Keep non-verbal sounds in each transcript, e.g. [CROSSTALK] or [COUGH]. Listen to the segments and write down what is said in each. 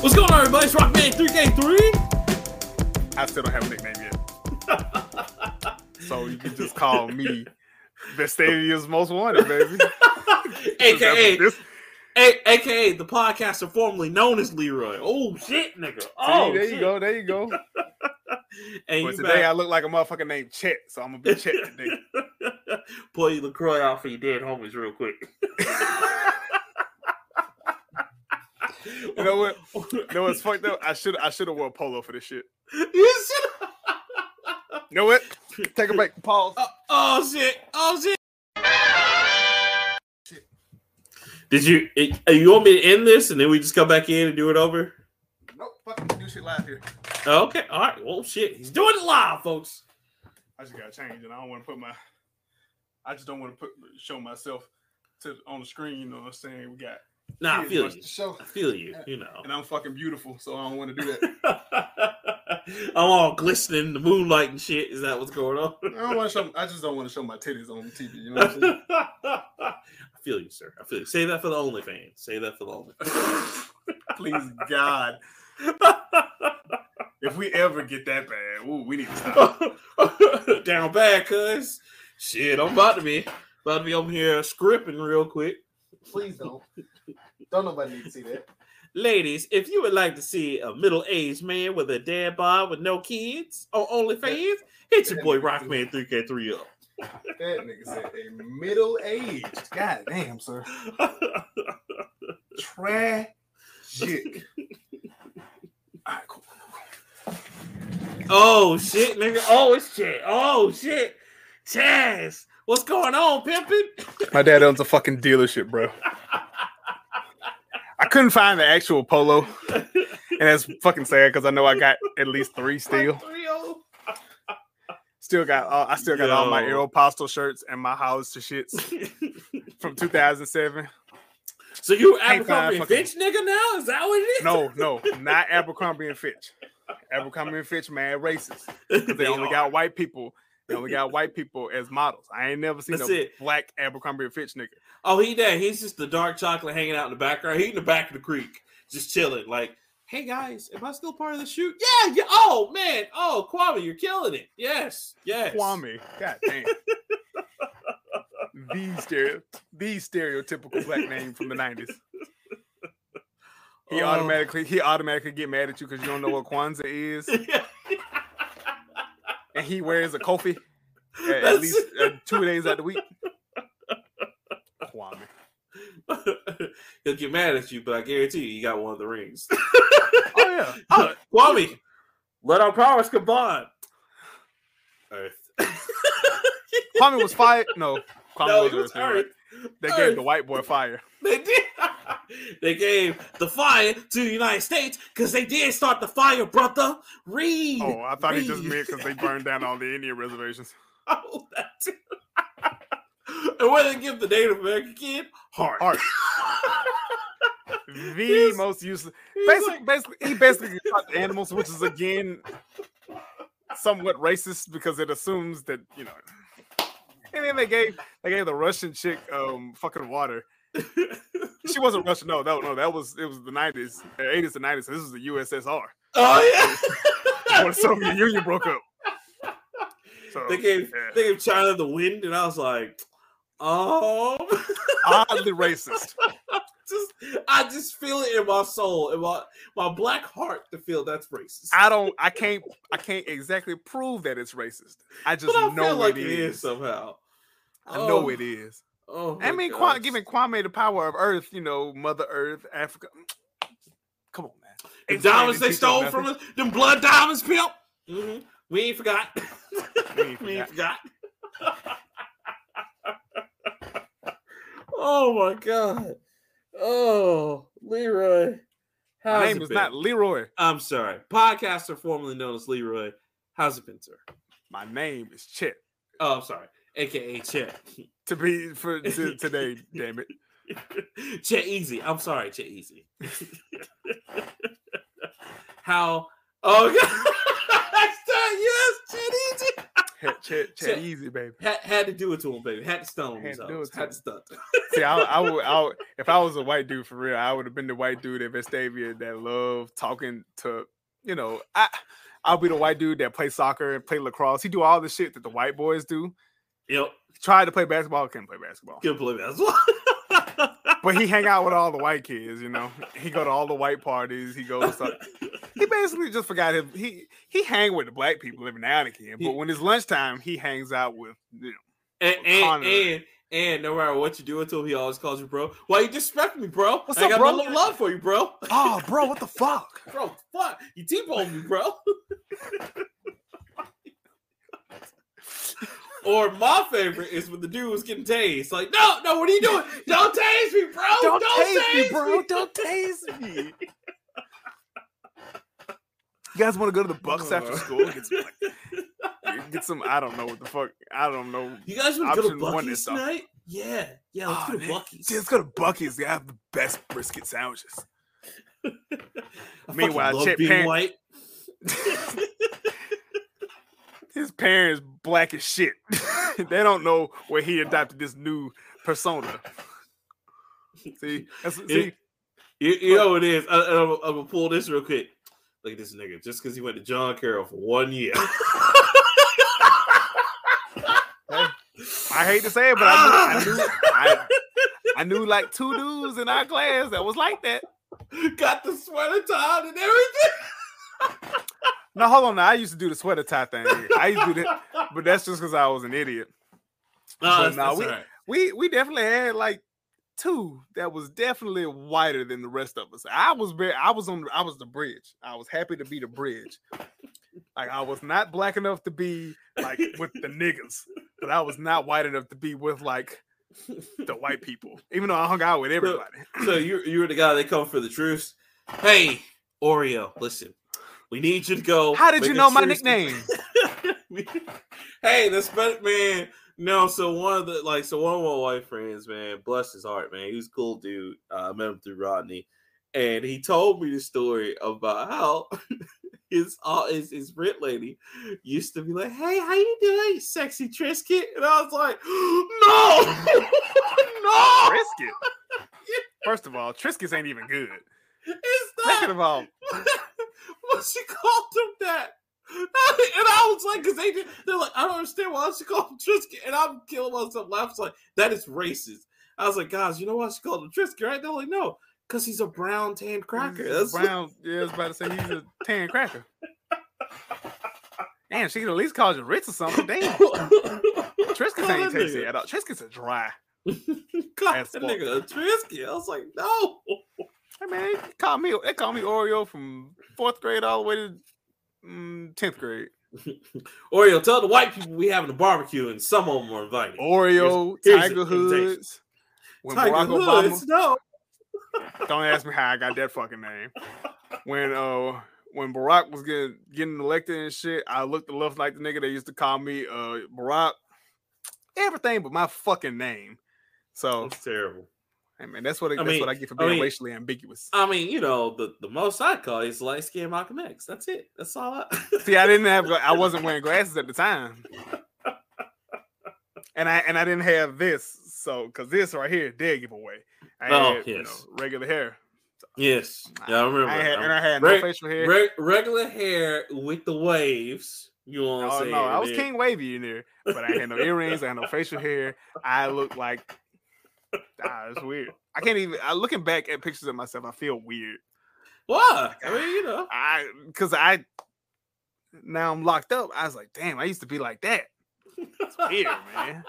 What's going on, everybody? It's Rockman 3K3. I still don't have a nickname yet. so you can just call me Vestavia's Most Wanted, baby. [LAUGHS] AKA, This- A- AKA the podcaster formerly known as Leroy. Oh, shit, nigga. Oh, See, there oh, shit. you go, there you go. [LAUGHS] And But you today I look like a motherfucker named Chet, so I'm gonna be Chet today. [LAUGHS] Pull your LaCroix off for your dead homies real quick. You know what? You know what's fucked up? I should I should have wore polo for this shit. You should- [LAUGHS] You know what? Take a break. Pause. oh, oh, shit. Oh, shit. Did you? it- uh, You want me to end this and then we just come back in and do it over? Nope. Fucking do shit live here. Okay. All right. Well, shit. He's doing it live, folks. I just gotta change, and I don't want to put my. I just don't want to put show myself to on the screen. You know what I'm saying? We got. Nah, I feel you. the show, I feel you. You know. and I'm fucking beautiful, so I don't want to do that. [LAUGHS] I'm all glistening in the moonlight and shit. Is that what's going on? I don't want to show. I just don't want to show my titties on TV. You know what I'm saying? [LAUGHS] I feel you, sir. I feel you. Say that for the OnlyFans. Say that for the OnlyFans. [LAUGHS] Please God, if we ever get that bad, ooh, we need to stop. Down bad, cuz. Shit, I'm about to be about to be over here scripting real quick. Please don't. Don't nobody need to see that. [LAUGHS] Ladies, if you would like to see a middle-aged man with a dad bod with no kids on OnlyFans, hit your boy Rockman [LAUGHS] 3K3 up. That nigga said a middle aged. God damn, sir. Tragic. All right, cool. oh shit, nigga. Oh, it's shit. Oh shit. Chaz, what's going on, pimpin'? My dad owns a fucking dealership, bro. [LAUGHS] I couldn't find the actual polo, and that's fucking sad because I know I got at least three [LAUGHS] still. oh. Still got, all, I still got all my Yo. Aeropostale shirts and my house to shits [LAUGHS] from 2007. so you Abercrombie and fucking- Fitch nigga now? Is that what it is? No, no, not Abercrombie and Fitch. Abercrombie and Fitch, man, racist. they only got white people. They only got white people as models. I ain't never seen That's a it. black Abercrombie and Fitch nigga. Oh, he there. He's just the dark chocolate hanging out in the background. He in the back of the creek, just chilling. Like, hey guys, am I still part of the shoot? Yeah, yeah. Oh man. Oh, Kwame, you're killing it. Yes, yes. Kwame. God damn. [LAUGHS] the stereo, the stereotypical black name from the nineties. He Oh. automatically he automatically get mad at you because you don't know what Kwanzaa is, [LAUGHS] and he wears a kofi at, at least uh, two days out the week. Kwame. [LAUGHS] He'll get mad at you, but I guarantee you, you got one of the rings. Oh [LAUGHS] yeah. Oh, Kwame, let our powers combine. Earth. [LAUGHS] Kwame was fired. No, Kwame no, was was Earth, right. They Earth. gave the white boy fire. They did. [LAUGHS] they gave the fire to the United States because they did start the fire, brother. Read. Oh, I thought he just meant because they burned down all the Indian [LAUGHS] reservations. Oh, that too. [LAUGHS] and what did they give the Native American kid? Heart. Heart. The He's- most useless. Basically, like- basically, he basically the animals, which is again somewhat racist because it assumes that you know. And then they gave they gave the Russian chick um fucking water. She wasn't Russian. No, no, no. That was it was the nineties, eighties and nineties. This was the USSR oh yeah. when the Soviet Union broke up. So they gave yeah. they gave China the wind, and I was like, oh. oddly racist. [LAUGHS] just I just feel it in my soul, in my my black heart to feel that's racist. I don't. I can't. I can't exactly prove that it's racist. I just I know like it is. is somehow. I know Oh. it is. Oh, I mean, Kwa, gosh. giving Kwame the power of Earth, you know, Mother Earth, Africa. [SNIFFS] Come on, man. the diamonds they stole from us, them blood diamonds, pimp. Mhm. We ain't forgot. [LAUGHS] We ain't we ain't forgot. forgot. oh my god. Oh, Leroy. My How's name it is been? not Leroy. I'm sorry. Podcaster formerly known as Leroy. How's it been, sir? My name is Chet. Oh, I'm sorry. AKA Chet. To be for [LAUGHS] to, today, damn it. Chet Easy. I'm sorry, Chet Easy. How? Oh, [LAUGHS] God. yes, Chet Easy. Chet, Chet, Chet Chet. easy, baby. Had, had to do it to him, baby. Had to stone him. Had to to Had him. to stunt. See, I, I would, I would, if I was a white dude for real, I would have been the white dude at Vestavia that loved talking to, you know, I, I'll be the white dude that play soccer and play lacrosse. He do all the shit that the white boys do. Yep. Tried to play basketball, couldn't play basketball. Can play basketball. But he hang out with all the white [LAUGHS] kids, you know. He go to all the white parties. He goes. To, he [LAUGHS] basically just forgot him. He he hang with the black people every now and again. But when it's lunchtime, he hangs out with you know, and and, and and no matter what you do until he always calls you bro. Why you disrespect me, bro? What's I up, got bro? no love for you, bro. Oh, bro, what the [LAUGHS] fuck? Bro, fuck. You T-boned me, bro. Or my favorite is when the dude was getting tased. Like, no, no, what are you doing? Don't tase me, bro. Don't, Don't, tase me, tase bro. Don't tase me. You guys want to go to the Bucks uh. after school? Get some, like, get some. I don't know what the fuck. I don't know. You guys want to go to Buc-ee's tonight? Yeah, yeah. Let's Oh, go to man. Buc-ee's. Dude, let's go to Buc-ee's. They have the best brisket sandwiches. [LAUGHS] Meanwhile, Chet being Pan- white. [LAUGHS] [LAUGHS] His parents black as shit. [LAUGHS] they don't know where he adopted this new persona. See, that's, see, You, you know what it is. I, I'm, I'm gonna pull this real quick. Look at this nigga. Just because he went to John Carroll for one year. [LAUGHS] I hate to say it, but I knew, I, knew I, I knew like two dudes in our class that was like that. Got the sweater tied and everything. [LAUGHS] No, hold on. Now I used to do the sweater tie thing. I used to do that, but that's just because I was an idiot. [LAUGHS] No, But that's, we- right. We we definitely had like two that was definitely whiter than the rest of us. I was very, I was on I was the bridge. I was happy to be the bridge. Like I was not black enough to be like with the niggas, but I was not white enough to be with like the white people. Even though I hung out with everybody. So you you were the guy that come for the truce. Hey, Oreo, listen. We need you to go. How did you know my nickname? [LAUGHS] hey, this spent man. No, so one of the like, so one of my white friends, man, bless his heart, man. He was a cool dude. Uh, I met him through Rodney, and he told me the story about how [LAUGHS] his uh, his his rent lady used to be like, "Hey, how you doing, sexy Triscuit?" And I was like, [GASPS] "No, [LAUGHS] no, Triscuit. First of all, Triscuits ain't even good. it's Second of all, but she called him that. [LAUGHS] And I was like, because they did, they're like, I don't understand why she called him Triscuit. And I'm killing myself laughing. Like, that is racist. I was like, guys, you know why she called him Triscuit, right? They're like, no, because he's a brown tanned cracker. That's a brown. Yeah, I was about to say he's a tan cracker. [LAUGHS] Damn, she could at least call you rich or something. Damn. [LAUGHS] Triscuits ain't tasty at all. Triscuits are dry. As that nigga a. I was like, no. Hey man, they call me they call me Oreo from fourth grade all the way to mm, tenth grade. [LAUGHS] Oreo, tell the white people we having a barbecue and some of them are invited. Oreo, here's Tiger the. Hoods. When Tiger Barack Hoods, Obama, no. [LAUGHS] don't ask me how I got that fucking name. When uh when Barack was getting getting elected and shit, I looked enough like the nigga they used to call me uh Barack. Everything but my fucking name. So it's terrible. Hey man, that's what I, I that's mean- what I get for I being mean- racially ambiguous. I mean, you know, the, the most I call is light skinned Malcolm X. That's it. That's all I. [LAUGHS] See, I didn't have I wasn't wearing glasses at the time. And I and I didn't have this, so because this right here did give away. I Oh, had, you know, yes. regular hair. yes. Yeah, I remember. I had, I and I had no facial hair. Re- regular hair with the waves. You know what I'm Oh saying? no, I was King Wavy in there, but I had no earrings. I had no facial hair. I looked like ah, it's weird. I can't even. I looking back at pictures of myself, I feel weird. Why? I mean, you know. I because I now I'm locked up. I was like, damn, I used to be like that. It's weird, man.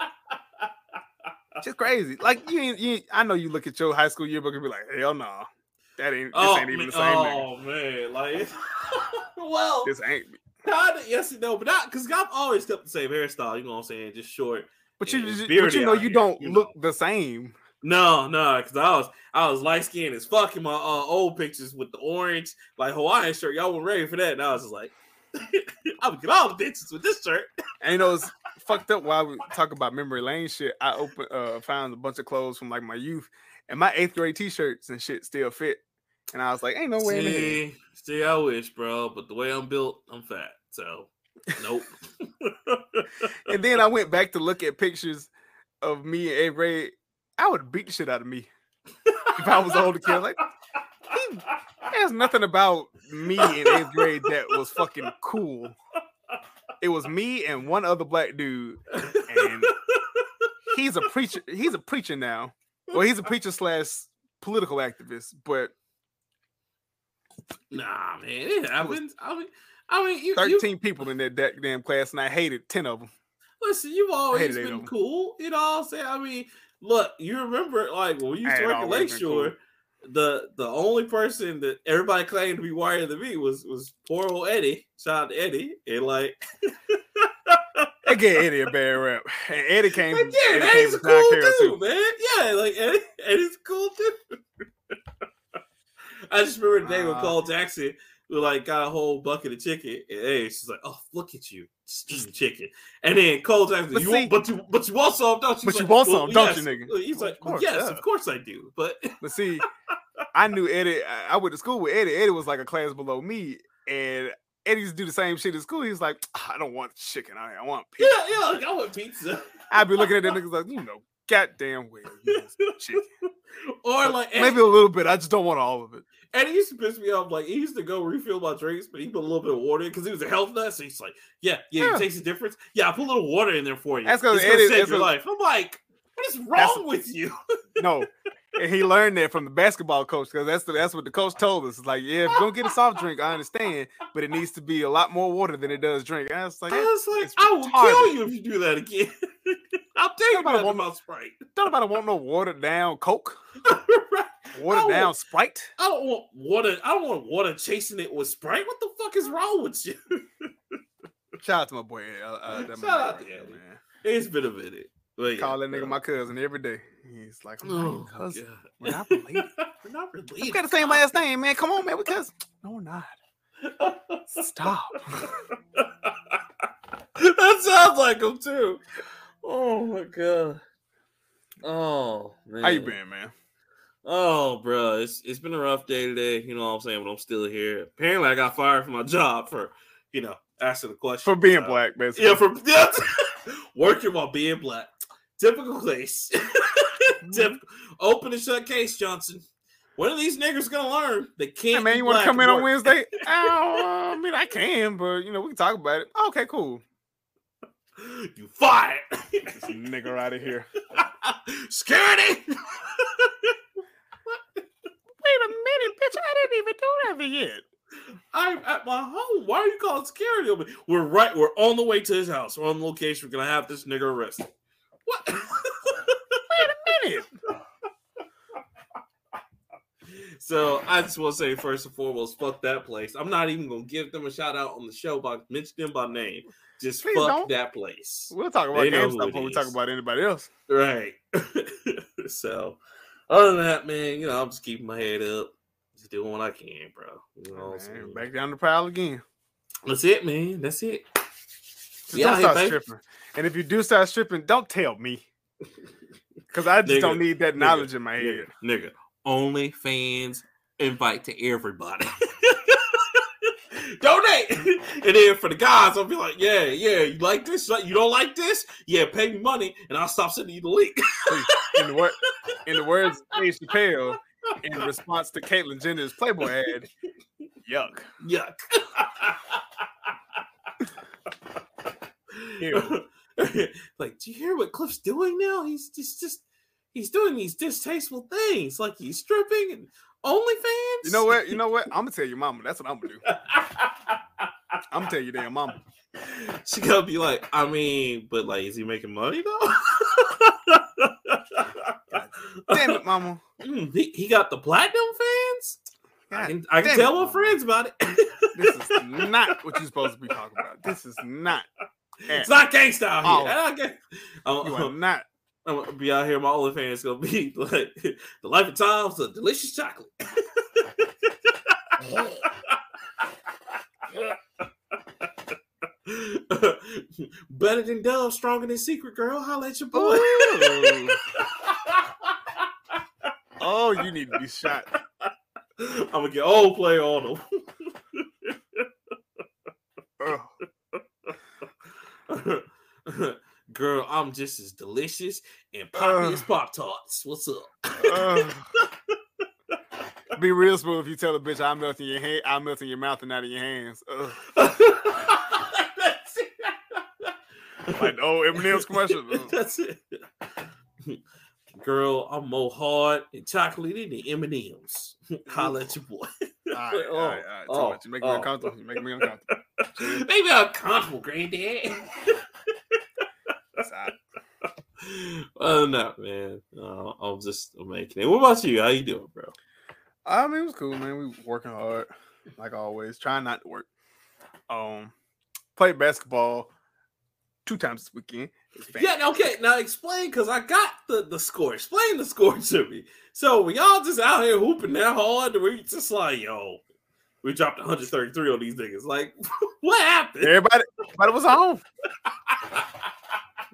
Just crazy. Like you, ain't- you, I know you look at your high school yearbook and be like, hell no, that ain't. This Oh, ain't even man, the same nigga. oh man, like, [LAUGHS] well, This ain't. kind of yes and no, but not because I've always kept the same hairstyle. You know what I'm saying? Just short. But you, just, but you know, you don't you look the same. No, no, because I was I was light skinned as fuck in my uh, old pictures with the orange like Hawaiian shirt. Y'all weren't ready for that, and I was just like, [LAUGHS] I'm gonna get all the bitches with this shirt. And you know, it's [LAUGHS] fucked up while we talk about memory lane shit. I open uh found a bunch of clothes from like my youth, and my eighth grade t-shirts and shit still fit. And I was like, ain't no way. See, see, I wish, bro, but the way I'm built, I'm fat. So, nope. [LAUGHS] And then I went back to look at pictures of me in eighth grade. I would beat the shit out of me if I was older kid. Like, he, there's nothing about me in eighth grade that was fucking cool. It was me and one other black dude, and he's a preacher. He's a preacher now. Well, he's a preacher slash political activist, but Nah, man, it happens. I mean, I mean, you, you 13 people in that da- damn class, and I hated 10 of them. listen. You've always hated eight of been cool. You know what I'm saying? I mean, look, you remember like when we used I to work at cool. Lakeshore. The the only person that everybody claimed to be whiter than me was was poor old Eddie. Shout out to Eddie. And like, [LAUGHS] I gave Eddie a bad rap. And Eddie came, like yeah, Eddie came Eddie's a cool dude, too. man. Yeah, like Eddie, Eddie's cool too. [LAUGHS] I just remember the day when Uh, Cole Jackson we like got a whole bucket of chicken, and Eddie, she's like, "Oh, look at you, just eating chicken." And then Cole Jackson, But you see- but you but you want some, don't you? But He's you like, want "Well, some, don't yes." you, nigga? He's Of like, "Well, course, yes, yeah. of course I do." But But see, [LAUGHS] I knew Eddie. I went to school with Eddie. Eddie was like a class below me, and Eddie used to do the same shit in school. He's like, "Ah, I don't want chicken. I, I want yeah, pizza. yeah, like, I want pizza. I'd be looking at that [LAUGHS] niggas like, you know, goddamn well, you chicken. [LAUGHS] or like Maybe a little bit. I just don't want all of it. Eddie used to piss me off. Like he used to go refill my drinks, but he put a little bit of water in because he was a health nut. So he's like, "Yeah, yeah, Yeah. you taste the difference. Yeah, I put a little water in there for you. That's It's gonna save your life." I'm like, "What is wrong with you?" [LAUGHS] No. And he learned that from the basketball coach because that's the, that's what the coach told us. It's like, yeah, if you're gonna get a soft drink, I understand, but it needs to be a lot more water than it does drink. And I was like, I was like, I will retarded. kill you if you do that again. [LAUGHS] I'll tell you about want- my Sprite. don't nobody want no watered down Coke, [LAUGHS] Right. Watered I down want- Sprite. I don't want water. I don't want water chasing it with Sprite. What the fuck is wrong with you? [LAUGHS] Shout out to my boy. Uh, uh, Shout out to right there, Eddie. man. It's been a minute. But yeah, Call that nigga bro. my cousin every day. He's like, I'm Oh, cousin. God. We're not related. [LAUGHS] We're not related. We got the same last name, man. Come on, man. We [LAUGHS] cousins. No, we're not. Stop. that sounds like him too. Oh my god. Oh man. How you been, man? Oh, bro, it's it's been a rough day today. You know what I'm saying, but I'm still here. Apparently, I got fired from my [LAUGHS] job for you know asking the question For being Uh, black, basically. Yeah, for [LAUGHS] yeah, working while being black. Typical case. [LAUGHS] Typical. Open and shut case, Johnson. When are these niggas gonna learn? They can't. Hey, man, you want to come in on? Wednesday? oh, I mean, I can, but you know, we can talk about it. Okay, cool. You fired. This nigga out of here. Security. Wait a minute, bitch! I didn't even do nothing yet. I'm at my home. Why are you calling security on me? We're right. We're on the way to his house. We're on location. We're gonna have this nigga arrested. What? Wait a minute. so I just want to say first and foremost, fuck that place. I'm not even gonna give them a shout out on the show by mention them by name. Just Please fuck don't. that place. We'll talk about They GameStop before we talk about anybody else. Right. [LAUGHS] so other than that, man, you know, I'm just keeping my head up. Just doing what I can, bro. You know what I'm Man, saying? back down the pile again. That's it, man. That's it. Just Yeah, don't start stripping. And if you do start stripping, don't tell me. [LAUGHS] Because I just Nigga, don't need that nigga, knowledge in my head. Nigga, nigga, only fans invite to everybody. [LAUGHS] Donate, [LAUGHS] and then for the guys, I'll be like, yeah, yeah, you like this? You don't like this? Yeah, pay me money, and I'll stop sending you the link. [LAUGHS] In the, wor- in the words of Dave Chappelle, in [LAUGHS] response to Caitlyn Jenner's Playboy ad, yuck. Yuck. Like, do you hear what Cliff's doing now? He's just, just, he's doing these distasteful things, like he's stripping and OnlyFans. You know what? You know what? I'm gonna tell your mama. That's what I'm gonna do. I'm gonna tell your damn mama. she gonna be like, I mean, but like, is he making money though? Damn it, mama. Mm, he, he got the platinum fans. I can, I can tell it, my friends about it. This is not what you're supposed to be talking about. This is not. it's not gangsta out Oh. here. I get- I'm, You are not. I'm gonna be out here. My OnlyFans is gonna be [LAUGHS] like the life of times, a delicious chocolate. [LAUGHS] Better than Dove, stronger than Secret Girl. Holla at your boy. [LAUGHS] Oh, you need to be shot. I'm gonna get old play on them. Girl, I'm just as delicious and poppy Uh. as Pop Tarts. What's up? Ugh. be real smooth if you tell a bitch I'm melting your hand, I'm melting your mouth and out of your hands. That's [LAUGHS] it. Like oh M&M's commercial. [LAUGHS] That's it. Girl, I'm more hard and chocolatey than M and M's. Holla at your boy. All right, [LAUGHS] all right, all right. Oh. You make me oh. uncomfortable. You make me uncomfortable. Maybe I'm granddad. All right. Well, no, man. Uh, I'm just making it. What about you? How you doing, bro? I mean, it was cool, man. We working hard, like always. Trying not to work. Um, played basketball two times this weekend. Yeah, okay. Now explain, because I got the, the score. Explain the score to me. So we y'all just out here hooping that hard, we just like, yo, we dropped 133 on these niggas. Like, [LAUGHS] what happened? Everybody, everybody was home. [LAUGHS]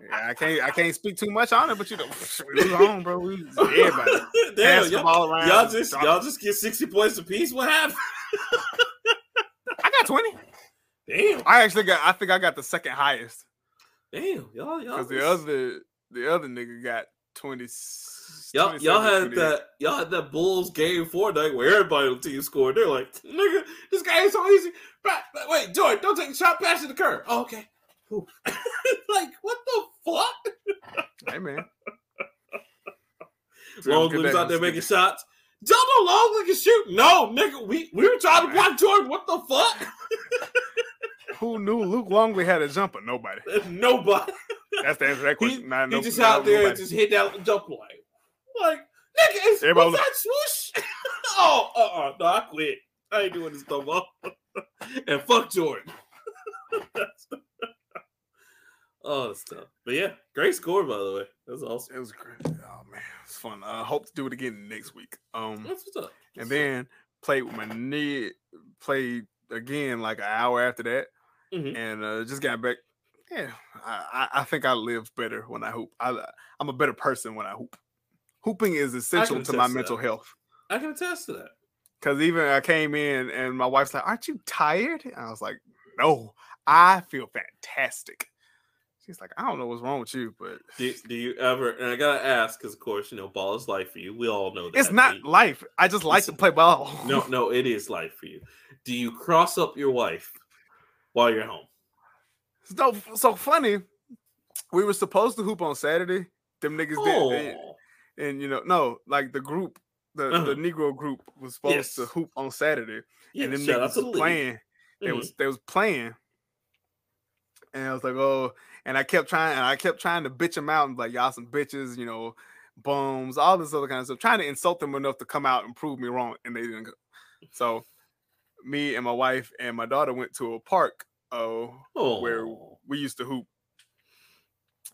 Yeah, I can't, I can't speak too much on it, but you know, [LAUGHS] we was home, bro. We was, [LAUGHS] everybody. Damn, y'all, around, y'all just dropped- y'all just get 60 points apiece. What happened? [LAUGHS] I got twenty. Damn, I actually got. I think I got the second highest damn, y'all, y'all, because the other, the other nigga got twenty. Y'all, y'all had that y'all had that Bulls game four night where everybody on the team scored. They're like, nigga, this guy is so easy. But, but wait, Jordan, don't take a shot past the curve. Oh, okay. [LAUGHS] Like, what the fuck? Hey man, [LAUGHS] Longley was out there making shots. Know Longley can shoot. No, nigga, we, we were trying to block Jordan. What the fuck? [LAUGHS] Who knew Luke Longley had a jumper? Nobody. Nobody. That's the answer to that He, question. Nah, he no- just no- out there and nobody. just hit that jump line. Like, nigga, is, Everybody was that swoosh? oh, uh, uh no, I quit. I ain't doing this no more. and fuck Jordan. That's- oh, stuff. But yeah, great score by the way. That was awesome. It was great. Oh man, it's fun. I hope to do it again next week. Um, That's what's up. and then played with my knee. Played again like an hour after that, Mhm. and uh, just got back. Yeah, I, I I think I live better when I hoop. I I'm a better person when I hoop. Hooping is essential to my mental that. health. I can attest to that. Cause even I came in and my wife's like, "Aren't you tired?" And I was like, "No, I feel fantastic." She's like, "I don't know what's wrong with you, but Do, do you ever? And I gotta ask because, of course, you know, ball is life for you. We all know that. it's not life. I just like to play ball." No, [LAUGHS] no, it is life for you. Do you cross up your wife while you're home? So so funny. We were supposed to hoop on Saturday. Them niggas Oh, did, and you know, no, like the group, the Uh-huh. the Negro group was supposed to hoop on Saturday, yeah, and shout niggas the was playing. They Mhm. was they was playing, and I was like, oh, and I kept trying, and I kept trying to bitch them out and like, y'all some bitches, you know, bums, all this other kind of stuff, trying to insult them enough to come out and prove me wrong, and they didn't. Go. So, me and my wife and my daughter went to a park. Oh, oh, where we used to hoop.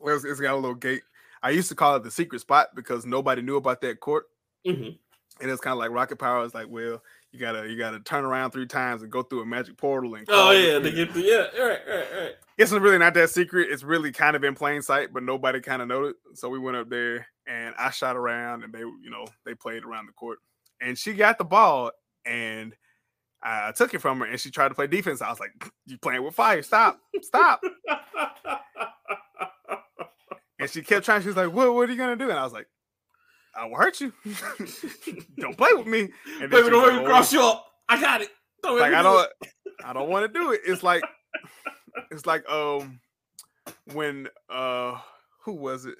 It's, it's got a little gate. I used to call it the secret spot because nobody knew about that court, Mhm. and it's kind of like Rocket Power. It's like, well, you gotta you gotta turn around three times and go through a magic portal and. Oh yeah, to get the yeah, right, right, right. It's really not that secret. It's really kind of in plain sight, but nobody kind of noticed. So we went up there and I shot around, and they, you know, they played around the court, and she got the ball, and I took it from her, and she tried to play defense. I was like, "You playing with fire? Stop! Stop!" [LAUGHS] And she kept trying. She was like, "What? What are you gonna do?" And I was like, "I will hurt you. [LAUGHS] don't play with me." And Baby, don't was let me like, cross you up. I got it. Don't "Oh." like I do don't, it. I don't want to do it. It's like, [LAUGHS] it's like um, when uh, who was it?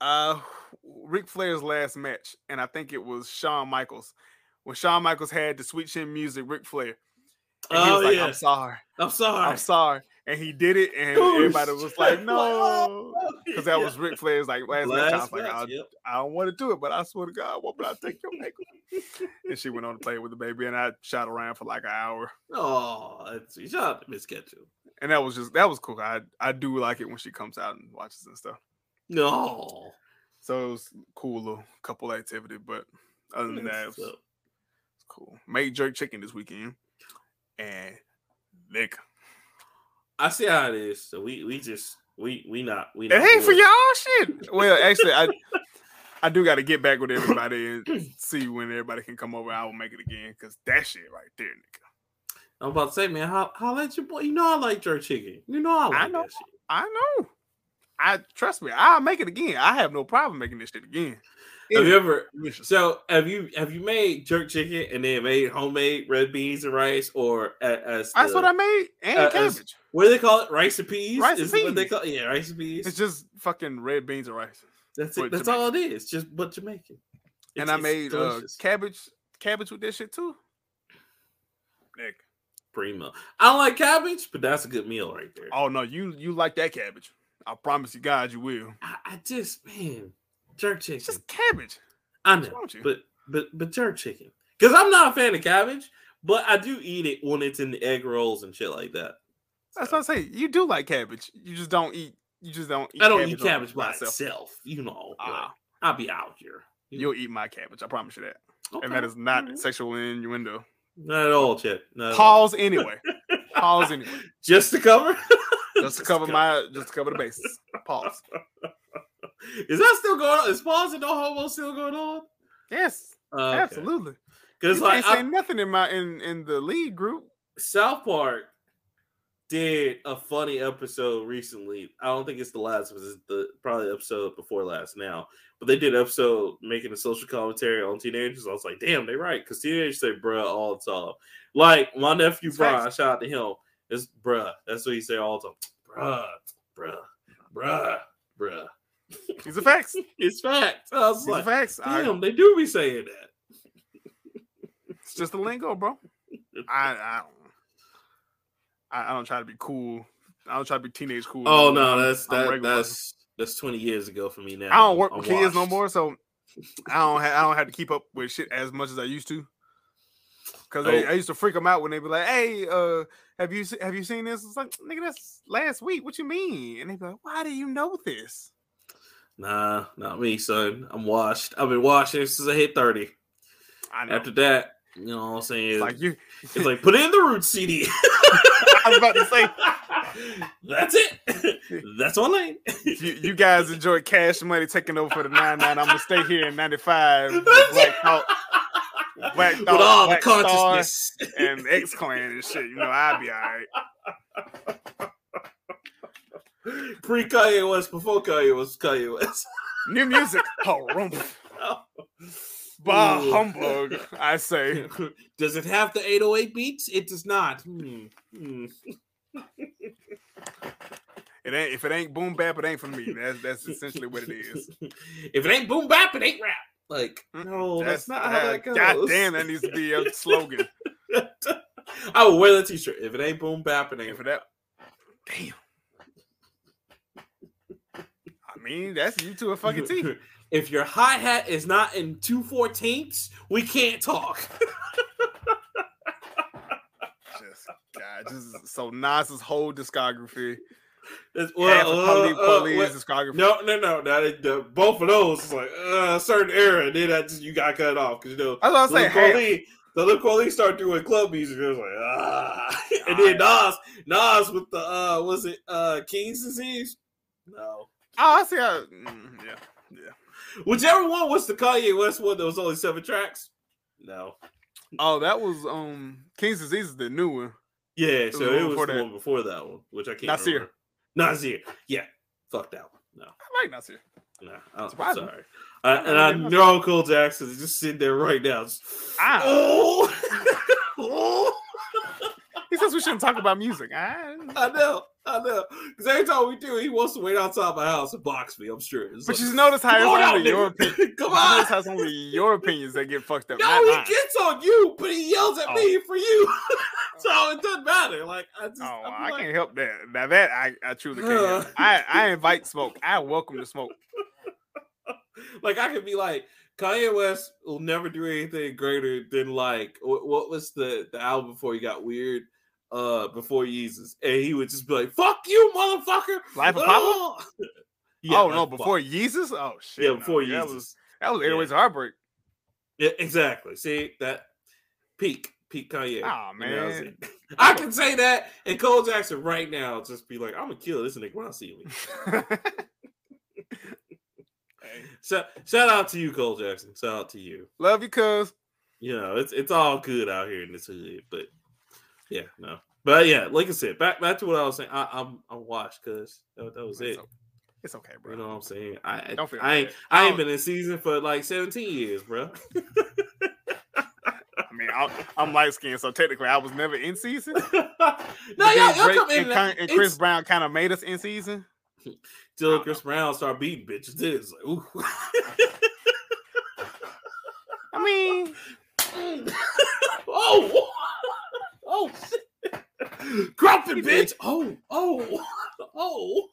Uh, Ric Flair's last match, and I think it was Shawn Michaels. When Shawn Michaels had the sweet chin music, Ric Flair. And he Oh was like, yeah, I'm sorry. I'm sorry. I'm sorry. And he did it, and Ooh, everybody was like, [LAUGHS] oh, no. Oh, because that Yeah. was Ric Flair's like last, match. I was like, Yep. I don't want to do it, but I swear to God, what would I take your ankle? [LAUGHS] and she went on to play with the baby, and I shot around for like an hour. Oh. Shout out to Miss Ketchum. And that was just that was cool. I I do like it when she comes out and watches and stuff. No. So it was cool little couple activity, but other than that, it was, it was cool. Made jerk chicken this weekend, and Nick, I see how it is. So we we just we we not we it not ain't for y'all shit. [LAUGHS] Well, actually, I I do got to get back with everybody and see when everybody can come over. I will make it again because that shit right there, nigga. I'm about to say, man, how how let your boy? You know I like jerk chicken. You know I like I know. that shit. I know. I trust me, I'll make it again. I have no problem making this shit again. Have you ever? So have you have you made jerk chicken and then made homemade red beans and rice or as That's the- what I made, and uh, as- cabbage. what do they call it? Rice and peas. Rice and is what they peas. call yeah rice and peas. It's just fucking red beans and rice. that's it. That's all it is. Just but Jamaican. and I made uh, cabbage, cabbage with that shit too. Nick. primo. I don't like cabbage, but that's a good meal right there. Oh no, you you like that cabbage? I promise you, God, you will. I, I just man jerk chicken. It's just cabbage. I know, you? but but but jerk chicken because I'm not a fan of cabbage, but I do eat it when it's in the egg rolls and shit like that. That's what I say. You do like cabbage. You just don't eat. You just don't. eat I don't eat cabbage by itself. itself, you know. Ah. I'll be out here. You'll eat my cabbage. I promise you that. And that is Okay, not sexual innuendo. not at all, Chet. Not at all. Pause anyway. [LAUGHS] Pause anyway. just to cover. Just to cover my. Just to cover the bases. Pause. [LAUGHS] Is that still going on? Is pause and no homo still going on? Yes, Uh, absolutely. Because like can't say nothing in my in in the lead group. South Park did a funny episode recently. I don't think it's the last, but it's the probably episode before last now. But they did an episode making a social commentary on teenagers. I was like, damn, they right. Because teenagers say bruh all the time. Like my nephew It's Brian, shout out to him. It's bruh. That's what he say all the time. Bruh, bruh, bruh, bruh. These are facts. These [LAUGHS] It's fact. I was are like, facts. I- damn, they do be saying that. it's just a lingo, bro. [LAUGHS] I I don't. I, I don't try to be cool. I don't try to be teenage cool. Oh I'm- no, that's that, that's that's twenty years ago for me now. I don't work I'm with kids no more, so I don't have I don't have to keep up with shit as much as I used to. Cause Oh. I used to freak them out when they be like, "Hey, uh, have you have you seen this?" It's like, "Nigga, that's last week. What you mean?" And they be like, "Why do you know this?" Nah, not me, son. I'm washed. I've been washing since I hit 30. I know. After that, you know what I'm saying? It's like you. it's like put in the root CD. [LAUGHS] [LAUGHS] I was about to say, That's it. That's one lane. you, you guys enjoy Cash Money taking over for the nine nine. I'm gonna stay here in '95. with Black Thought, Black With Thought, all the Black Star, consciousness. and X Clan and shit. You know, I'll be all right. [LAUGHS] [GASPS] Pre Kanye West, before Kanye was Kanye West. [LAUGHS] New music, oh, [LAUGHS] bah Ooh. humbug. I say. [LAUGHS] Does it have the 808 beats? It does not. Hmm. Hmm. It ain't if it ain't boom bap, it ain't for me. That's that's essentially what it is. if it ain't boom bap, it ain't rap. Like, no, that's, not how that goes. God damn, that needs to be a slogan. I will wear the t-shirt. If it ain't boom bap, it ain't for that, damn. I mean, that's you to a fucking T. [LAUGHS] If your hi hat is not in two fourteenths, we can't talk. Just God, just so Nas's whole discography, It's- half of uh, uh, discography. no, no, no. That the, both of those is like uh, a certain era. And then that just, you got cut off because you know I was the gonna say half. Kweli, the Lil Kweli started doing club music. It was like ah, [LAUGHS] and then Nas, Nas with the uh, was it uh King's disease? No, Oh, I see how. mm, yeah, yeah. whichever one was the Kanye West one that was only seven tracks. No, Oh, that was um King's Disease is the new one. yeah, was so the it one was before the that. one before that one, which I can't Nasir. remember. Nasir, yeah, fuck that one. No, I like Nasir. no, I'm Surprising. sorry. I, and I know Cole Jackson is just sitting there right now. just, Ah. oh, oh. [LAUGHS] He says we shouldn't talk about music. I, I know, I know. Because every time we do, he wants to wait outside my house and box me. I'm sure. It's but like, you notice how "Come on it's only your nigga. opinion. [LAUGHS] Come You on. notice how it's only your opinions that get fucked up. No, he mine. gets on you, but he yells at Oh. me for you. [LAUGHS] so oh. it doesn't matter. Like I just, Oh, I'm I like, can't help that. Now that I, I truly can't. help. [LAUGHS] I, I invite smoke. I welcome the smoke. like I could be like Kanye West will never do anything greater than like what, what was the the album before he got weird, uh, before Yeezus, and he would just be like, "Fuck you, motherfucker!" Life of Pablo? Oh, [LAUGHS] Yeah, oh no, before Pablo. Yeezus. Oh shit. yeah, no, before That Yeezus. was that was Yeah. Heartbreak. Yeah, exactly. See that peak, peak Kanye. Aw, And that was man. [LAUGHS] I can say that, and Cole Jackson right now just be like, "I'm gonna kill this nigga when I see him." [LAUGHS] So, shout out to you, Cole Jackson. Shout out to you. Love you, cuz. You know, it's it's all good out here in this hood, but yeah, no. But yeah, like I said, back back to what I was saying. I, I'm I'm washed because that, that was it. It's okay, bro. You know what I'm saying? I Don't feel I ain't bad. I I ain't been in season for like 17 years, bro. [LAUGHS] I mean, I'm, I'm light skinned, so technically I was never in season. [LAUGHS] no, y'all, y'all come in and, and Chris Brown kind of made us in season. [LAUGHS] till Chris Brown start beating bitches. Then it's like, ooh. I mean, oh, oh, [LAUGHS] shit. Grumpy bitch. Oh, oh, [LAUGHS] oh.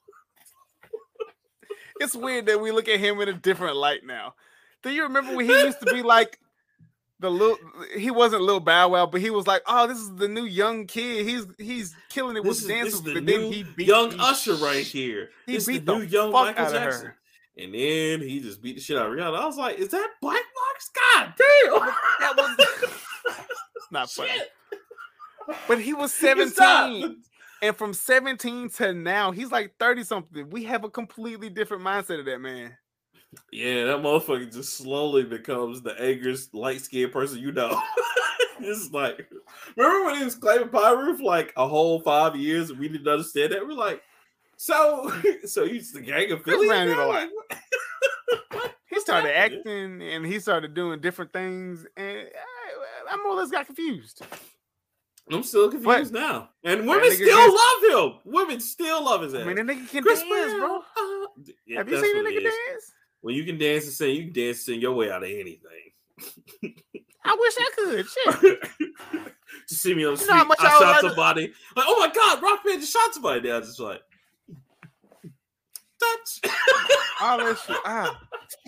it's weird that we look at him in a different light now. Do you remember when he used to be like the little? He wasn't little Bow Wow, but he was like, "Oh, this is the new young kid. He's he's killing it This with is, the dances." is the But new then he beat young he Usher right here. he This beat the the new young fuck Michael out of Jackson. her. And then he just beat the shit out of Rihanna. I was like, is that Black Box? God damn. That was [LAUGHS] not funny. Shit. But he was It's not. 17. And from 17 to now, he's like 30 something. We have a completely different mindset of that man. Yeah, that motherfucker just slowly becomes the angriest light skinned person you know. [LAUGHS] it's like, remember when he was claiming Piru for like a whole five years and we didn't understand that? We're like, so, [LAUGHS] so he's the gang of Philly? Brown did a now? lot. Like, [LAUGHS] He started acting and he started doing different things. And I, I more or less got confused. I'm still confused now. And women still gets- love him. Women still love his ass. I mean, that nigga can Chris dance, bro. Uh, [LAUGHS] yeah, Have you seen a nigga dance? When you can dance and sing, you can dance and sing your way out of anything. I wish I could. Shit. [LAUGHS] just see me on the You street, know much I I shot to- somebody. Like, oh my god, Rockman just shot somebody. Now just like, touch, All that shit. Ah.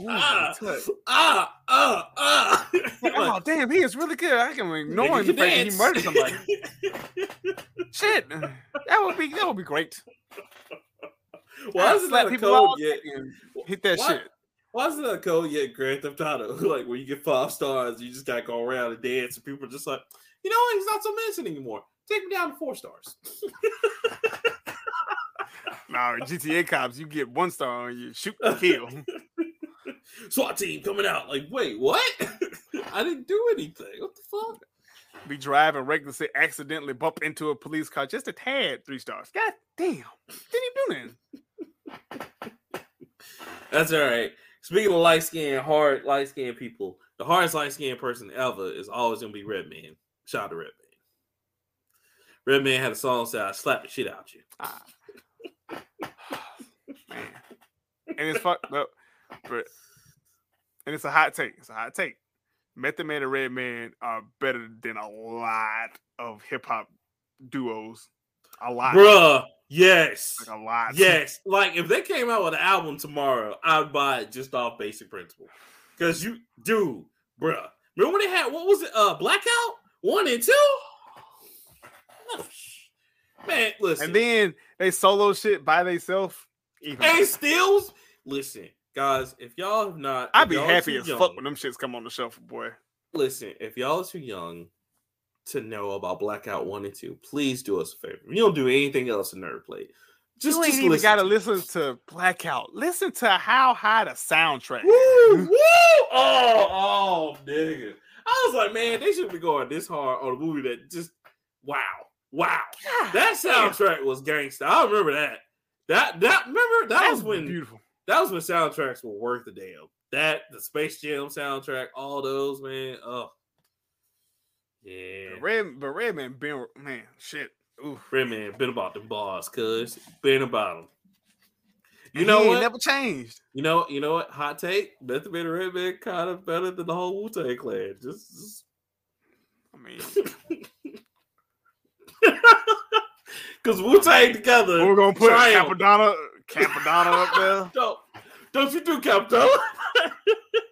Ah, touch. ah, ah, ah. [LAUGHS] Like, oh damn, he is really good. I can ignore nigga the fact that he murdered somebody. [LAUGHS] Shit, that would be that would be great. Why isn't that a people code yet? Hit that Why- shit. Why isn't that a code yet? Grand Theft Auto, [LAUGHS] like when you get five stars, you just gotta go around and dance, and people are just like, you know what? He's not so menacing anymore. Take me down to four stars. Nah, GTA cops, you get one star on you, shoot, kill. SWAT team coming out. Like, wait, what? [LAUGHS] I didn't do anything. What the fuck? Be driving recklessly, accidentally bump into a police car, just a tad, three stars. God damn, didn't even do nothing. [LAUGHS] That's all right. Speaking of light skinned, hard light skinned people, the hardest light skinned person ever is always gonna be Redman. Shout out to Redman. Redman had a song said, "I slap the shit out you." Ah. [SIGHS] Man, and it's fucked up, but and it's a hot take. It's a hot take. Method Man and Redman are better than a lot of hip hop duos. A lot, Bruh, yes. like a lot. Yes, like if they came out with an album tomorrow, I'd buy it just off basic principle. Cause you, dude, bruh, remember when they had what was it? Uh, Blackout one and two. Man, listen, And then they solo shit by themselves. And stills. Listen, guys, if y'all have not, I'd be happy as young- fuck when them shits come on the shelf, boy. Listen, if y'all are too young to know about Blackout one and two, please do us a favor. You don't do anything else in Nerd Plate. Just, you ain't just even listen gotta listen to Blackout. Listen to how high the soundtrack. Woo, [LAUGHS] woo! Oh, oh, nigga. I was like, man, they should be going this hard on a movie that just wow, wow. God That soundtrack was gangster. I remember that. That that remember that That's was when beautiful. That was when soundtracks were worth the damn. That the Space Jam soundtrack, all those man. Oh, yeah. But Red, but Redman been man, shit. Oof. Redman been about the bars, cuz been about them. You know he what? Never changed. You know, you know what? Hot take. Method Man and Redman kind of better than the whole Wu Tang Clan. Just, just I mean, [LAUGHS] because Wu Tang together. we're gonna put. Cappadonna, Cappadonna up there. [LAUGHS] Don't, don't you do?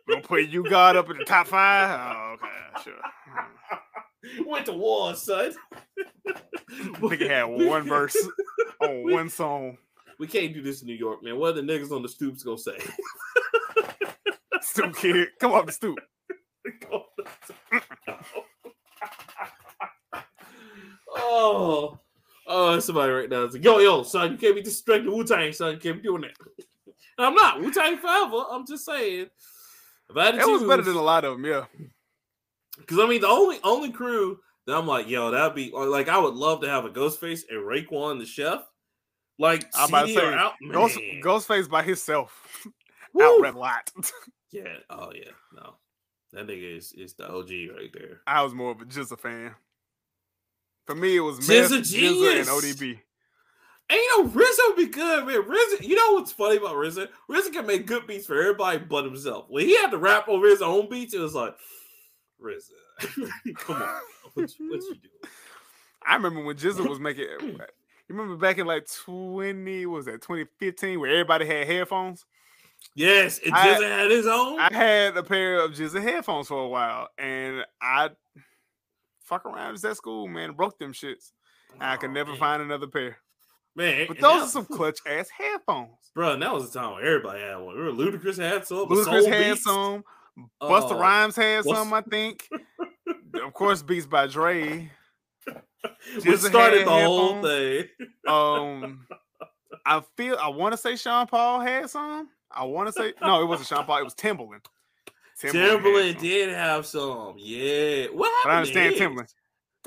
We're gonna put you God up in the top five. Oh, okay, sure. [LAUGHS] Went to war, son. [LAUGHS] Nigga had one verse on We- one song. We can't do this in New York, man. What are the niggas on the stoops gonna say? Stoop kid, come up the stoop. oh, oh, somebody right now is like, yo, yo, son, you can't be disrespecting Wu Tang, son. You can't be doing that. And I'm not Wu Tang forever. I'm just saying. If I had to That was better than a lot of them, yeah. Because I mean, the only only crew that I'm like, yo, that'd be uh, like I would love to have a Ghostface and Raekwon the chef. Like I'm about to say, out, Ghost. Ghostface by himself [LAUGHS] out rap lot. [LAUGHS] Yeah. Oh yeah. No. That nigga is is the OG right there. I was more of just a fan. For me, it was GZA GZA, and ODB. You know, RZA be good, man. RZA, you know what's funny about RZA? RZA can make good beats for everybody but himself. When he had to rap over his own beats, it was like, RZA, [LAUGHS] come on, what you, what you doing? I remember when Jizza was making. [CLEARS THROAT] You remember back in like 20, what was that 2015, where everybody had headphones? Yes, and RZA had his own. I had a pair of Jizza headphones for a while, and I fuck around just at school, man, broke them shits. I could Oh, never man. find another pair. man. But those are some [LAUGHS] clutch ass headphones. bro. And that was the time when everybody had one. Remember, Ludacris had some. Ludacris had Beats? some. Busta Oh, Rhymes had some, I think. [LAUGHS] of course, Beats by Dre. [LAUGHS] RZA started the whole thing. Um, I feel I want to say Sean Paul had some. I want to say no, it wasn't Sean Paul. It was Timbaland. Timbaland did have some. Yeah. What happened? But I understand Timbaland.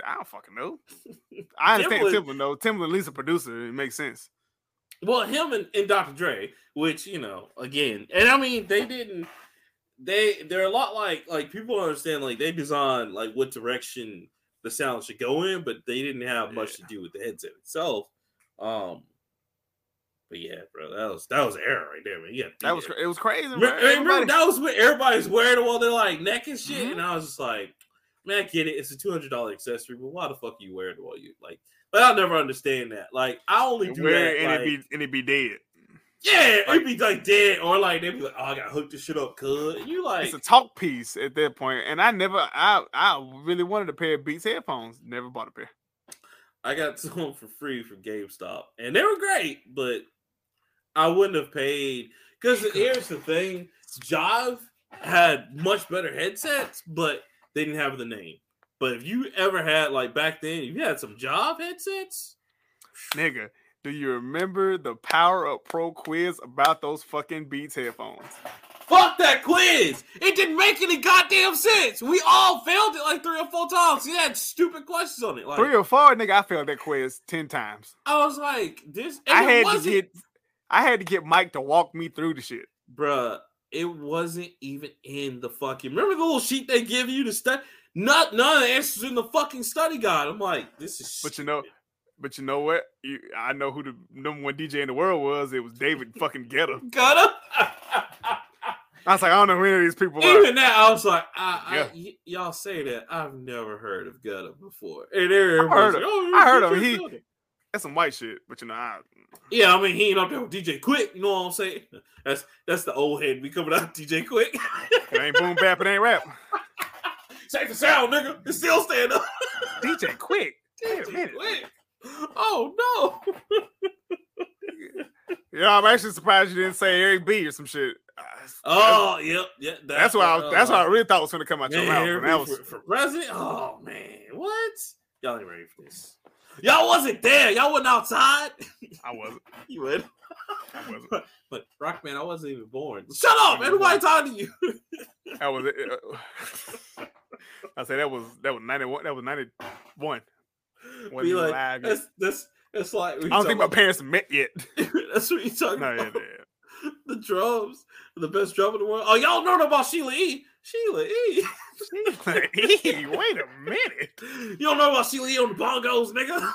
I don't fucking know. [LAUGHS] I understand Timbaland- Timbaland though. Timbaland, at least a producer, it makes sense. Well, him and, and Dr. Dre, which you know, again, and I mean, they didn't. They they're a lot like like people understand like they designed like what direction the sound should go in, but they didn't have much to do with the headset itself. Um, but yeah, bro, that was that was an era right there, man. Yeah, That was it was crazy. bro. Remember, Everybody- that was when everybody's wearing while they're like neck and shit, Mhm. and I was just like, man, I get it. It's a two hundred dollar accessory, but why the fuck are you wearing it while you like? But I'll never understand that. Like, I only do Wear that. it and like- it be and it be dead. yeah, Like- it'd be like dead, or like they'd be like, "Oh, I gotta hook this shit up, cuz." You like, It's a talk piece at that point, and I never, I, I really wanted a pair of Beats headphones. Never bought a pair. I got [LAUGHS] some for free from GameStop, and they were great, but I wouldn't have paid because here's the thing: Jive had much better headsets, but they didn't have the name. But if you ever had like back then, you had some Jive headsets. Nigga, do you remember the Power Up Pro quiz about those fucking Beats headphones? Fuck that quiz! It didn't make any goddamn sense. We all failed it like three or four times. He had stupid questions on it. Like Three or four, nigga, I failed that quiz ten times. I was like, this. I had to get, I had to get Mike to walk me through the shit. bruh, it wasn't even in the fucking. Remember the little sheet they give you to study? Not none of the answers in the fucking study guide. I'm like, this is. But you know, but you know what? You, I know who the number one DJ in the world was. It was David [LAUGHS] fucking Guetta. Gutter. [LAUGHS] I was like, I don't know who any of these people are. Even that, I was like, I, I, Yeah. y- y'all say that. I've never heard of Gutter before. And everybody's heard like, oh, I heard of him. He-. That's some white shit. But you know, I, Yeah, I mean, he ain't up there with DJ Quik. You know what I'm saying? That's that's the old head. We coming out [LAUGHS] DJ Quik. it ain't boom bap, it ain't rap. [LAUGHS] Check the sound, nigga. It's still stand up. DJ [LAUGHS] Quik. Wait DJ. Quik. Oh no. Yeah, I'm actually surprised you didn't say Eric B or some shit. Uh, Oh, yep, yep. that's what I was, that's what I really thought was gonna come out your Man, mouth. And that for, for president. Oh man, what? Y'all ain't ready for this. Y'all wasn't there. Y'all wasn't outside. I wasn't. [LAUGHS] you would. I wasn't. But, but Rockman, I wasn't even born. Shut up! Everybody talking to you. That was it. Uh, [LAUGHS] I say that was that was ninety one. That was ninety one. Be like, that's that's that's like I don't think my parents met yet. [LAUGHS] that's what you talking no, yeah, about. yeah. [LAUGHS] The drums, the best drum in the world. Oh, y'all know about Sheila E. Sheila E. Hey, [LAUGHS] wait a minute. You don't know about Sheila E on the bongos, nigga.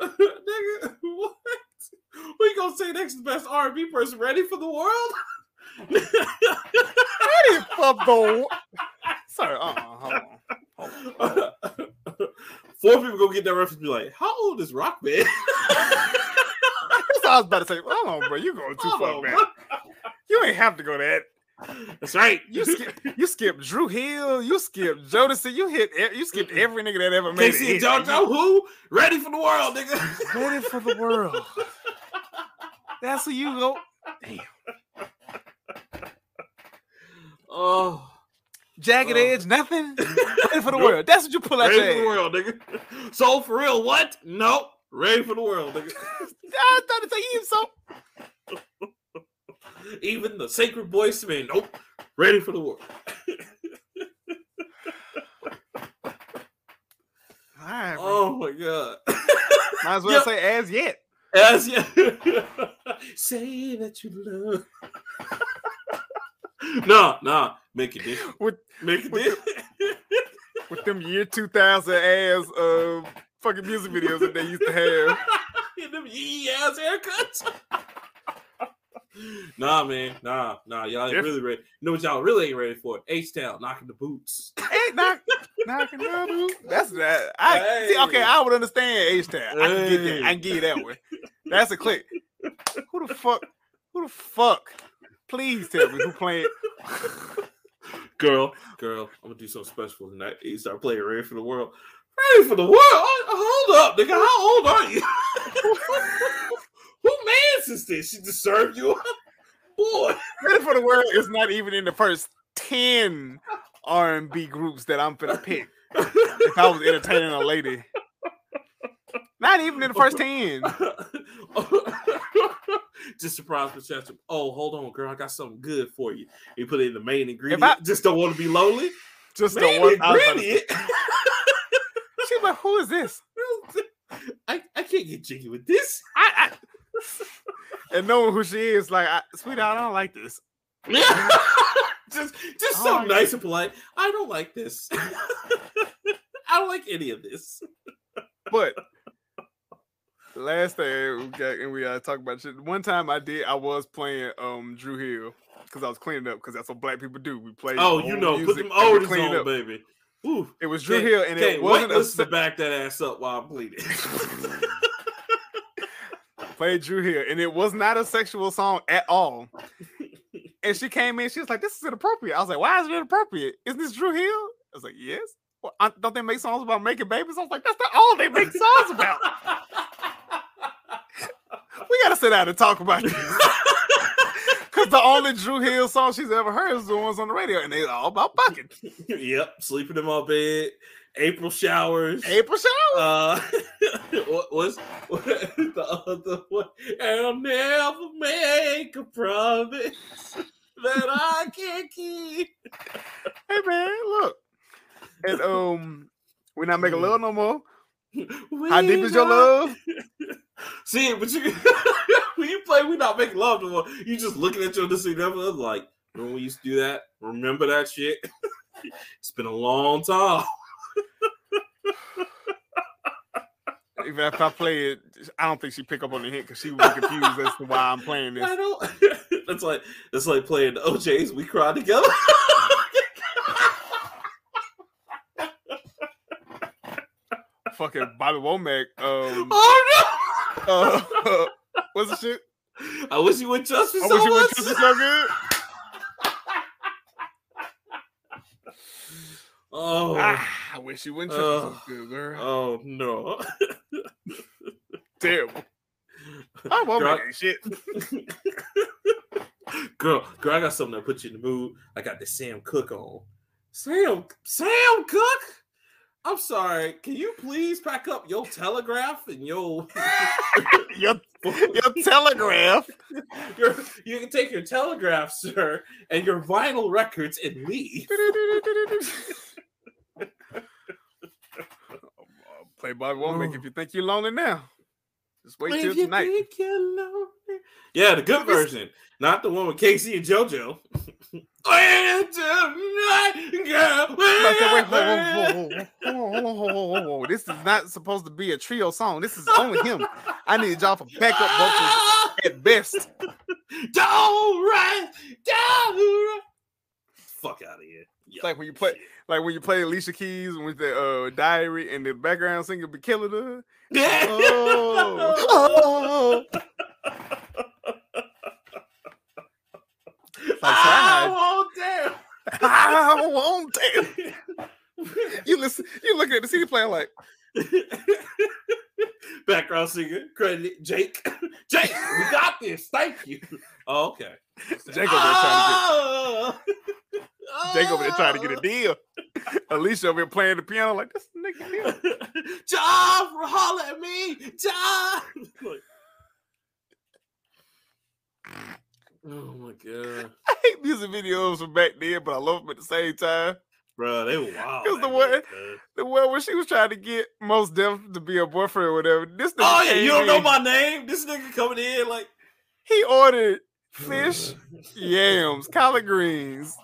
[LAUGHS] nigga, what? You gonna say next? The best R and B person ready for the world? Ready for the Sorry, uh, hold on. Hold on. Four people gonna get that reference. and Be like, how old is Rock Man? I was about to say. Hold on, bro. You going too far back. You ain't have to go that. That's right. You skip, you skip Dru Hill. You skipped Jodeci. You hit. You skip every nigga that ever made K-Ci it. and JoJo, who ready for the world, nigga? Ready for the world. [LAUGHS] That's who you go. Damn. Oh, Jagged Oh. edge, nothing. [LAUGHS] Ready for the Nope. world. That's what you pull out ready for the world, nigga. So for real, what? Nope. Ready for the world, nigga. [LAUGHS] I thought it you so. [LAUGHS] Even the sacred voice man, nope. Ready for the world. [LAUGHS] All right. Oh my god. Might as well Yep. say as yet. As you say that you love. no, no, make it different. With Make it with different. with them year 2000 ass uh fucking music videos that they used to have. [LAUGHS] In them yee ass haircuts. [LAUGHS] nah, man, nah, nah. Y'all ain't really ready. You know what y'all really ain't ready for? H Town knocking the boots. Ain't knock, knocking the boot. That's that. I see. Okay, I would understand H Town. I can get that. Hey. I can give you that one. That's a click. Who the fuck? Who the fuck? Please tell me who playing. [LAUGHS] Girl, girl, I'm gonna do something special tonight. You start playing Ready for the World. Ready for the World? Oh, Hold up, nigga. How old are you? [LAUGHS] Who man is this? She just served you up? Boy. Ready for the World is not even in the first ten R and B groups that I'm gonna pick. If I was entertaining a lady, not even in the first ten. [LAUGHS] just surprise Patricia. Oh, hold on, girl. I got something good for you. You put it in the main ingredient. I- just don't want to be lonely. Just Main one. I was about to say- ingredient. She's like, who is this? I, I can't get jiggy with this. I, I [LAUGHS] and knowing who she is, like, I, sweetheart, I don't like this. [LAUGHS] just just Oh, so I- nice and polite. I don't like this. [LAUGHS] I don't like any of this. But last thing we got, and we uh, talk about shit. One time I did, I was playing um Dru Hill because I was cleaning up because that's what black people do. We play. Oh, you know, put them oldies clean on, up. baby. Ooh, It was Drew Can't- Hill, and it wasn't a to back that ass up while I'm bleeding. [LAUGHS] played Dru Hill, and it was not a sexual song at all. And she came in, she was like, "This is inappropriate." I was like, "Why is it inappropriate? Isn't this Dru Hill?" I was like, "Yes." Well, I, don't they make songs about making babies? I was like, "That's not all they make songs about." [LAUGHS] we gotta sit down and talk about this. [LAUGHS] Because [LAUGHS] the only Dru Hill song she's ever heard is the ones on the radio, and they all about fucking. [LAUGHS] yep, sleeping in my bed. April showers. April showers. Uh, [LAUGHS] what was what, the other one? And I'll never make a promise that I can't keep. Hey man, look. And um, we're not making love no more. How deep is your love? [LAUGHS] See, but you [LAUGHS] when you play, we not making love no more. You just looking at your significant like, remember we used to do that? Remember that shit? [LAUGHS] it's been a long time. Even if I play it, I don't think she pick up on the hint because she was confused as to why I'm playing this. I don't. That's like that's like playing the O'Jays. We cried together. Fucking Bobby Womack. Um, oh uh, [LAUGHS] what's the shit? I wish you would trust me I so wish you would trust me so good. [LAUGHS] oh, Ah, I wish you wouldn't trust me Uh, so good, girl. oh no! [LAUGHS] Terrible. I won't Girl, make shit. girl, girl, I got something to put you in the mood. I got the Sam Cooke on. Sam, Sam Cooke. I'm sorry. Can you please pack up your telegraph and your [LAUGHS] your, your telegraph. your you can take your telegraph, sir, and your vinyl records and leave. [LAUGHS] Play Bobby Womack if you think you're lonely now. Just wait till tonight. Yeah, the good version, not the one with K-Ci and JoJo. This is not supposed to be a trio song. This is only him. I need y'all for backup vocals [LAUGHS] at best. Don't run, don't run. Fuck out of here. Yo, like when you play, shit. like when you play Alicia Keys with the uh, diary and the background singer be killing her. [LAUGHS] Oh. oh. [LAUGHS] Like, oh, damn. I won't it. You listen, you looking at the CD player like, [LAUGHS] Background singer, credit Jake. [LAUGHS] Jake, we got this. Thank you. Oh, okay. Jake over there trying to Oh. get, Jake over there trying to get a oh. deal. Alicia over here playing the piano like this nigga here. [LAUGHS] Job, holler at me. Job. Oh my god. [LAUGHS] I hate music videos from back then, but I love them at the same time. bro. They were wild. It was the one- cuz. The one where she was trying to get Mos Def to be a boyfriend or whatever. This nigga Oh yeah, you don't know my name. This nigga coming in like He ordered fish, [LAUGHS] yams, collard greens,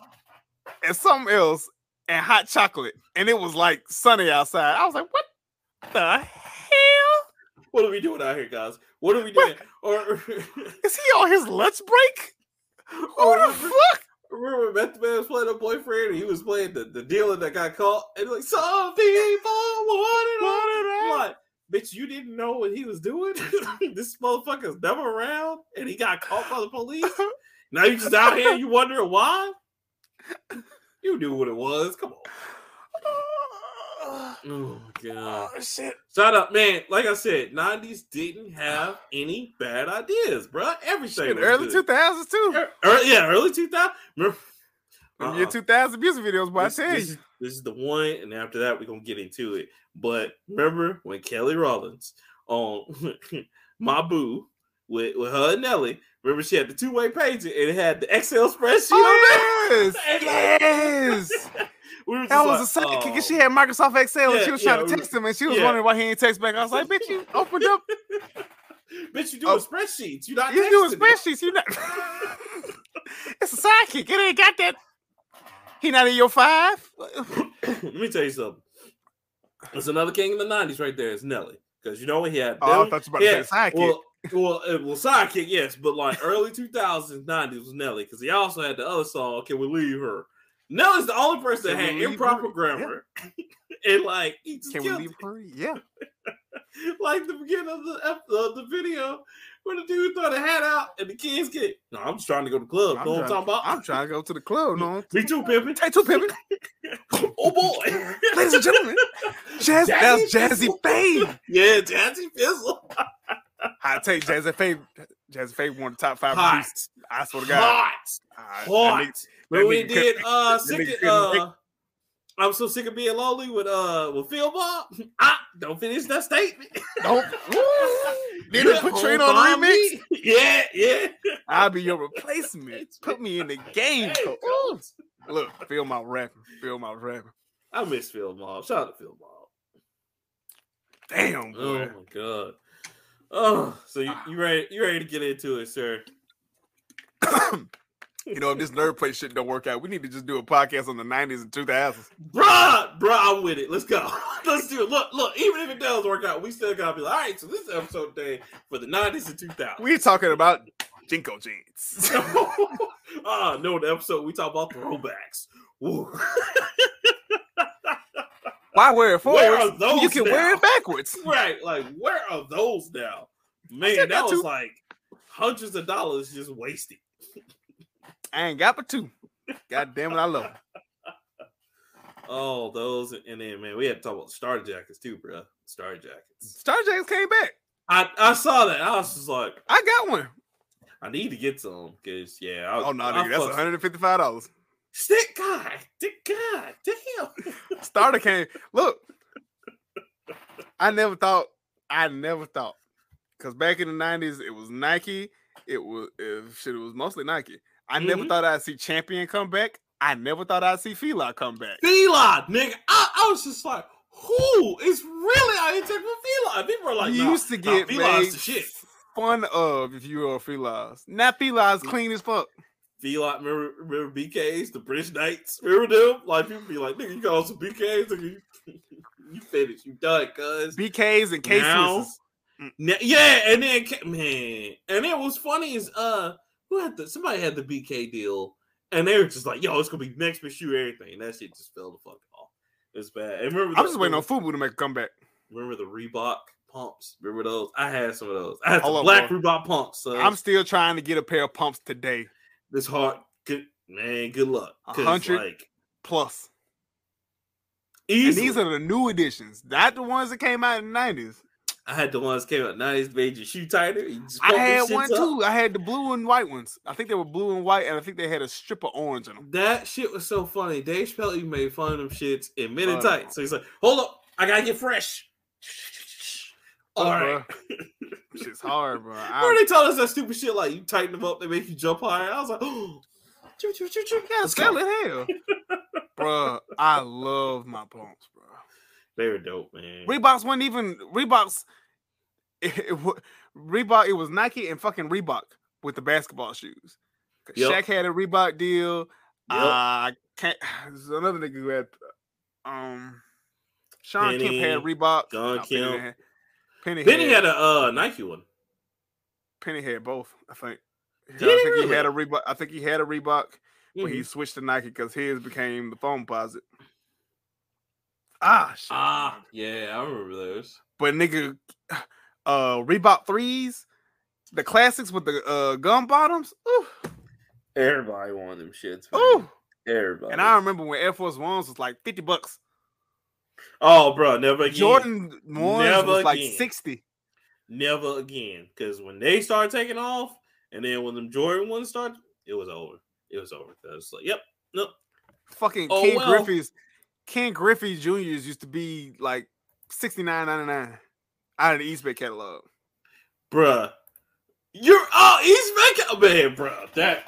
and something else, and hot chocolate. And it was like sunny outside. I was like, what the? What are we doing out here, guys? What are we doing? Or [LAUGHS] Is he on his let's break? Who Oh, the fuck? remember Method Man was playing a boyfriend and he was playing the, the dealer that got caught and like some people want it like, bitch, you didn't know what he was doing? [LAUGHS] this motherfucker's never around and he got caught by the police. Now you just out here you wondering why? You knew what it was. Come on. Oh god. Oh shit. Shut up, man. Like I said, 90s didn't have any bad ideas, bro. Everything Shit, was early good. two thousands too. Er- early, yeah, early 2000. Remember, Uh-uh. Two thousand music videos, boy. I this, tell this, you. this is the one, and after that, we're gonna get into it. But remember when Kelly Rowland on [LAUGHS] My Boo with, with her and Nelly, remember she had the two-way pager and it had the Excel spreadsheet Oh, on yes. [LAUGHS] And, like, yes. [LAUGHS] We were That was a like, sidekick, and she oh. had Microsoft Excel, and she was yeah, trying to text him, and she was yeah. wondering why he ain't text back. I was like, "Bitch, you [LAUGHS] opened up, Bitch, you doing Oh. spreadsheets. You're not you doing spreadsheets. You not? [LAUGHS] it's a sidekick. It ain't got that. He not in your five. [COUGHS] Let me tell you something. There's another king in the 90s right there. It's Nelly. Because you know what he had? Oh, I Nelly- thought you about to say sidekick. Well, well, uh, well, sidekick, yes, but like early 2000s, 90s was Nelly because he also had the other song, Can We Leave Her? Nelly's the only person that had improper grammar. and like, he just Can we leave her? Yeah. [LAUGHS] Like the beginning of the, ep- of the video where the dude throw the hat out and the kids get, no, I'm just trying to go to the club. I'm know what I'm trying- talking about? I'm trying to go to the club. No, Me too, pimping. take two pimping. [LAUGHS] oh boy. [LAUGHS] Ladies and gentlemen, Jazz, that's Jazze Pha. Yeah, Jazzy Fizzle. I take Jazze Pha. Jazze Pha one of the top five Hot. producers. I swear to God. Hot. I, Hot. That nigga, when we did uh, sick of, uh, I'm so sick of being lonely with uh with Field Mob. Ah, don't finish that statement. Don't. [LAUGHS] Did it put Train on remix? me. [LAUGHS] Yeah, yeah. I'll be your replacement. [LAUGHS] Put me in the game. Hey, coach. coach. Look, feel my rapping. Feel my rapping. I miss Field Mob. Shout out to Field Mob. Damn, Oh my god. Oh, so you, you ready? You ready to get into it, sir? [COUGHS] you know, if this nerd play shit don't work out, we need to just do a podcast on the 90s and 2000s. Bruh, bruh, I'm with it. Let's go. [LAUGHS] Let's do it. Look, look, even if it does work out, we still gotta be like, all right, so this episode day for the 90s and 2000s. we talking about JNCO jeans. [LAUGHS] ah, no, the episode we talk about throwbacks. [LAUGHS] Why wear it Where forward? are those You can wear it backwards. [LAUGHS] right, like where are those now? Man, that was like hundreds of dollars just wasted. I ain't got but two. God damn it, I love 'em. [LAUGHS] Oh, those and then man, we had to talk about starter jackets too, bro. Starter jackets. Star Jackets came back. I I saw that. I was just like, I got one. I need to get some because yeah. I, Oh no, nigga, that's one hundred and fifty-five dollars. Stick guy, stick guy, damn. [LAUGHS] Starter came. Look, I never thought. I never thought because back in the nineties, it was Nike. It was if shit. It was mostly Nike. I never Mhm. thought I'd see Champion come back. I never thought I'd see Fila come back. Fila, nigga. I, I was just like, who is really out here taking Fila? People are like, you nah, used to nah, get made the shit. fun of if you were a Fila's. Now Fila's clean as fuck. Fila, remember, remember BKs, the British Knights? Remember them? Like, people be like, nigga, you got some BKs, nigga, you, [LAUGHS] you finished, you done, cuz. BKs and K Now- Now- yeah, and then man, and then what's funny is uh, who had the somebody had the BK deal, and they were just like, "Yo, it's gonna be next big shoe everything." And that shit just fell the fuck off. It's bad. And remember, I'm just waiting on Fubu to make a comeback. Remember the Reebok pumps? Remember those? I had some of those. I had Hold black bro. Reebok pumps. I'm still trying to get a pair of pumps today. This hard. Good man. Good luck. Hundred Like Plus. easily. And these are the new editions, not the ones that came out in the 90s. I had the ones came out nice, made your shoe tighter. You I had one up. too. I had the blue and white ones. I think they were blue and white, and I think they had a strip of orange in them. That shit was so funny. Dave Chappelle even made fun of them shits in Men in Uh, Tights. So he's like, hold up, I gotta get fresh. All right. [LAUGHS] Shit's hard, bro. Remember I, they told us that stupid shit like you tighten them up, they make you jump higher. I was like, oh, [GASPS] choo, choo, choo, choo. yeah, Let's scale go. hell. [LAUGHS] Bruh, I love my pumps, bro. They were dope, man. Reeboks wasn't even Reeboks. [LAUGHS] It, it, wa- Reebok, it was Nike and fucking Reebok with the basketball shoes. Yep. Shaq had a Reebok deal. Yep. Uh, can't. [SIGHS] There's another nigga who had um Shawn Kemp had Penny, Reebok. Don Penny Kemp. Had, Penny, then he had, had a uh, Nike one. Penny had both. I think. Did I he think he had a really? Reebok. I think he had a Reebok, but he Mhm. switched to Nike because his became the Foamposite. Ah, shit. Ah, yeah, I remember those. But nigga, uh, Reebok threes, the classics with the uh gum bottoms. Ooh, Everybody wanted them shits. Man. ooh. Everybody. And I remember when Air Force Ones was like fifty bucks. Oh, bro, never again. Jordan ones Never was like sixty. never again. Because when they started taking off, and then when the Jordan ones started, it was over. It was over. Cause like, yep, nope. Fucking Oh, Ken well. Griffey's, Ken Griffey Juniors used to be like sixty nine ninety nine out of the East Bay catalog. bruh. You're oh East Bay man, bruh. That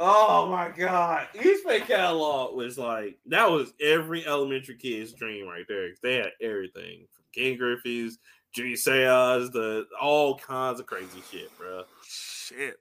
oh my god, East Bay catalog was like that was every elementary kid's dream right there. They had everything from Ken Griffey's, Junior Seance, the all kinds of crazy shit, bro. Shit.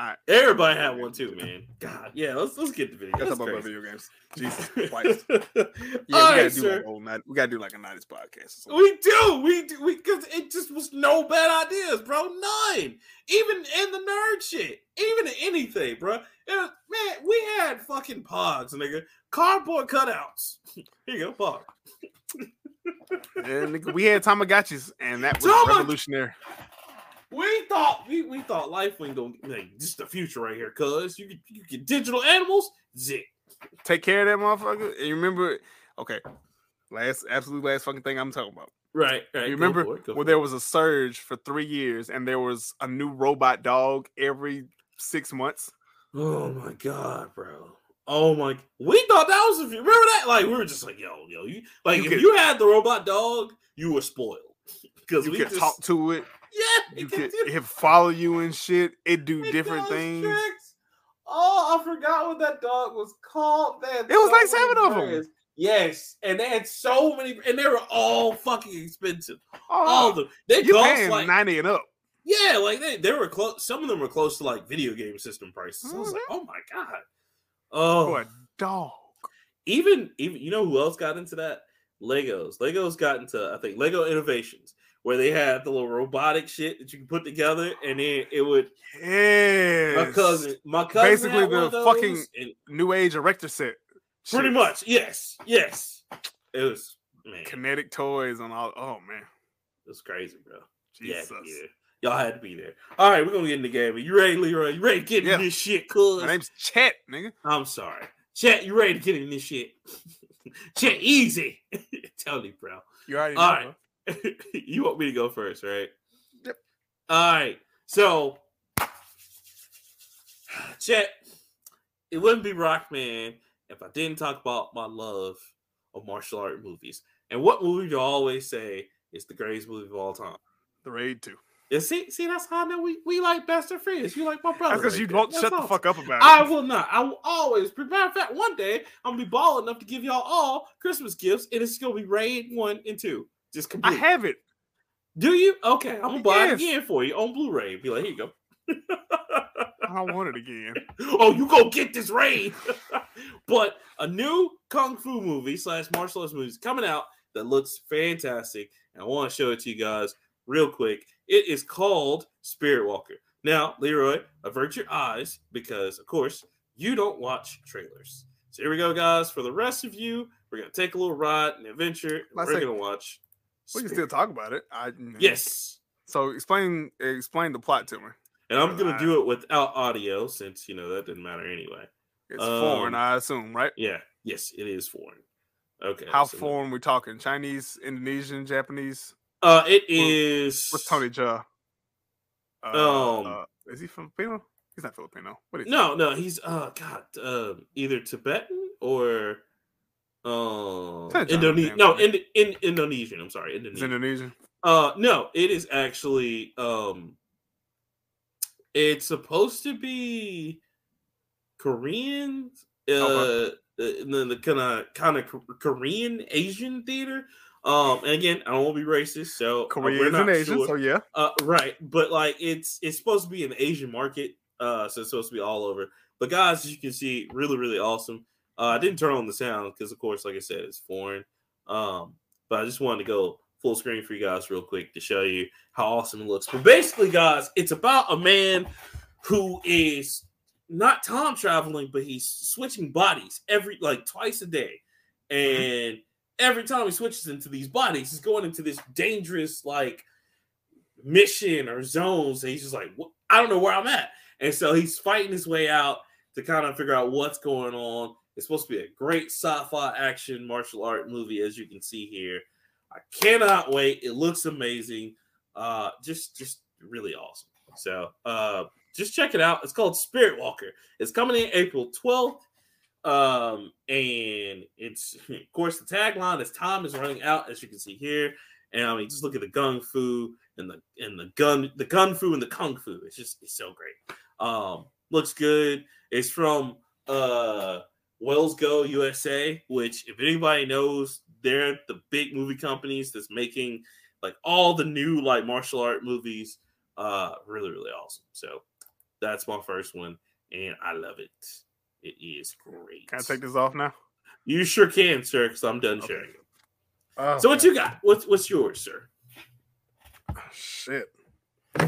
All right, Everybody had one too, man. God, yeah. Let's let's get the video. let's That's talk about video games. [LAUGHS] Jesus Christ. yeah, Yeah, we gotta do a whole night. We gotta do like a nineties podcast. Or. We do, we do, we because it just was no bad ideas, bro. None, even in the nerd shit, even in anything, bro. Was- man, we had fucking pogs, nigga, cardboard cutouts. [LAUGHS] Here you go, pog. [LAUGHS] And nigga, we had Tamagotchis, and that was Tama- revolutionary. We thought we we thought life wasn't gonna like this is the future right here, cuz you get you get digital animals, zit. Take care of that motherfucker. And you remember, okay, last absolute last fucking thing I'm talking about. Right, right. You remember for it, go when there was a surge for three years, and there was a new robot dog every six months. Oh my god, bro. Oh my we thought that was a few remember that? Like we were just like, yo, yo, you like You if could- you had the robot dog, you were spoiled. Because You we could just talk to it. Yeah, [LAUGHS] You it could do- it follow you and shit. It do it different things. tricks. Oh, I forgot what that dog was called. Man, It was like seven of 'em. Yes, and they had so many, and they were all fucking expensive. Oh, all Oh, of them. They you cost paying like ninety and up. yeah, like they, they were close. Some of them were close to like video game system prices. I was like, mm-hmm. oh my god. Oh, For a dog. even even you know who else got into that? Legos. Legos got into I think Lego Innovations, where they had the little robotic shit that you can put together, and then it would. Yes. My cousin, my cousin, Basically the those, fucking- and New age erector set. pretty Shit. much, yes, yes. It was man, Kinetic toys on all. Oh man. was crazy, bro. Jesus. Yeah, yeah. Y'all had to be there. All right, we're gonna get in the game. You ready, Leroy? You ready to get Yeah. in this shit, cuz? My name's Chet, nigga. I'm sorry. Chet, you ready to get in this shit? [LAUGHS] Chet, easy. [LAUGHS] Tell me, bro. You already know. All right. huh? [LAUGHS] you want me to go first, right? Yep. All right. So, [SIGHS] Chet, it wouldn't be Rockman if I didn't talk about my love of martial art movies. And what movie do I always say is the greatest movie of all time? The raid 2. Yeah, see, see, that's how I know we, we like best of friends. You like my brother. That's because right you won't That's shut the fuck up about it. I will not. I will always. Matter of fact, one day I'm gonna be ball enough to give y'all all Christmas gifts, and it's gonna be Raid one and two, just I have it. Do you? Okay, I'm gonna buy Yes. it again for you on Blu-ray. Be like, here you go. I want it again. [LAUGHS] oh, you go get this Raid. [LAUGHS] but a new kung fu movie slash martial arts movie is coming out that looks fantastic, and I want to show it to you guys real quick. It is called Spirit Walker. Now, Leroy, avert your eyes because, of course, you don't watch trailers. So here we go, guys. For the rest of you, we're gonna take a little ride and adventure. and we're gonna watch. We can still talk about it. I Yes. So explain explain the plot to me. And I'm gonna Alright. do it without audio since you know that didn't matter anyway. It's Um, foreign, I assume, right? Yeah, yes, it is foreign. Okay. How so- foreign we talking? Chinese, Indonesian, Japanese? Uh, it is. What's Tony Jaa? Uh, Um, uh, is he Filipino? He's not Filipino. What is he? No, no, he's uh, God, um, either Tibetan or um, Sounds Indonesian. No, in, in Indonesian. I'm sorry, Indonesian. Indonesian. Uh, no, it is actually um, it's supposed to be Korean. uh, in the, the kind of kind of Korean Asian theater. Um, and again, I don't want to be racist, so uh, we're Koreans and Asians, sure. so yeah. Uh, right, but like it's it's supposed to be an Asian market, uh, so it's supposed to be all over. But guys, as you can see, really, really awesome. Uh, I didn't turn on the sound because, of course, like I said, it's foreign. Um, but I just wanted to go full screen for you guys real quick to show you how awesome it looks. But basically, guys, it's about a man who is not time traveling, but he's switching bodies every like twice a day, and every time he switches into these bodies, he's going into this dangerous like mission or zones. And he's just like, I don't know where I'm at, and so he's fighting his way out to kind of figure out what's going on. It's supposed to be a great sci-fi action martial art movie, as you can see here. I cannot wait. It looks amazing. Uh, just just really awesome. So uh, just check it out. It's called Spirit Walker. It's coming in April 12th. Um, and it's [LAUGHS] of course the tagline is time is running out, as you can see here. And I mean, just look at the gung fu and the and the gun, the gun fu and the kung fu. It's just it's so great. Um, looks good. It's from uh Wells Go USA, which if anybody knows, they're the big movie companies that's making like all the new like martial art movies. Uh, really, really awesome. So that's my first one, and I love it. It is great. Can I take this off now? You sure can, sir, because I'm done Okay. sharing. Oh, So what you got? What's what's yours, sir? shit. [LAUGHS]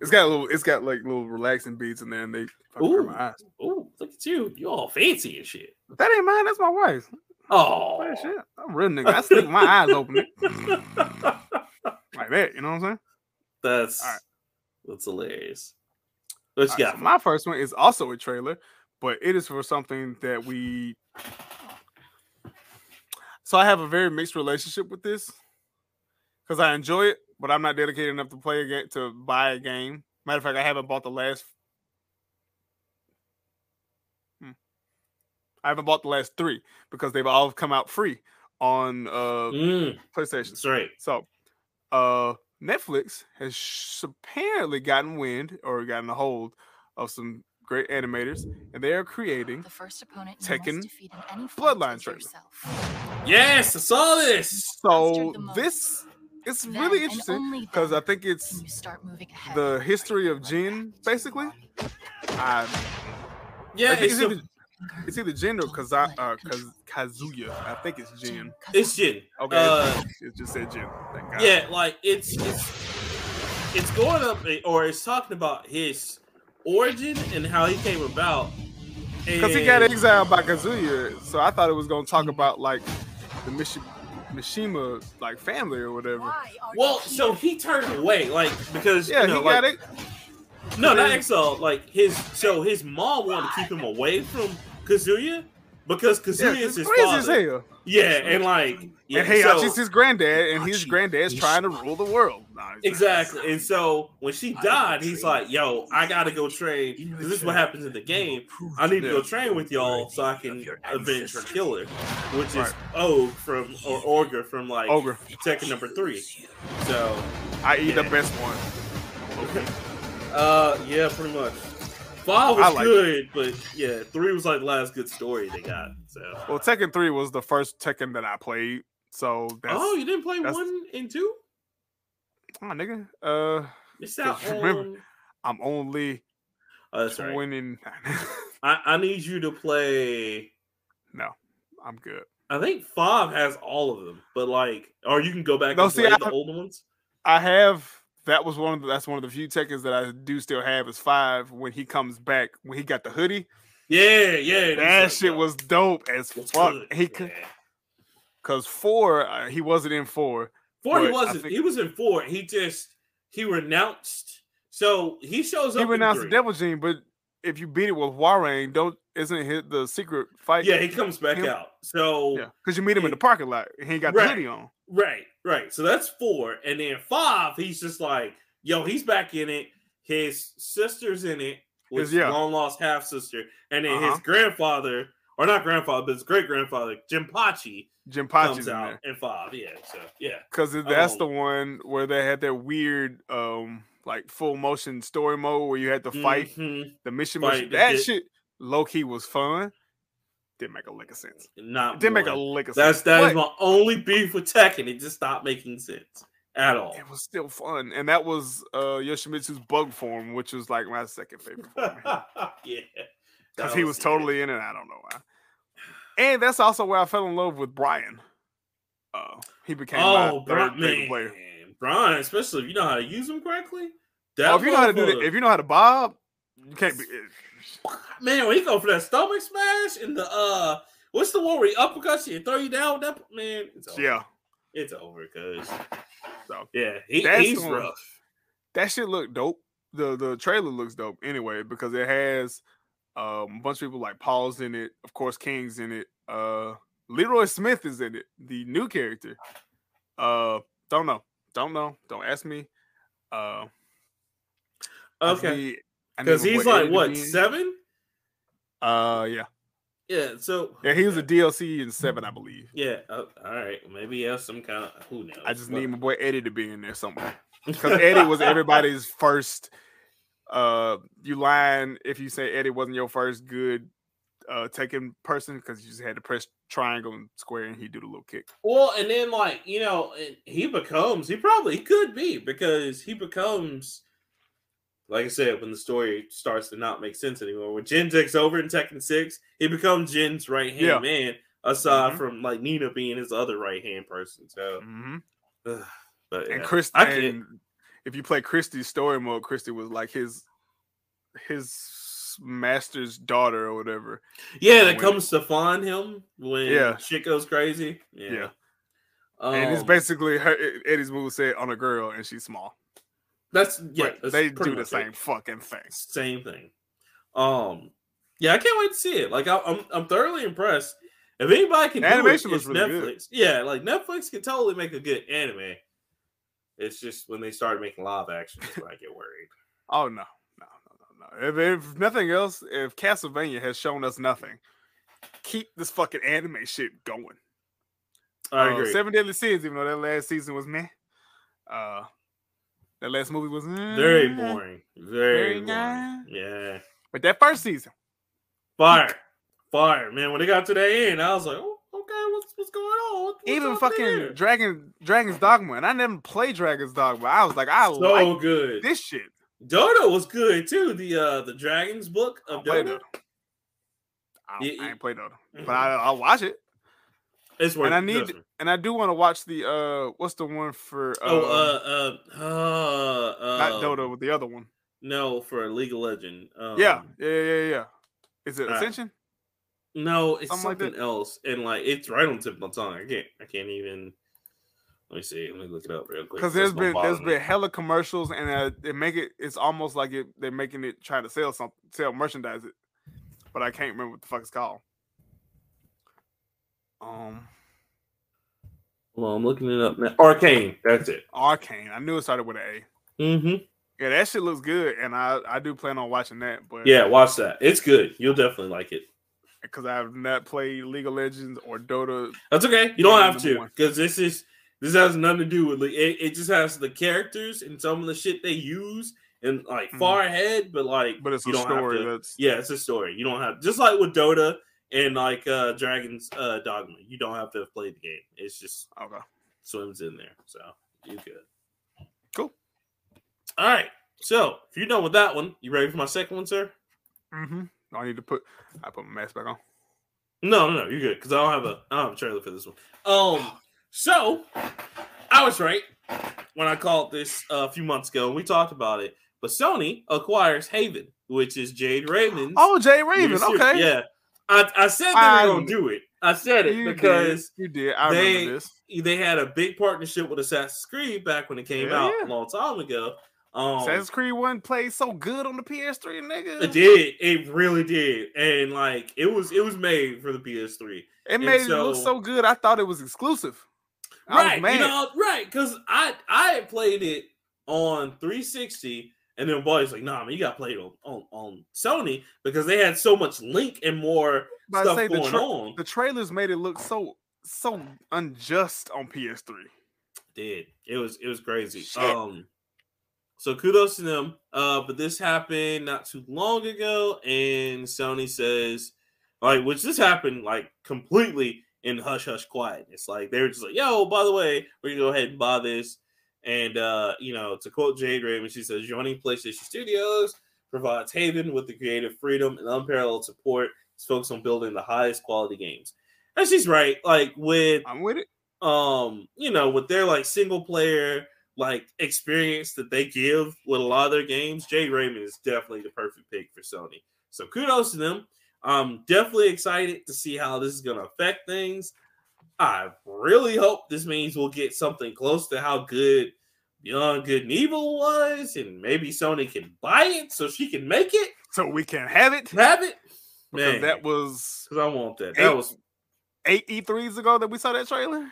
It's got a little. It's got like little relaxing beats in there, and they Ooh. my eyes. oh, look at you! You all fancy and shit. That ain't mine. That's my wife's. Oh, shit. I'm real nigga. I sleep with my eyes open [LAUGHS] [LAUGHS] like that. You know what I'm saying? that's right. that's hilarious. What you All right, got? so my first one is also a trailer, but it is for something that we. So I have a very mixed relationship with this because I enjoy it, but I'm not dedicated enough to play a game to buy a game. Matter of fact, I haven't bought the last. Hmm. I haven't bought the last three because they've all come out free on uh Mm, PlayStation. that's right. So, uh, Netflix has sh- apparently gotten wind or gotten a hold of some great animators, and they are creating. The first opponent you Tekken must defeat in any Bloodline fight trailer. yourself. Yes, I saw this. So Mastered most. this it's Then really interesting because I think it's you start moving ahead? the history of Jin, basically. I, Yeah, I it's, it's a- either, it's either Jin or Kaza, uh, Kaz, Kazuya. I think it's Jin. it's Jin. Okay, Uh, it just said Jin. Thank God. yeah, like it's it's it's going up or it's talking about his origin and how he came about. because he got exiled by Kazuya. So I thought it was going to talk about like the Mishi- Mishima like family or whatever. Well, so he turned away, like because Yeah, you know, he like, got it. No, not then- exile. Like his so his mom wanted to keep him away from Kazuya because Yeah, Kazuya is it's his crazy as hell. Yeah, and like yeah, and hey, so, his granddad, and his granddad's trying to rule the world. Nah, he's not. exactly. And so when she died, he's like, "Yo, I gotta go train. 'cause This is what happens in the game. I need to go train with y'all so I can avenge her killer, which is Right. Og from or Orga from like Ogre. Tekken number three. So I eat the best one. [LAUGHS] Uh, yeah, pretty much. Five was like good, but yeah, three was like the last good story they got. So. Well, Tekken 3 was the first Tekken that I played. So that's oh, you didn't play one and two? oh, nigga. Uh It's out remember- on. I'm only Oh, right. [LAUGHS] I, I need you to play. no, I'm good. I think five has all of them, but like, or you can go back No, and see, play I- the older ones. I have that was one of the, that's one of the few Tekkens that I do still have is five when he comes back when he got the hoodie. Yeah, yeah. That shit was dope as It's fuck. good. He yeah. could because four uh, he wasn't in four. Four, he wasn't. think- He was in four. He just he renounced. So he shows up. He renounced the. Devil Gene, but if you beat it with Warang, don't isn't it the secret fight? Yeah, he comes back Him- out. So Yeah, because you meet him in the parking lot he ain't got Right. the hoodie on. Right, right. So that's four. And then five, he's just like, yo, he's back in it. His sister's in it, His- yeah. long lost half sister. And then Uh-huh. his grandfather, or not grandfather, but his great grandfather, Jim comes Pachi's in out there in five. Yeah. So yeah. because that's Um, the one where they had that weird, um, like full motion story mode where you had to fight Mhm. the mission. Fight mission. That shit, low key was fun. Didn't make a lick of sense. Not It didn't make a lick of That's sense. that is my only beef with Tekken. It just stopped making sense at all. It was still fun, and that was uh Yoshimitsu's bug form, which was like my second favorite form [LAUGHS] yeah, because he was totally in it. I don't know why. And that's also where I fell in love with Brian. Uh, he became Oh, my third favorite player. Brian, especially if you know how to use them correctly. That Oh, if you know how to do that, if you know how to bob, you can't be. Man, when he go for that stomach smash and the uh, what's the one where he uppercuts you and throw you down? With that man, it's over. Yeah, it's over because So, yeah, he, that's he's one. rough. that shit looked dope. The the trailer looks dope anyway because it has um, a bunch of people like Paul's in it, of course King's in it. Uh, Leroy Smith is in it, the new character. Uh, don't know, don't know, don't ask me. Uh, Okay, because he's boy like what seven? Uh, yeah, Yeah, so yeah, he was a DLC in seven, I believe. yeah. Uh, all right, maybe he has some kind of who knows. I just But- need my boy Eddie to be in there somewhere. [LAUGHS] because Eddie was everybody's first. Uh, you lying if you say Eddie wasn't your first good uh Tekken person because you just had to press triangle and square and he do the little kick. Well, and then like you know, he becomes he probably could be because he becomes like I said when the story starts to not make sense anymore. When Jin takes over in Tekken Six, he becomes Jin's right hand Yeah. man. Aside Mhm. from like Nina being his other right hand person, so Mm-hmm. but And yeah. Chris, I can't- and if you play Christie's story mode, Christy was like his his master's daughter or whatever. yeah, that when- comes to find him when Yeah. shit goes crazy. Yeah, Yeah. and it's Um, basically her Eddie's move set on a girl and she's small. That's yeah, But that's they do the much it. same fucking thing. Same thing. Um, yeah, I can't wait to see it. Like, I, I'm I'm thoroughly impressed. If anybody can, The do animation it, looks it's really Netflix. good. Yeah, like Netflix can totally make a good anime. It's just when they started making live action, that's when I get worried. [LAUGHS] Oh no, no, no, no, no. If, if nothing else, if Castlevania has shown us nothing, keep this fucking anime shit going. I Uh, agree. Seven Deadly Sins, even though that last season was meh. Uh, that last movie was Very eh. boring. Very Very boring. Yeah. But that first season, Fire. Fire. Man, when they got to that end, I was like, oh, okay, what's what's going on? What's even fucking there? Dragon Dragon's Dogma, and I never played Dragon's Dogma. I was like, I so like good. this shit. Dota was good too. The uh the Dragons book of play. Dota. I, Yeah, I ain't played Dota, Mhm. but I, I'll watch it. It's worth And I need, and I do want to watch the uh, what's the one for? Oh, um, uh, uh, uh, uh, not Dota, with the other one. No, for League of Legend. Um, yeah, yeah, yeah, yeah. Is it. Ascension? No, it's Something something that. else, and like it's right on tip of my tongue. I can't, I can't even. Let me see. Let me look it up real quick. Because there's been there's been hella commercials, and uh, they make it. It's almost like it. They're making it try to sell something, sell merchandise it, but I can't remember what the fuck it's called. Um, Well, I'm looking it up now. Arcane. That's it. Arcane. I knew it started with an A. Mm-hmm. Yeah, that shit looks good, and I I do plan on watching that. But Yeah, watch that. It's good. You'll definitely like it. because I have not played League of Legends or Dota. That's okay. You don't have to because this is this has nothing to do with it. It just has the characters and some of the shit they use and like Mhm. far ahead, but like But it's a story to- that's Yeah, it's a story. You don't have just like with Dota and like uh Dragon's uh Dogma. You don't have to have played the game. It's just okay. swims in there. So you good. Cool. All right. So if you're done with that one, you ready for my second one, sir? Mm-hmm. I need to put I put my mask back on. No, no, no, you're good because I don't have a I don't have a trailer for this one. Um, so I was right when I called this uh, a few months ago and we talked about it. But Sony acquires Haven, which is Jade Raymond's. Oh, Jade Raven. Okay. yeah. I, I said they I were gonna do it. I said it You because did. you did. I they- remember this. they had a big partnership with Assassin's Creed back when it came Yeah, out yeah. a long time ago. Um, Assassin's Creed One played so good on the PS3, nigga. it did. It really did, and like it was, it was made for the PS3. It And made it look so- so good. I thought it was exclusive. I was right, mad. you know, right? Because I I had played it on 360, and then boys like, nah, man, you got to play it on, on on Sony because they had so much link and more But stuff say the going tra- on. the trailers made it look so so unjust on PS3. did it was it was crazy. Shit. Um, so kudos to them. Uh, but this happened not too long ago, and Sony says, like, which this happened like completely in hush hush quietness. Like they were just like, "Yo, by the way, we're gonna go ahead and buy this." And uh, you know, to quote Jade Raymond, she says, "Joining PlayStation Studios provides Haven with the creative freedom and unparalleled support. It's focused on building the highest quality games." And she's right. Like with I'm with it. um, you know, with their like single player like experience that they give with a lot of their games, Jay Raymond is definitely the perfect pick for Sony. So kudos to them. I'm definitely excited to see how this is going to affect things. I really hope this means we'll get something close to how good Beyond Good and Evil was, and maybe Sony can buy it so she can make it, So we can have it. have it. Because Man, that was because I want that. That was, eight E3s ago that we saw that trailer.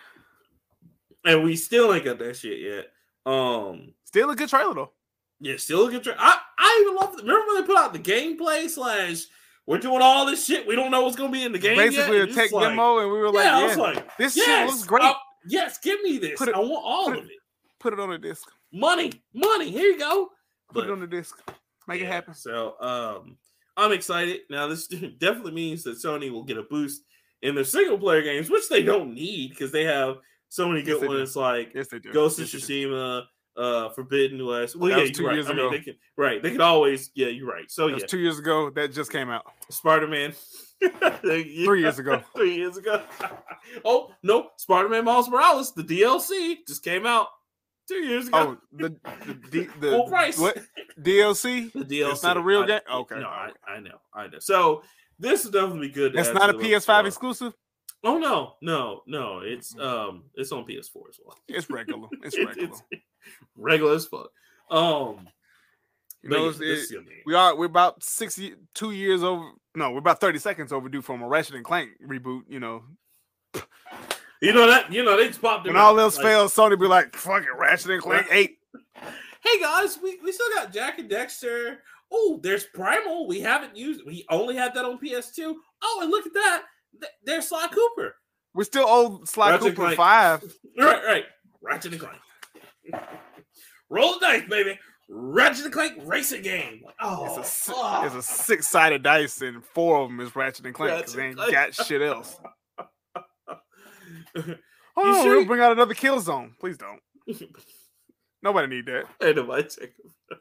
and we still ain't got that shit yet. Um, Still a good trailer though. Yeah, still a good tra- I I even love. Remember when they put out the gameplay slash? We're doing all this shit. We don't know what's gonna be in the game. Basically yet. a It's tech like- demo, and we were like, yeah, yeah, I was like, this yes, shit looks great. uh, yes, give me this. It- I want all put of it. Put it on a disc. Money, money. Here you go. Put it on the disc. Make it happen. So um I'm excited. Now this [LAUGHS] definitely means that Sony will get a boost in their single player games, which they don't need because they have so many Yes, good do. ones like Yes, do. Ghost of Yes, do. Tsushima, uh Forbidden West. Well, That yeah, two right. years I mean, ago. they can right, they can always yeah, you're right. So That yeah, was two years ago. That just came out. Spider-Man. [LAUGHS] Three years ago. [LAUGHS] Three years ago. [LAUGHS] oh no, Spider-Man Miles Morales, the DLC just came out two years ago. Oh, the the, the Full price. what DLC? The DLC. It's not a real I- game? Okay. No, I, I know. I know. So this will definitely good. That's not a PS5 repertoire. exclusive. Oh no, no, no. It's um it's on PS4 as well. It's regular. [LAUGHS] It's regular. it's [LAUGHS] regular as fuck. Um You know, yeah, it- is gonna be- we are we're about sixty two years over. No, we're about thirty seconds overdue from a Ratchet and Clank reboot. You know, you know that you know they just popped when all else like, fails, Sony be like, "Fuck it, Ratchet and Clank eight. [LAUGHS] Hey guys, we, we still got Jak and Daxter. Oh, there's Primal. We haven't used we only had that on PS2. Oh, and look at that. Th- There's Sly Cooper. We're still old Sly Ratchet Cooper five. [LAUGHS] Right, right. Ratchet and Clank. [LAUGHS] Roll the dice, baby. Ratchet and Clank racing game. Oh, It's a fuck. it's a six sided dice, and four of them is Ratchet and Clank because they ain't Clank. got shit else. [LAUGHS] Oh, sure we'll bring out another Killzone. Please don't. Nobody need that. nobody check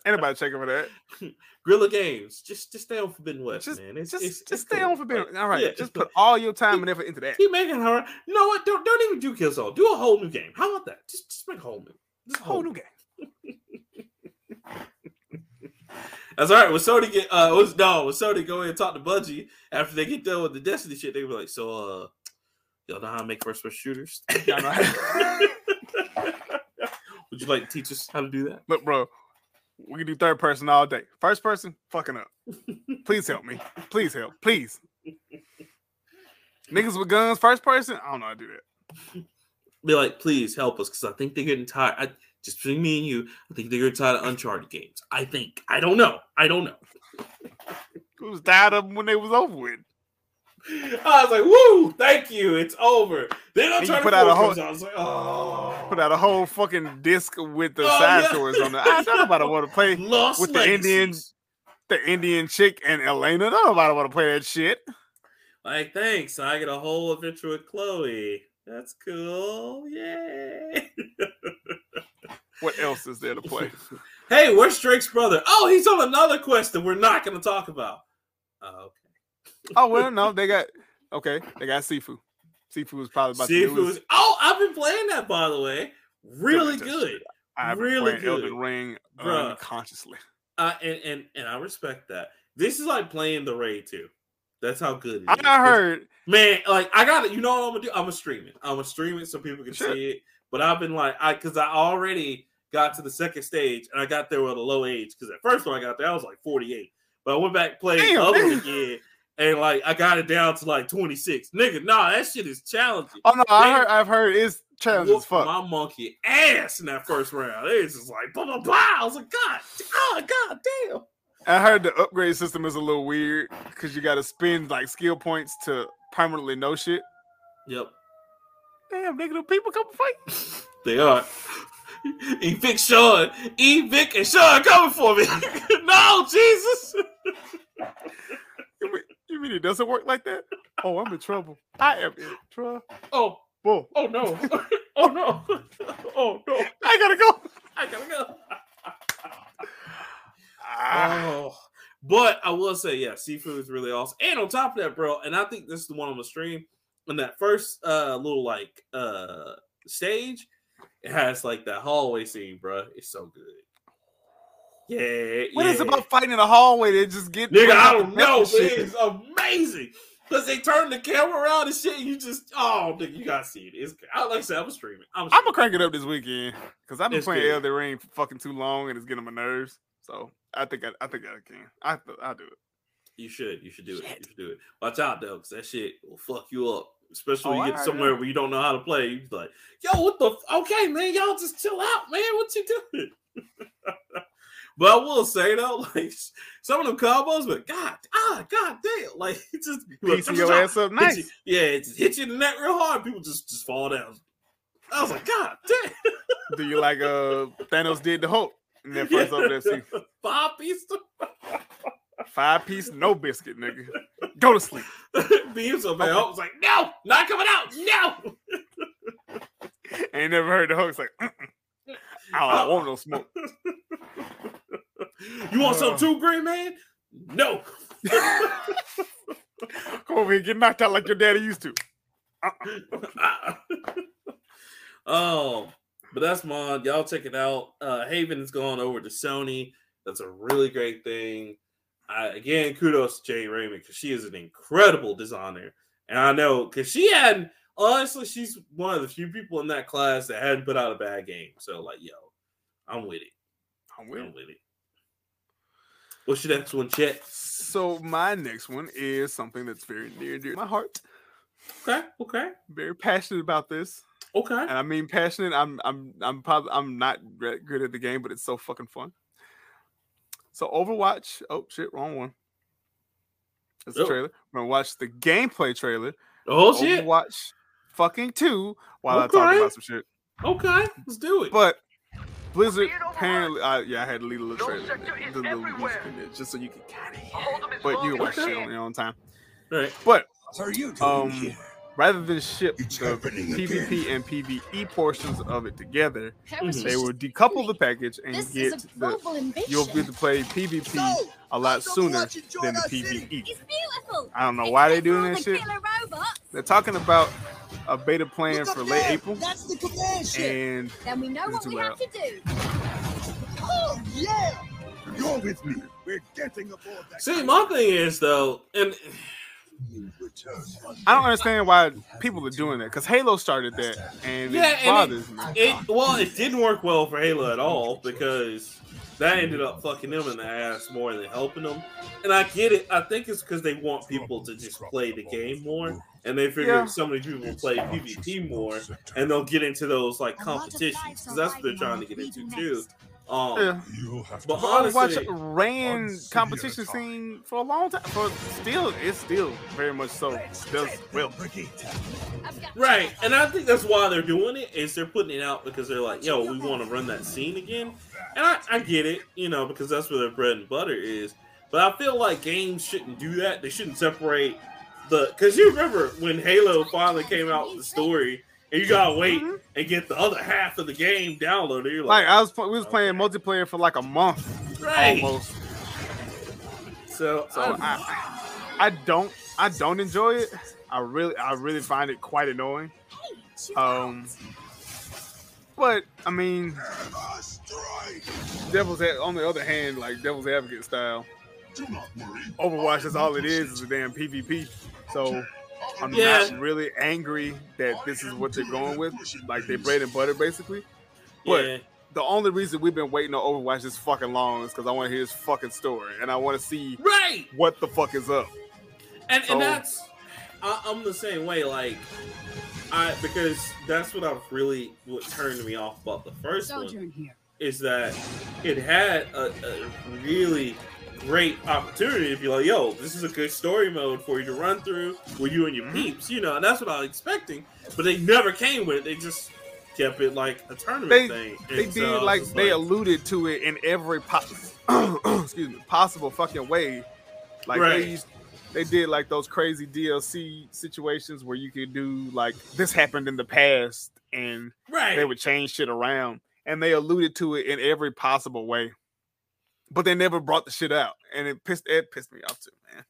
Anybody checking for that? [LAUGHS] Guerrilla Games. Just just stay on Forbidden West, Just, man. It's, just, it's, just it's stay cool. on for being Like, all right. yeah, just put all your time and effort into that. keep making her. You know what? Don't don't even do Killzone. Do a whole new game. How about that? Just just make a whole new. Just a Whole new game. [LAUGHS] That's all right. When Sony get uh was no when Sony go in and talk to Bungie after they get done with the Destiny shit, they be like, so uh y'all know how to make first person shooters? [LAUGHS] Y'all know how- Would you like to teach us how to do that? Look, bro, we can do third person all day. First person, fucking up. Please help me. Please help. Please. Niggas with guns, first person. I don't know how to do that. Be like, please help us because I think they're getting tired. I, just between me and you, I think they're getting tired of Uncharted games. I think. I don't know. I don't know. Who's tired of them when they was over with? I was like, woo, thank you. It's over. Then you Uncharted put out a whole- comes. I was like, oh. Put out a whole fucking disc with the Oh, side yeah. stories on there. I don't nobody want to play [LAUGHS] Lost with the Indian- the Indian chick and Elena. Nobody want to play that shit. Like, thanks. I get a whole adventure with Chloe. That's cool. Yay. [LAUGHS] What else is there to play? hey, where's Drake's brother? Oh, he's on another quest that we're not going to talk about. Oh, okay. Oh well, no, they got okay. They got Sifu. Sifu is probably about See to if do it his- was. Oh, I've been playing that, by the way. Really good. I've been really playing good. Elden Ring Bruh. unconsciously. Uh, and, and, and I respect that. This is like playing the Raid 2. That's how good it is. I heard Man, like I got it. You know what I'm gonna do? I'm gonna stream it. I'm gonna stream it so people can Sure. see it. But I've been like, I because I already got to the second stage and I got there with a low age. Because at first when I got there, I was like 48. But I went back played the other again, and like I got it down to like 26. Nigga, nah, that shit is challenging. Oh no, I heard I've heard it's challenging as fuck. My monkey ass in that first round. It's just like blah blah blah. I was like, God, oh god damn. I heard the upgrade system is a little weird because you gotta spend like skill points to permanently know shit. Yep, Damn, nigga, people come fight? they are. [LAUGHS] Evict Sean. Evict and Sean coming for me. [LAUGHS] no, Jesus. You mean, it doesn't work like that? Oh, I'm in trouble. I am in trouble. Oh, Whoa. oh no. [LAUGHS] Oh no. [LAUGHS] Oh no. I gotta go. I gotta go. Ah, Oh, but I will say, yeah, Sifu is really awesome. And on top of that, bro, and I think this is the one on the stream. In that first uh little like uh stage, it has like that hallway scene, bro. It's so good. Yeah, what yeah. is about fighting in the hallway? They just get Nigga, I don't know, shit? It's amazing. Because they turn the camera around and shit. And you just, oh, nigga, you gotta see it. It's I like I said, I'm streaming. I'm, I'm gonna crank it up this weekend because I've been It's playing good. Elden Ring for fucking too long and it's getting on my nerves. So I think I, I think I can. I I'll do it. You should. You should do it. You should do it. Watch out though, because that shit will fuck you up. Especially when Oh, you get somewhere where you don't know how to play. You like, yo, what the? F- okay, man, y'all just chill out, man. What you doing? [LAUGHS] but I will say though, [LAUGHS] like some of them combos, but God, ah, God damn, like it [LAUGHS] just Piecing your ass up nice. you- yeah, it just hit you in the neck real hard. People just just fall down. I was like, God damn. [LAUGHS] Do you like uh Thanos did the Hulk in that first opening scene? Five piece. Five piece, no biscuit, nigga. Go to sleep. Beams so bad. I was like, no, not coming out. No. Ain't never heard the Hulk's like, "Mm-mm. I don't want no smoke. [LAUGHS] You want some Uh. too, Green Man? No. [LAUGHS] Come over here, get knocked out like your daddy used to. oh, [LAUGHS] but that's mod. Y'all check it out. Uh Haven has gone over to Sony. That's a really great thing. I, again, kudos to Jade Raymond because she is an incredible designer. And I know because she had honestly, she's one of the few people in that class that hadn't put out a bad game. So, like, yo, I'm with it. I'm with I'm it. with it. What's your next one, Chet? So my next one is something that's very near and dear to my heart. Okay, okay, Very passionate about this, okay. and I mean passionate. I'm I'm I'm probably I'm not good at the game, but it's so fucking fun. So Overwatch. Oh shit, wrong one. That's the Oh. trailer. We're gonna watch the gameplay trailer. Oh shit. Overwatch fucking two while I talk about some shit. Okay, let's do it. But Blizzard apparently, uh, yeah, I had to leave a little No trailer, in sector the little music in there, just so you can kind of hear. It. But you can as watch you shit on your own time. right. But What are you doing um, here? Rather than ship It's the PvP again. and PvE portions of it together, Paris they will decouple the package and This get is a the. You'll be able to play PvP a lot sooner than the PvE. It's beautiful. I don't know It's why they're doing all that the shit. Robots. They're talking about a beta plan for late there. April, That's the command ship. and Then we know what we loud. have to do. Oh yeah! You're with me. We're getting aboard that. See, my thing is though, and You return one I don't understand why people are doing that because Halo started that, and Yeah, it and bothers me. it well, it didn't work well for Halo at all because that ended up fucking them in the ass more than helping them. And I get it. I think it's because they want people to just play the game more, and they figure Yeah. so many people play PvP more, and they'll get into those like competitions because that's what they're trying to get into too. Um, Yeah. You'll have to But Overwatch honestly, ran Unseen competition attack. scene for a long time. For still, it's still very much so does well. Right, and I think that's why they're doing it. Is they're putting it out because they're like, "Yo, we want to run that scene again," and I, I get it, you know, because that's where their bread and butter is. But I feel like games shouldn't do that. They shouldn't separate the because you remember when Halo finally came out with the story, and you gotta wait Mhm. and get the other half of the game downloaded. You're Like like, I was, we was playing multiplayer for like a month right. almost. So, So I, I, I don't, I don't enjoy it. I really, I really find it quite annoying. Um, but I mean, devil's a- on the other hand, like devil's advocate style. Overwatch is all it is is a damn PvP. So I'm Yeah. not really angry that this is what they're going with, like they bread and butter basically. But yeah, the only reason we've been waiting on Overwatch this fucking long is because I want to hear his fucking story and I want to see right. what the fuck is up. and, So- and that's I, I'm the same way. Like I because that's what I've really what turned me off about the first one in here. is that it had a, a really great opportunity to be like, yo, this is a good story mode for you to run through with you and your Mhm. peeps, you know, and that's what I was expecting. But they never came with it. They just kept it like a tournament They- thing. They so did like they alluded to it in every po- [CLEARS THROAT] excuse me possible fucking way. Like Right. they used, they did like those crazy DLC situations where you could do like this happened in the past and right. they would change shit around and they alluded to it in every possible way. But they never brought the shit out, and it pissed it pissed me off too, man.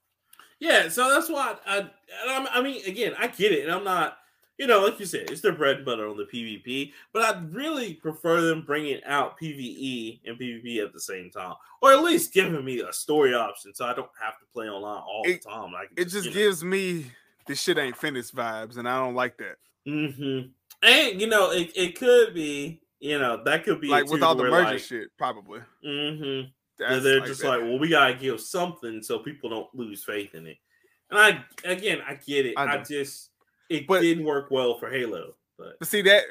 Yeah, so that's why I, and I'm, I mean, again, I get it, and I'm not, you know, like you said, it's their bread and butter on the PvP, but I'd really prefer them bringing out PvE and PvP at the same time, or at least giving me a story option, so I don't have to play online all It- the time. Like It just know. gives me this shit ain't finished vibes, and I don't like that. Mm-hmm. And you know, it, it could be, you know, that could be Like with all the merger shit, probably. Mm-hmm. That's they're just that. like, well, we gotta give something so people don't lose faith in it. And I, again, I get it. I I, just, it But- didn't work well for Halo. But But see that,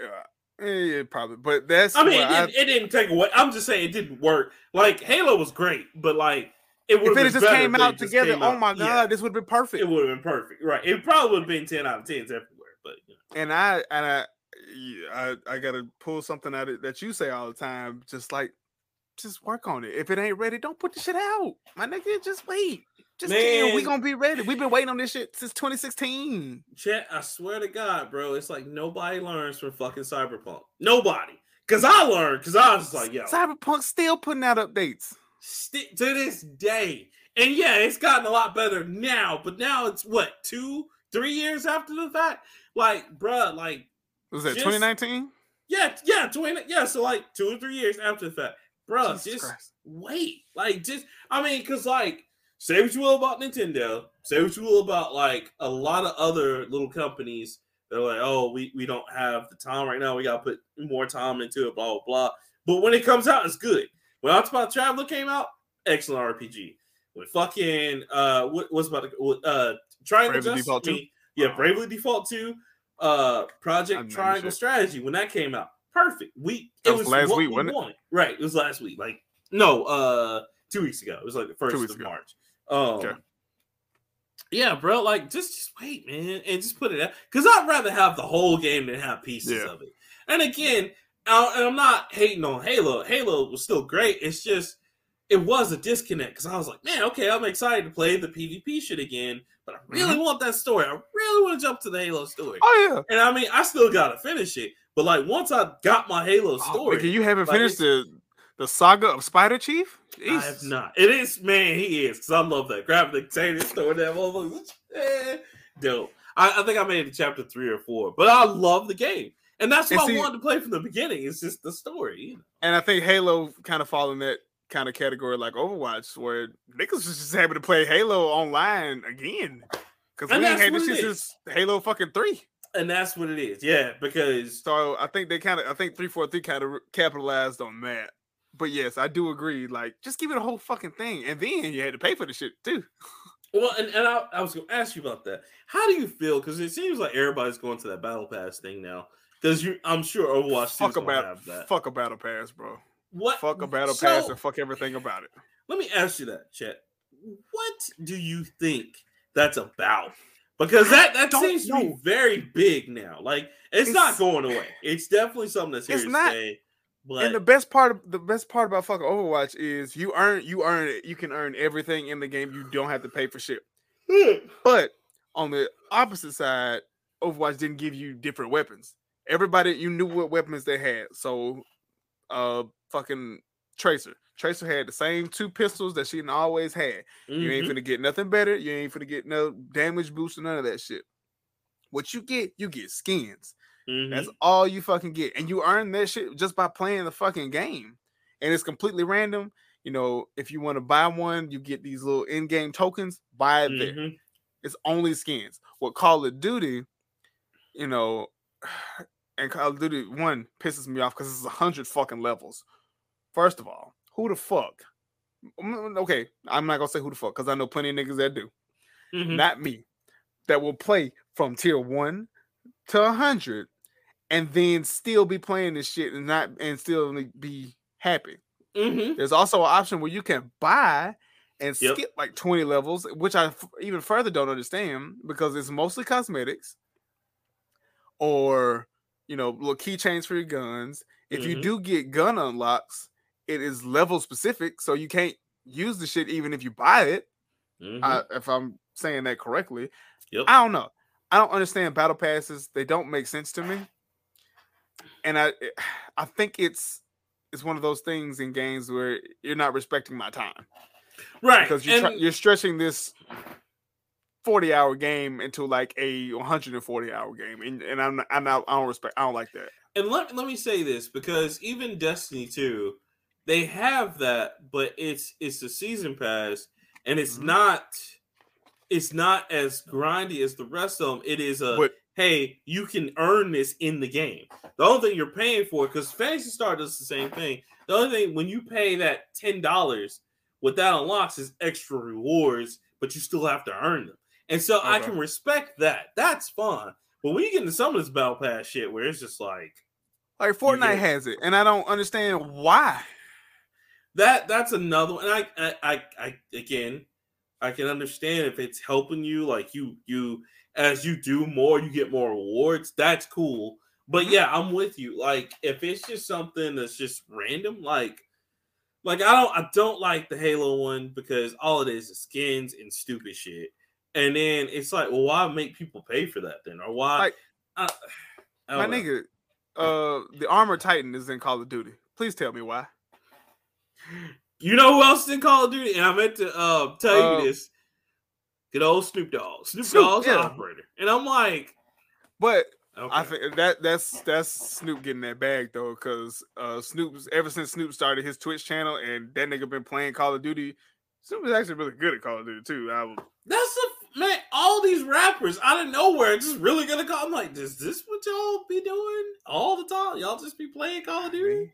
uh, eh, probably. But that's I mean, it, didn't, it didn't take away. I'm just saying it didn't work. Like Halo was great, but like it would if it just came out just together, came oh out- my god, yeah, this would have been perfect. it would have been perfect. Right? It probably would have been ten out of tens everywhere. But you know. and I and I, I I gotta pull something out of that you say all the time. Just like, just work on it. If it ain't ready, don't put the shit out, my nigga. Just wait. Just chill. We gonna be ready. We've been waiting on this shit since 2016. Chet, I swear to God, bro, it's like nobody learns from fucking Cyberpunk. Nobody. Cause I learned, cause I was like, yo, Cyberpunk still putting out updates. sti- to this day. And yeah, it's gotten a lot better now, but now it's what, two, three years after the fact? Like, bruh, like, Was that Just- 2019? yeah, yeah, 20, yeah, so like two or three years after the fact. Bruh, Jesus just Christ. wait. Like, just, I mean, because, like, say what you will about Nintendo, say what you will about, like, a lot of other little companies. They're like, oh, we, we don't have the time right now. We got to put more time into it, blah, blah, blah. But when it comes out, it's good. When Octopath Traveler came out, excellent RPG. When fucking, uh, what was about to, uh, Triangle Bravely Justice, Default I 2? mean, yeah, Bravely Default 2, uh, I Project Triangle shit. Strategy, when that came out, perfect. We, it was was last week, we wasn't it? Right, it was last week. Like, no, uh, two weeks ago. It was like the first of ago. March. Um, Okay. yeah, bro. Like, just just wait, man, and just put it out. Because I'd rather have the whole game than have pieces Yeah. of it. And again, I, and I'm not hating on Halo. Halo was still great. It's just it was a disconnect because I was like, man, okay, I'm excited to play the PvP shit again, but I really want that story. I really want to jump to the Halo story. Oh yeah. And I mean, I still gotta finish it. But like once I got my Halo Oh, story, nigga, you haven't like, finished the the saga of Spider Chief? I have not. It is man, he is because I love that. Grab the container, store that motherfucker. [LAUGHS] Dope. I, I think I made it to chapter three or four, but I love the game, and that's And what see- I wanted to play from the beginning. It's just the story. You know? And I think Halo kind of fall in that kind of category like Overwatch, where niggas was just happy to play Halo online again. Because we ain't had this shit since Halo fucking three. And that's what it is. Yeah, because So I think they kind of, I think three four three kind of capitalized on that. But yes, I do agree. Like, just give it a whole fucking thing, and then you had to pay for the shit too. [LAUGHS] well, and, and I, I was going to ask you about that. How do you feel? Because it seems like everybody's going to that battle pass thing now. Because you, I'm sure Overwatch 2 Fuck about have that. fuck a battle pass, bro. What? Fuck a battle pass and fuck everything about it. Let me ask you that, Chet. What do you think that's about? Because that that don't seems to be very big now. Like it's, not going away. It's definitely something that's here It's to not- stay. But and the best part of the best part about fucking Overwatch is you earn you earn it. You can earn everything in the game. You don't have to pay for shit. [LAUGHS] But on the opposite side, Overwatch didn't give you different weapons. Everybody you knew what weapons they had. So uh fucking Tracer. Tracer had the same two pistols that she always had. You ain't Mhm. finna get nothing better. You ain't finna get no damage boost or none of that shit. What you get, you get skins. Mhm. That's all you fucking get. And you earn that shit just by playing the fucking game. And it's completely random. You know, if you want to buy one, you get these little in-game tokens. Buy it there. Mhm. It's only skins. What Call of Duty, you know, [SIGHS] and Call of Duty one pisses me off because it's a hundred fucking levels. First of all, who the fuck? Mm, Okay, I'm not gonna say who the fuck because I know plenty of niggas that do. Mhm. Not me. That will play from tier one to a hundred, and then still be playing this shit and not and still be happy. Mhm. There's also an option where you can buy and Yep. skip like 20 levels, which I f- even further don't understand because it's mostly cosmetics or you know, little keychains for your guns. If you Mhm. do get gun unlocks, it is level specific, so you can't use the shit even if you buy it. Mhm. I, if I'm saying that correctly. Yep. I don't know. I don't understand battle passes. They don't make sense to me. And I I think it's it's one of those things in games where you're not respecting my time right. because you're and- you're stretching this 40 hour game into like a 140 hour game and, and I'm not, I'm not I don't respect I don't like that. And let, let me say this because even Destiny 2, they have that, but it's it's a season pass and it's Mhm. not it's not as grindy as the rest of them. It is a But- hey, you can earn this in the game. The only thing you're paying for, because Phantasy Star does the same thing. The only thing when you pay that ten dollars, what that unlocks is extra rewards, but you still have to earn them. And so I can respect that. That's fun. But when you get into some of this battle pass shit where it's just like Like Fortnite has it and I don't understand why. That that's another one. And I, I I I again I can understand if it's helping you, like you you as you do more, you get more rewards. That's cool. But Mhm. yeah, I'm with you. Like if it's just something that's just random, like like I don't I don't like the Halo one because all it is is skins and stupid shit. And then it's like, well, why make people pay for that then? Or why Like- I, I My know. nigga, uh the Armor Titan is in Call of Duty. Please tell me why. You know who else is in Call of Duty? And I meant to uh, tell Uh, you this. Good old Snoop Dogg. Snoop, Snoop, Dogg's yeah. operator. And I'm like, But okay. I think that that's that's Snoop getting that bag though, because uh Snoop's ever since Snoop started his Twitch channel and that nigga been playing Call of Duty. Snoop is actually really good at Call of Duty too. I would, that's a man. All these rappers out of nowhere just really gonna call. I'm like, is this what y'all be doing all the time? Y'all just be playing Call of Duty?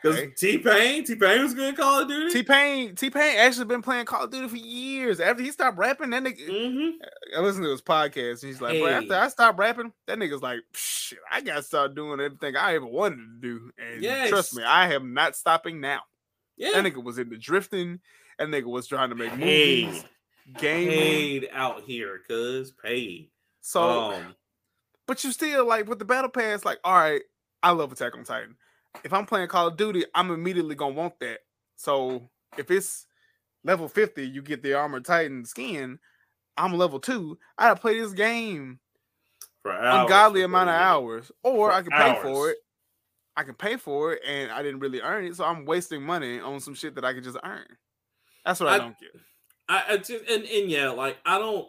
Because Hey. T Pain, T Pain was good at Call of Duty. T Pain T Pain actually been playing Call of Duty for years. After he stopped rapping, that nigga hmm I listened to his podcast and he's like, bro, after I stopped rapping, that nigga's like, shit, I gotta start doing everything I ever wanted to do. And trust me, I am not stopping now. Yeah. That nigga was into drifting. That nigga was trying to make Paid. movies, gaming. Paid out here, cuz paid. So um, But you still like with the battle pass, like, all right, I love Attack on Titan. If I'm playing Call of Duty, I'm immediately gonna want that. So if it's level 50, you get the armor Titan skin. I'm level two. I gotta play this game for hours, ungodly for amount of hours, or I can pay for it. I can pay for it, and I didn't really earn it, so I'm wasting money on some shit that I could just earn. That's what I, I- don't get. I, I just and, and yeah, like I don't.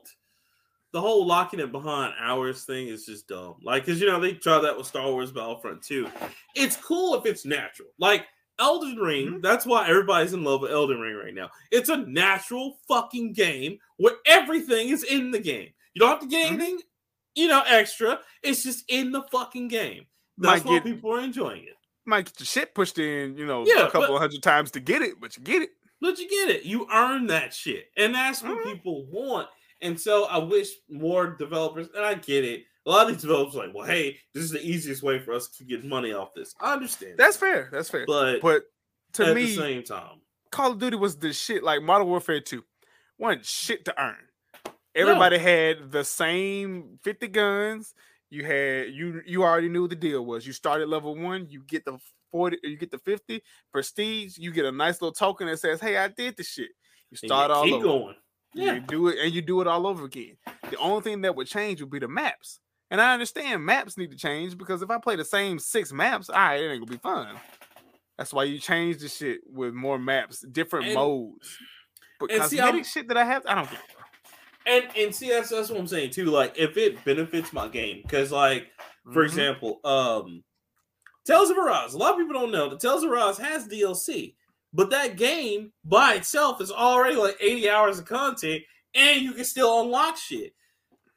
The whole locking it behind hours thing is just dumb. Like, cause you know they tried that with Star Wars Battlefront 2. It's cool if it's natural. Like Elden Ring, Mhm. that's why everybody's in love with Elden Ring right now. It's a natural fucking game where everything is in the game. You don't have to get Mhm. anything, you know, extra. It's just in the fucking game. That's Might why get- people are enjoying it. Might get your shit pushed in, you know, Yeah, a couple but- hundred times to get it, but you get it. But you get it. You earn that shit. And that's what Mhm. people want. And so I wish more developers, and I get it. A lot of these developers are like, well, hey, this is the easiest way for us to get money off this. I understand. That's that. fair. That's fair. But, But to at me, the same time, Call of Duty was the shit. Like Modern Warfare 2, wasn't shit to earn. Everybody had the same 50 guns. You had you you already knew what the deal was. You started level one, you get the 40, you get the 50 prestige, you get a nice little token that says, Hey, I did the shit. You start you all keep over. going. You Yeah. do it and you do it all over again. The only thing that would change would be the maps. And I understand maps need to change because if I play the same six maps, all right, it ain't gonna be fun. That's why you change the shit with more maps, different And- modes. But and see, cosmetic shit that I have, I don't get. And and see that's, that's what I'm saying too. Like if it benefits my game, because like for Mhm. example, um Tales of Arise. A lot of people don't know that Tales of Arise has DLC, but that game by itself is already like 80 hours of content, and you can still unlock shit.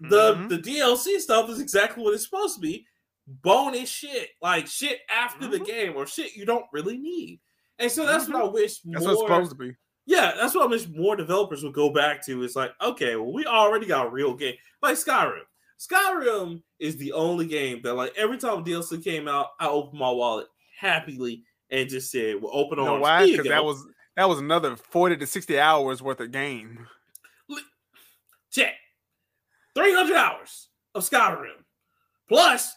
The Mhm. the DLC stuff is exactly what it's supposed to be. Bonus shit, like shit after the Mhm. game or shit you don't really need. And so that's what I wish Mm-hmm. that's more what it's supposed to be. yeah, that's what I wish more developers would go back to. It's like, okay, well, we already got a real game. Like Skyrim. Skyrim is the only game that, like, every time DLC came out, I opened my wallet happily and just said, well, open You know arms. why? Because that was that was another 40 to 60 hours worth of game. check 300 hours of Skyrim plus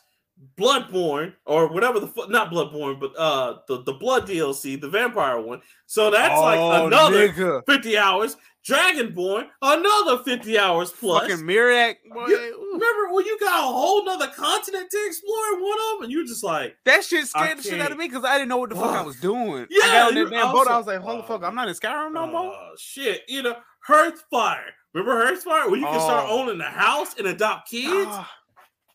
Bloodborne or whatever the fu- not Bloodborne, but uh the, the Blood DLC, the vampire one. So that's like Oh, another nigga. 50 hours. Dragonborn, another 50 hours plus. fucking Miraak. You- Remember when you got a whole nother continent to explore in one of them, and you're just like, That shit scared the shit out of me because I didn't know what the fuck I was doing. I Yeah, got on that damn boat. I was like, "Hold the fuck, I'm not in Skyrim no more." oh shit, you know, Hearthfire. Remember Hearthfire? Where you can start Oh. owning a house and adopt kids? Ah,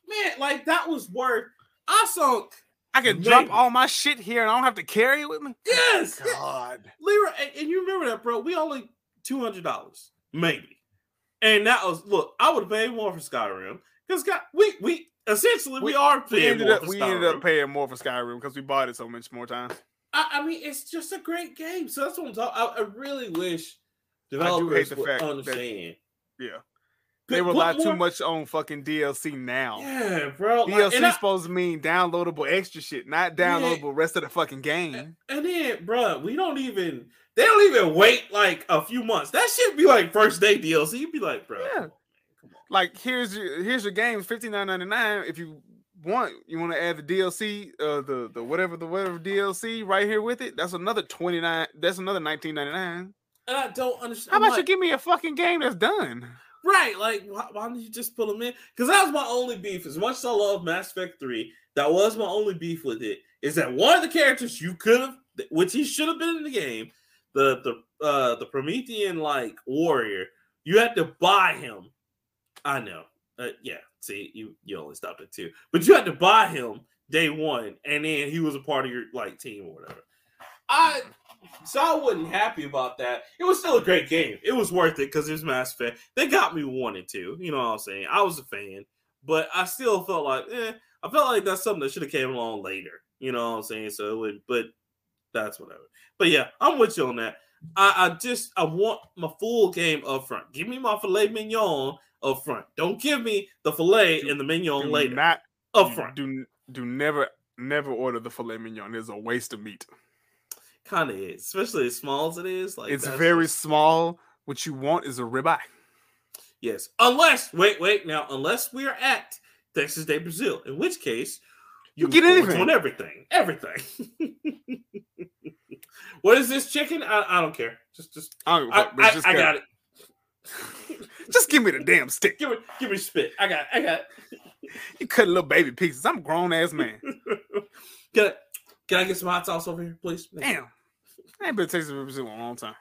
Man, like that was worth. I sunk. I can drop all my shit here and I don't have to carry it with me. Yes. God. Lyra, and, and you remember that, bro? We only two hundred dollars, maybe, and that was look. I would have paid more for Skyrim because we we essentially we, We- are We paying ended more up for we Skyrim. ended up paying more for Skyrim because we bought it so much more times. I, I mean, it's just a great game. So that's what I'm talking. I, I really wish hate developers the would fact that- understand. Yeah. They rely too much on fucking DLC now. Yeah, bro. like, DLC and, I- supposed to mean downloadable extra shit, not downloadable rest of the fucking game. and then, bro, we don't even. They don't even wait like a few months. That should be like first day DLC. You'd be like, bro, Yeah. come on. Like here's your here's your game, fifty nine ninety nine. If you want, you want to add the DLC, uh, the the whatever the whatever DLC right here with it. That's another twenty nine. That's another nineteen ninety nine. And I don't understand. How about you give me a fucking game that's done? Right, like why, why don't you just put them in? Because that was my only beef. As much as I love Mass Effect Three, that was my only beef with it. Is that one of the characters you could have, which he should have been in the game, the the uh the Prothean like warrior, you had to buy him. I know, uh, yeah. See, you you only stopped at two, but you had to buy him day one, and then he was a part of your like team or whatever. I so I wasn't happy about that. It was still a great game. It was worth it because it was Mass Effect. They got me wanting to. You know what I'm saying? I was a fan, but I still felt like, eh, I felt like that's something that should have came along later. You know what I'm saying? So it would, but that's whatever. But yeah, I'm with you on that. I, I just I want my full game up front. Give me my filet mignon up front. Don't give me the filet Do- and the mignon Do later. not up front. Do do never never order the filet mignon. It's a waste of meat. Kind of is, especially as small as it is. Like it's very just- small. What you want is a ribeye. Yes, unless wait, wait. Now, unless we are at Texas de Brazil, in which case You get report anything. on everything, everything. [LAUGHS] what is this chicken? I, I don't care. Just, just I, don't give fuck, I, just I got it. [LAUGHS] Just give me the damn stick. Give me, give me spit. I got, it. I got. You cut little baby pieces. I'm a grown ass man. It. [LAUGHS] Can I, can I get some hot sauce over here, please? Damn. I ain't been Texas in a long time.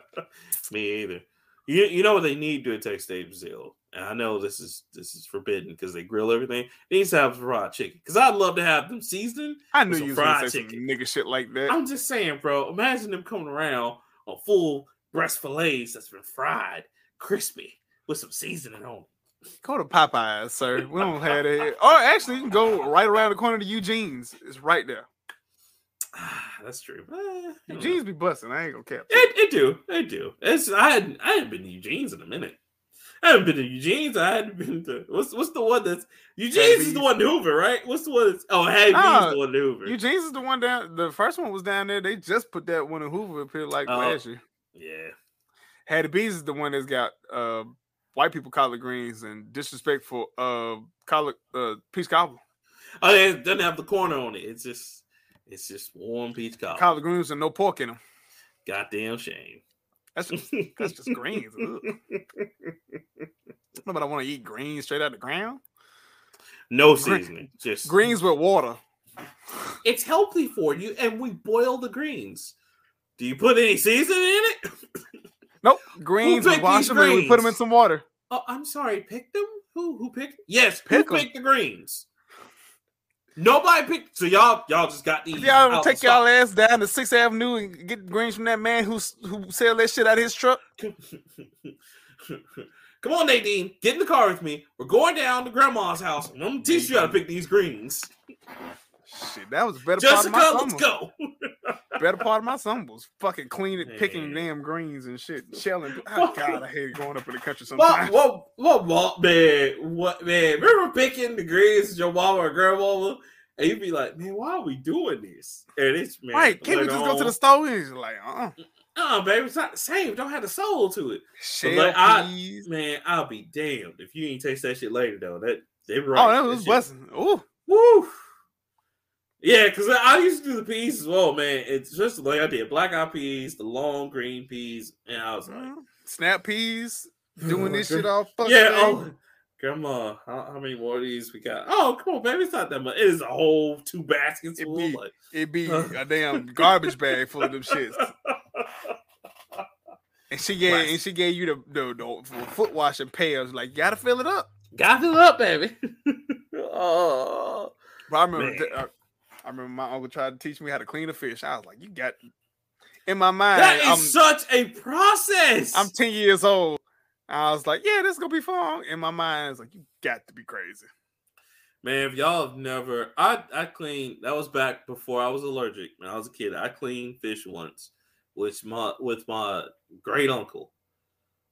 [LAUGHS] Me either. You, you know what they need to Texas de Brazil, and I know this is this is forbidden because they grill everything. They need to have fried chicken because I'd love to have them seasoned I knew you was fried chicken. nigga shit like that. I'm just saying, bro. Imagine them coming around on full breast fillets that's been fried, crispy, with some seasoning on. it. Go to Popeyes, sir. We don't have that. Or actually, you can go right around the corner to Eugene's. It's right there. Ah, [SIGHS] that's true. Eh, I don't know. Eugene's be busting. I ain't gonna cap. It, it do. It do. It's I hadn't I hadn't been to Eugene's in a minute. I haven't been to Eugene's. I hadn't [LAUGHS] been to what's what's the one that's Eugene's is the one in Hoover, right? What's the one that's oh hey Nah, Bees the one in Hoover. Eugene's is the one down. The first one was down there. They just put that one in Hoover up here like Oh. last year. yeah. Hattie B's is the one that's got uh, white people collard greens and disrespectful uh, collard uh, peach cobbler. Oh yeah, it doesn't have the corner on it. It's just it's just warm peach cobbler. Collard greens and no pork in them. Goddamn shame. That's just, that's just greens. I want to eat greens straight out of the ground. No seasoning. Just Greens with water. It's healthy for you, and we boil the greens. Do you put any seasoning in it? [LAUGHS] Nope. Greens. We wash them and we put them in some water. Oh, I'm sorry. Pick them? Who? Who picked? Yes, Pick who picked the greens? Nobody picked. So y'all, y'all just got these. Y'all take the y'all ass down to Sixth Avenue and get greens from that man who who sell that shit out of his truck. [LAUGHS] Come on, Nadine, get in the car with me. We're going down to Grandma's house, and I'm gonna teach you how to pick these greens. Shit, that was the better part of Jessica, my let's go. [LAUGHS] Better part of my summer was fucking cleaning, picking Man. damn greens and shit, [LAUGHS] shelling. Oh, God, I hate going up in the country What, sometimes. what, what, what, man? What, man? Remember picking the greens with your mama or grandmama? And you'd be like, man, why are we doing this? And it's, man, Right? Can't we later just go to the on, store and just like, uh, No, baby, it's not the same. Don't have the soul to it. shell like, I- Man, I'll be damned if you ain't taste that shit later, though. That they right. Oh, that was shit- busting. Ooh, Woo. Yeah, because I used to do the peas as well, man. It's just like I did black eyed peas, the long green peas, and I was like, Mhm. Snap peas, [LAUGHS] Oh, doing this good- shit all fucking yeah, day. oh, grandma, how, how many more of these we got? Oh, come on, baby, it's not that much. It is a whole two baskets It full. be- Like, It'd be [LAUGHS] a damn garbage bag full of them shits. And she gave Right. and she gave you the the, the foot washing pails. Like, you gotta fill it up. Gotta fill it up, baby. oh, [LAUGHS] But I remember, Man. th- I, remember my uncle tried to teach me how to clean a fish. I was like, you got in my mind. that is I'm, such a process. I'm 10 years old. I was like, yeah, this is gonna be fun. In my mind, it's like, you got to be crazy. Man, if y'all have never, I I cleaned. That was back before I was allergic. When I was a kid, I cleaned fish once, with my with my great uncle.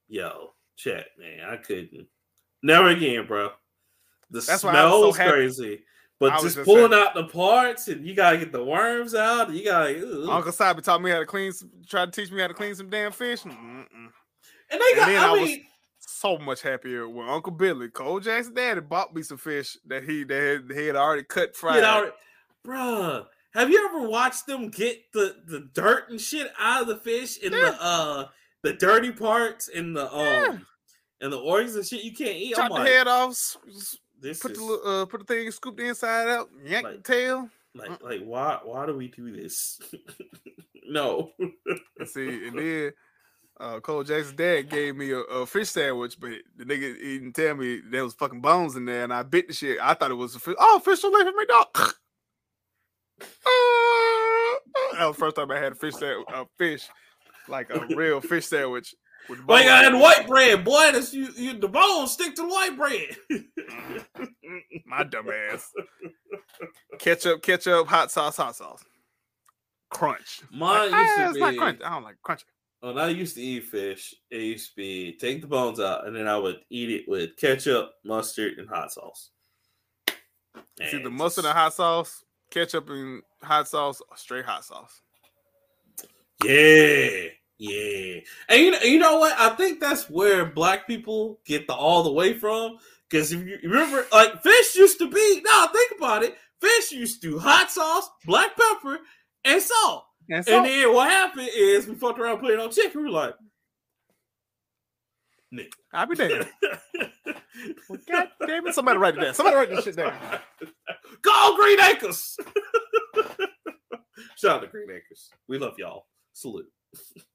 Yo, check, man, I couldn't. Never again, bro. The That's why I was smell so was crazy, but just just pulling happy. out the parts and you gotta get the worms out. And you gotta, ugh. Uncle Sabi taught me how to clean. Some, tried to teach me how to clean some damn fish. Mm-mm. and they got. then I, I was- So much happier when Uncle Billy, Cole Jackson daddy, bought me some fish that he that had, he had already cut fried. out, bruh. Have you ever watched them get the the dirt and shit out of the fish and Yeah. the uh the dirty parts and the um Yeah. and the organs and shit you can't eat? Chop I'm the like, head off, this put is the little, uh, put the thing, scoop the inside out, yank Like- the tail. like like why why do we do this? [LAUGHS] no. [LAUGHS] See, and then uh, Cole Jackson's dad gave me a, a fish sandwich, but the nigga didn't tell me there was fucking bones in there, and I bit the shit. I thought it was a fish. Oh, fish fillet me, dog. [LAUGHS] that was the first time I had a fish sandwich, a fish, like a real fish sandwich. With Boy, you got in that it. white bread, boy. That's you, you the bones stick to the white bread. [LAUGHS] My dumb ass. ketchup, ketchup, hot sauce, hot sauce. Crunch. Mine Like, used to ah, it's not be- crunch. I don't like crunchy. when I used to eat fish, it used to be take the bones out and then I would eat it with ketchup, mustard, and hot sauce. It's either And mustard and hot sauce, ketchup and hot sauce, straight hot sauce. Yeah, yeah. And you know, you know what? I think that's where black people get the all the way from. Because if you remember, like fish used to be. Now think about it. Fish used to do hot sauce, black pepper, and salt. And And then what happened is we fucked around putting on chicken. We were like, Nick. I'll be there. [LAUGHS] Well, God damn it. Somebody write it down. Somebody write this shit down. Go Green Acres. [LAUGHS] Shout out to Green Acres. We love y'all. Salute. [LAUGHS]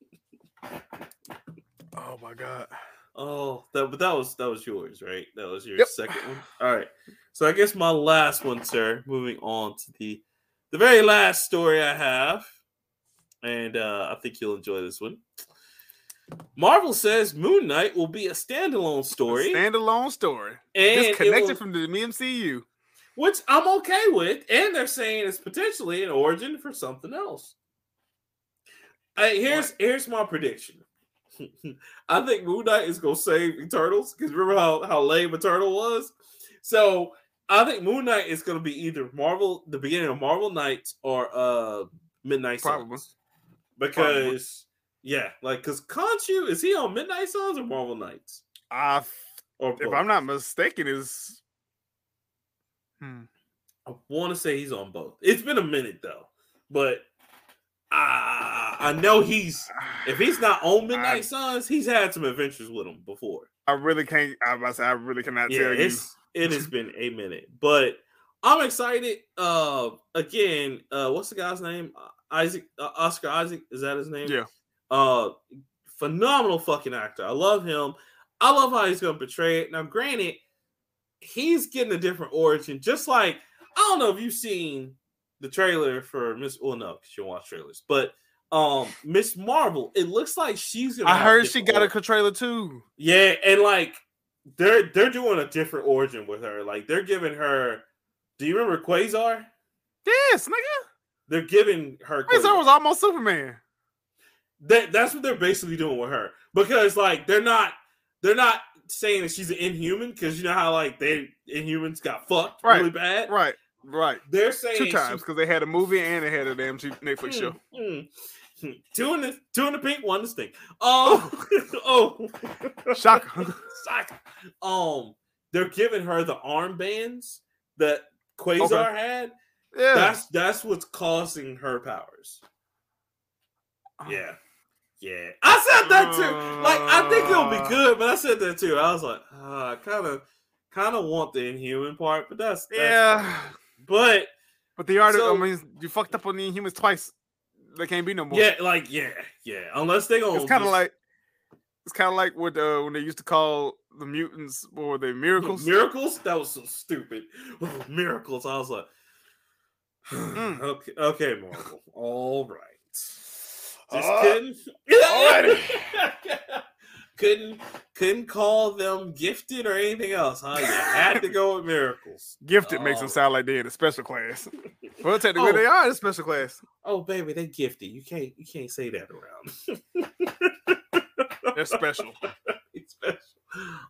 Oh my god. Oh, that but that was that was yours, right? That was your Yep. second one. All right. So I guess my last one, sir. Moving on to the the very last story I have, and uh, I think you'll enjoy this one. Marvel says Moon Knight will be a standalone story, Standalone story. and Disconnected will- from the MCU. which I'm okay with, and they're saying it's potentially an origin for something else. Hey, here's here's my prediction. [LAUGHS] I think Moon Knight is gonna save Eternals because remember how how lame Eternal was. So I think Moon Knight is gonna be either Marvel, the beginning of Marvel Knights, or uh Midnight Probably. Suns. Because yeah, like because Khonshu is he on Midnight Suns or Marvel Knights I, or if both? I'm not mistaken, is hmm. I want to say he's on both. It's been a minute though, but I I know he's if he's not on [SIGHS] Midnight I- Suns, he's had some adventures with him before. I really can't. I about to say I really cannot Yeah, tell you. it has been a minute, but I'm excited. Uh, again, uh, what's the guy's name? Uh, Isaac uh, Oscar Isaac is that his name? Yeah. Uh, phenomenal fucking actor. I love him. I love how he's gonna portray it. Now, granted, he's getting a different origin. Just like I don't know if you've seen the trailer for Miss. Well, no, because you watch trailers, but um, Ms. Marvel. It looks like she's gonna. I heard she got a origin. trailer too. Yeah, and like they're they're doing a different origin with her. Like they're giving her. Do you remember Quasar? Yes, nigga. They're giving her. Quasar Quasar. was almost Superman. That that's what they're basically doing with her because like they're not they're not saying that she's an Inhuman because you know how like they Inhumans got fucked Right, really bad. Right, right. They're saying Two times because they had a movie and they had a damn Netflix show. Mm, mm. Two in the two in the pink, one in the stink. Oh, [LAUGHS] oh, [LAUGHS] Shocker. [LAUGHS] Shock. Um, they're giving her the armbands that Quasar had, Yeah. that's that's what's causing her powers. Oh. Yeah. Yeah. I said that too. Like I think it'll Uh. be good, but I said that too. I was like, uh, I kind of kind of want the inhuman part, but that's, that's yeah. But But the art So- I mean you fucked up on the Inhumans twice. They can't be no more. yeah, like yeah, yeah. Unless they gonna It's kind of like it's kind of like what uh, when they used to call the mutants or the miracles. miracles. That was so stupid. Oh, [LAUGHS] miracles. I was like, [SIGHS] Mm. okay, okay, Marvel. All right. Just Uh, couldn't. [LAUGHS] alrighty. [LAUGHS] couldn't couldn't call them gifted or anything else, huh? You had to go with miracles. [LAUGHS] Gifted makes them Oh. sound like they're in a special class. [LAUGHS] Well, technically Oh. they are in a special class. Oh, baby, they gifted. You can't you can't say that around. They're special. [LAUGHS] it's special.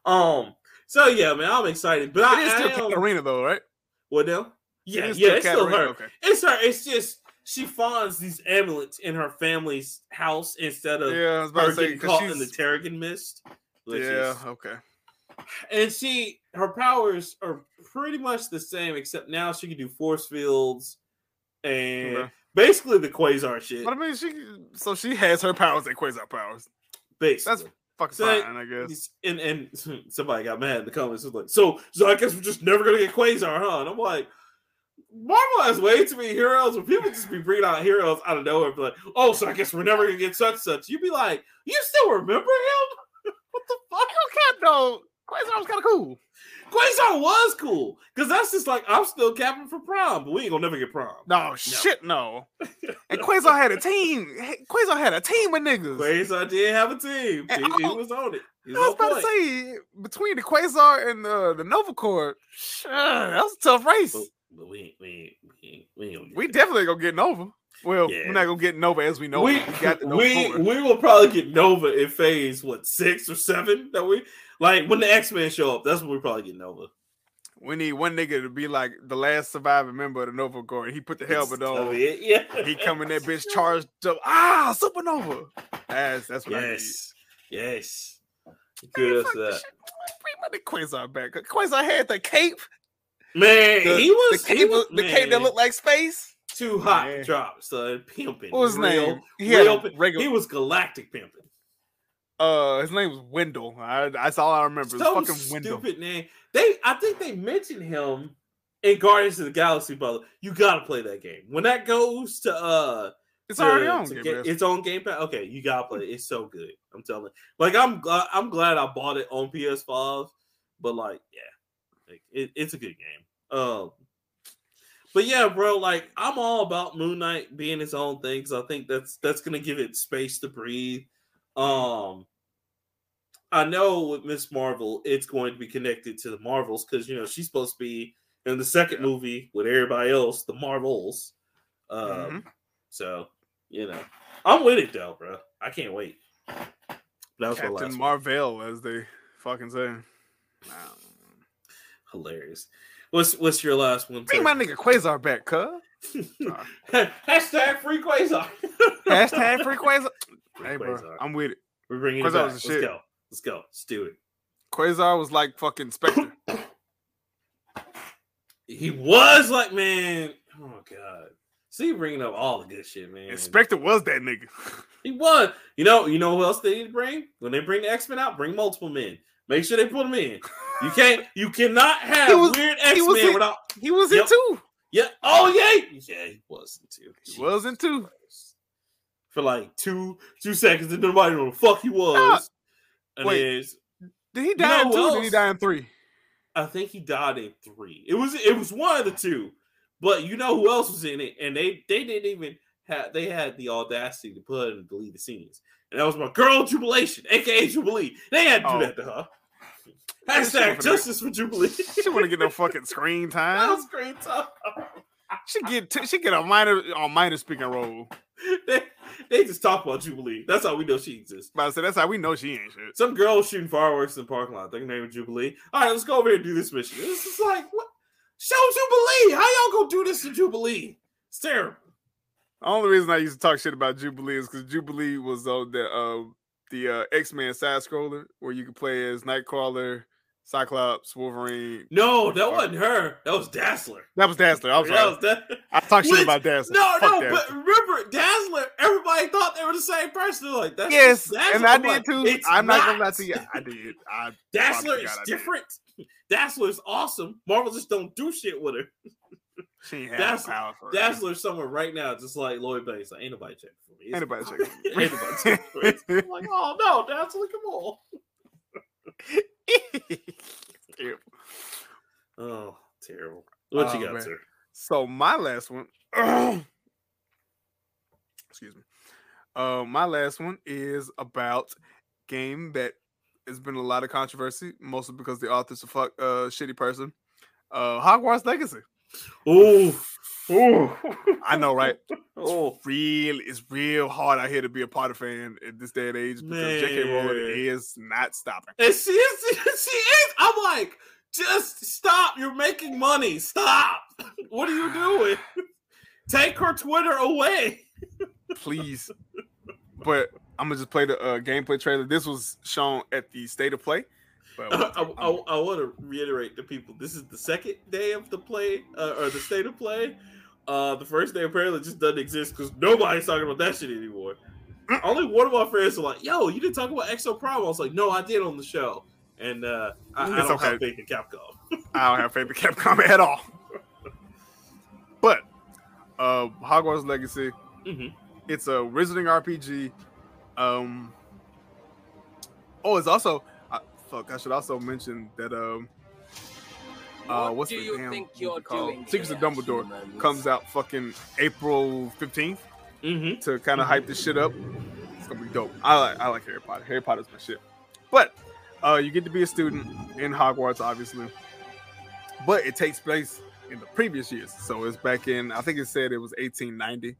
Um. So yeah, man, I'm excited, but I, it is I still am- Katarina though, right? What now? Yeah, is yeah, it's still her. Okay. It's her. It's just she finds these amulets in her family's house instead of Yeah, I was about her to say getting caught in the she's Terrigen mist. yeah, is- okay. and she her powers are pretty much the same, except now she can do force fields and Okay. basically the quasar shit. But I mean, she so she has her powers and Quasar powers. Basically. That's fucking So, fine, I guess. And and [LAUGHS] somebody got mad in the comments. Was like, so so I guess we're just never gonna get Quasar, huh? And I'm like, Marvel has way too many heroes. When people just be bringing out heroes out of nowhere, be like, oh, so I guess we're never gonna get such such. You'd be like, you still remember him? [LAUGHS] what the fuck? Okay, though. Quasar was kind of cool. Quasar was cool because that's just like I'm still capping for prom, but we ain't gonna never get prom. No, shit, no. [LAUGHS] And Quasar had a team. Quasar had a team of niggas. Quasar did have a team. He, he was on it. He I was about to say between the Quasar and the the Nova Corps, sure, that was a tough race. But, but we ain't, we ain't, we ain't, we ain't We definitely gonna get Nova. Well, Yeah. we're not gonna get Nova as we know. we, it. we got [LAUGHS] Nova we, we will probably get Nova in phase what six or seven that we like when the X Men show up. That's when we probably get Nova. We need one nigga to be like the last surviving member of the Nova Corps. He put the helmet That's on. it, Yeah, He coming that bitch [LAUGHS] charged up. Ah, supernova. That's that's what Yes, yes. I need. Good Man, as fuck that. Bring my Quasar back. Quasar had the cape. Man, The, he was the cape, he was, the cape that looked like space. too hot to Man. drop. So pimping. What was his real, name? He real regular- He was galactic pimping. Uh, his name was Wendell. I, that's all I remember. It was So fucking Wendell. stupid name. They, I think they mentioned him in Guardians of the Galaxy, brother. You gotta play that game when that goes to uh It's to- already on. to Game get- Pass. its own Game Pass. Okay, you gotta play it. It's so good. I'm telling. you. Like I'm glad. I'm glad I bought it on PS5. But like, yeah, like, it, it's a good game. Um, but yeah, bro. Like I'm all about Moon Knight being its own thing because I think that's that's gonna give it space to breathe. Um, I know with Miss Marvel, it's going to be connected to the Marvels because you know she's supposed to be in the second movie with everybody else, the Marvels. Um, Mhm. so you know, I'm with it though, bro. I can't wait. That was Captain. Marvel, as they fucking say. Hilarious. What's what's your last one? Bring my nigga Quasar back, cuz. [LAUGHS] Hashtag free Quasar. Hashtag free [LAUGHS] Quasar. Free Hey, bro, Quasar. I'm with it. We're bringing Quasar it back. Let's shit. go. Let's go. Let's do it. Quasar was like fucking Spectre. [COUGHS] He was like, man. Oh god. See, bringing up all the good shit, man. and Spectre was that nigga. [LAUGHS] He was. You know. You know who else they need to bring when they bring the X Men out? Bring multiple men. Make sure they put them in. You can't. You cannot have was- weird X was Men in- without. He was Yep. in two. Yeah. Oh yeah. Yeah, he wasn't too. He was in two. For like two two seconds, and nobody knew the fuck he was. Ah, and wait. Did he know die in two? Or did he die in three? I think he died in three. It was it was one of the two, but you know who else was in it, and they they didn't even have they had the audacity to put in deleted scenes, and that was my girl Jubilation, aka Jubilee. They had to do Oh. that to her. Hashtag justice for Jubilee. [LAUGHS] She wouldn't get no fucking screen [LAUGHS] time. was great time. She get t- she get a minor a minor speaking role. they, they just talk about Jubilee. That's how we know she exists. But I said that's how we know she ain't shit. Some girl shooting fireworks in the parking lot. They name it Jubilee. All right, let's go over here and do this mission. This is like what? Show Jubilee. How y'all gonna do this to Jubilee? It's terrible. The only reason I used to talk shit about Jubilee is because Jubilee was on the uh, the uh, X Men side scroller where you could play as Nightcrawler, Cyclops, Wolverine. No, that wasn't her. That was Dazzler. That was Dazzler. I'm That was Da- I talked shit Which- about Dazzler. No, Fuck no, Dazzler. but remember Dazzler. Everybody thought they were the same person. They're like, that's yes, Dazzler. and I I'm did like, too. I'm not, not. gonna lie to you. I did. I [LAUGHS] Dazzler is I different. Dazzler is awesome. Marvel just don't do shit with her. She ain't That's- no power for her. Dazzler's somewhere right now, just like Lloyd Banks. Like, ain't nobody checking for me. It's Anybody fine. checking for me. [LAUGHS] ain't nobody checking for me. It's like, oh no, Dazzler, come on. [LAUGHS] Terrible. Oh, terrible. What you Oh, got, man. sir? So my last one. [CLEARS THROAT] excuse me. Uh, my last one is about game that has been a lot of controversy, mostly because the author's a fuck uh shitty person. Uh, Hogwarts Legacy. Ooh, ooh, I know, right? [LAUGHS] oh, Real, it's real hard out here to be a Potter fan at this day and age because J.K. Rowling Man. is not stopping. and she is, [LAUGHS] she is. I'm like, just stop. You're making money. Stop. [LAUGHS] What are you doing? [SIGHS] Take her Twitter away. please. But I'm gonna just play the uh, gameplay trailer. This was shown at the state of play. [LAUGHS] I, I, I want to reiterate to people: this is the second day of the play uh, or the state of play. Uh, the first day apparently just doesn't exist because nobody's talking about that shit anymore. Only one of my friends were like, "Yo, you didn't talk about Exo Prime." I was like, "No, I did on the show," and uh, I, I don't have okay. faith in Capcom. [LAUGHS] I don't have faith in Capcom [LAUGHS] at all. But uh Hogwarts Legacy, Mhm. it's a wizarding RPG. Um Oh, it's also fuck, I should also mention that um uh What what's do the you damn think what's you're called? doing Secrets of Dumbledore humans? comes out fucking April 15th Mm-hmm. to kind of hype this shit up. It's gonna be dope. I like I like Harry Potter. Harry Potter's my shit. But uh, you get to be a student in Hogwarts, obviously. But it takes place in the previous years, so it's back in. I think it said it was 1890.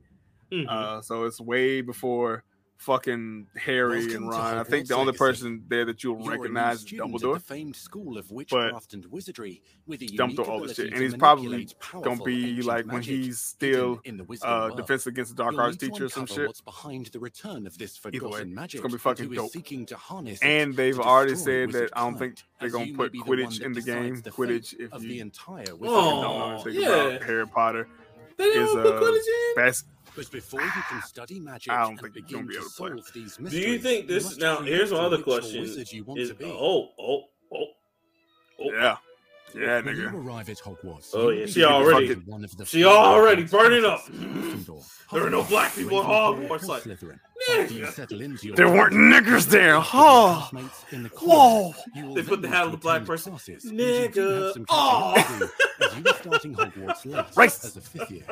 Mm-hmm. Uh, so it's way before fucking Harry Welcome and Ron. I think the only Legacy. person there that you'll You're recognize is Dumbledore. the famed school of witchcraft and wizardry, with a Dumbledore, all this shit. And he's probably Gonna be like when he's still hidden in the uh. Defense Against the Dark You'll Arts need to teacher or some shit. What's behind the return of this Either way, forgotten magic? gonna be fucking you dope. seeking to harness And they've to already said that I don't think they're gonna put be the Quidditch in the game. the Quidditch, if of you the entire don't Oh, know anything yeah. about Harry Potter, They didn't is, put uh, Quidditch in? bas- But before you can study magic I don't and think you're begin gonna be to able to play. solve these Do you think this? must Now, here's my the other question: you want Is to be. oh oh oh oh yeah, yeah, When you nigga. arrive at Hogwarts, Oh, yeah, she already- one of the she already Hogwarts burning up. classes in Gryffindor, [LAUGHS] There are no black people in Hogwarts, like, Slytherin. nigga. After you settle into your There weren't niggers there. with your Oh, classmates in the whoa. corner, you will They put the hat on the black person. classes, and Nigga. Oh. [LAUGHS] catching up to do, as you are starting Hogwarts late Racist. as a fifth year.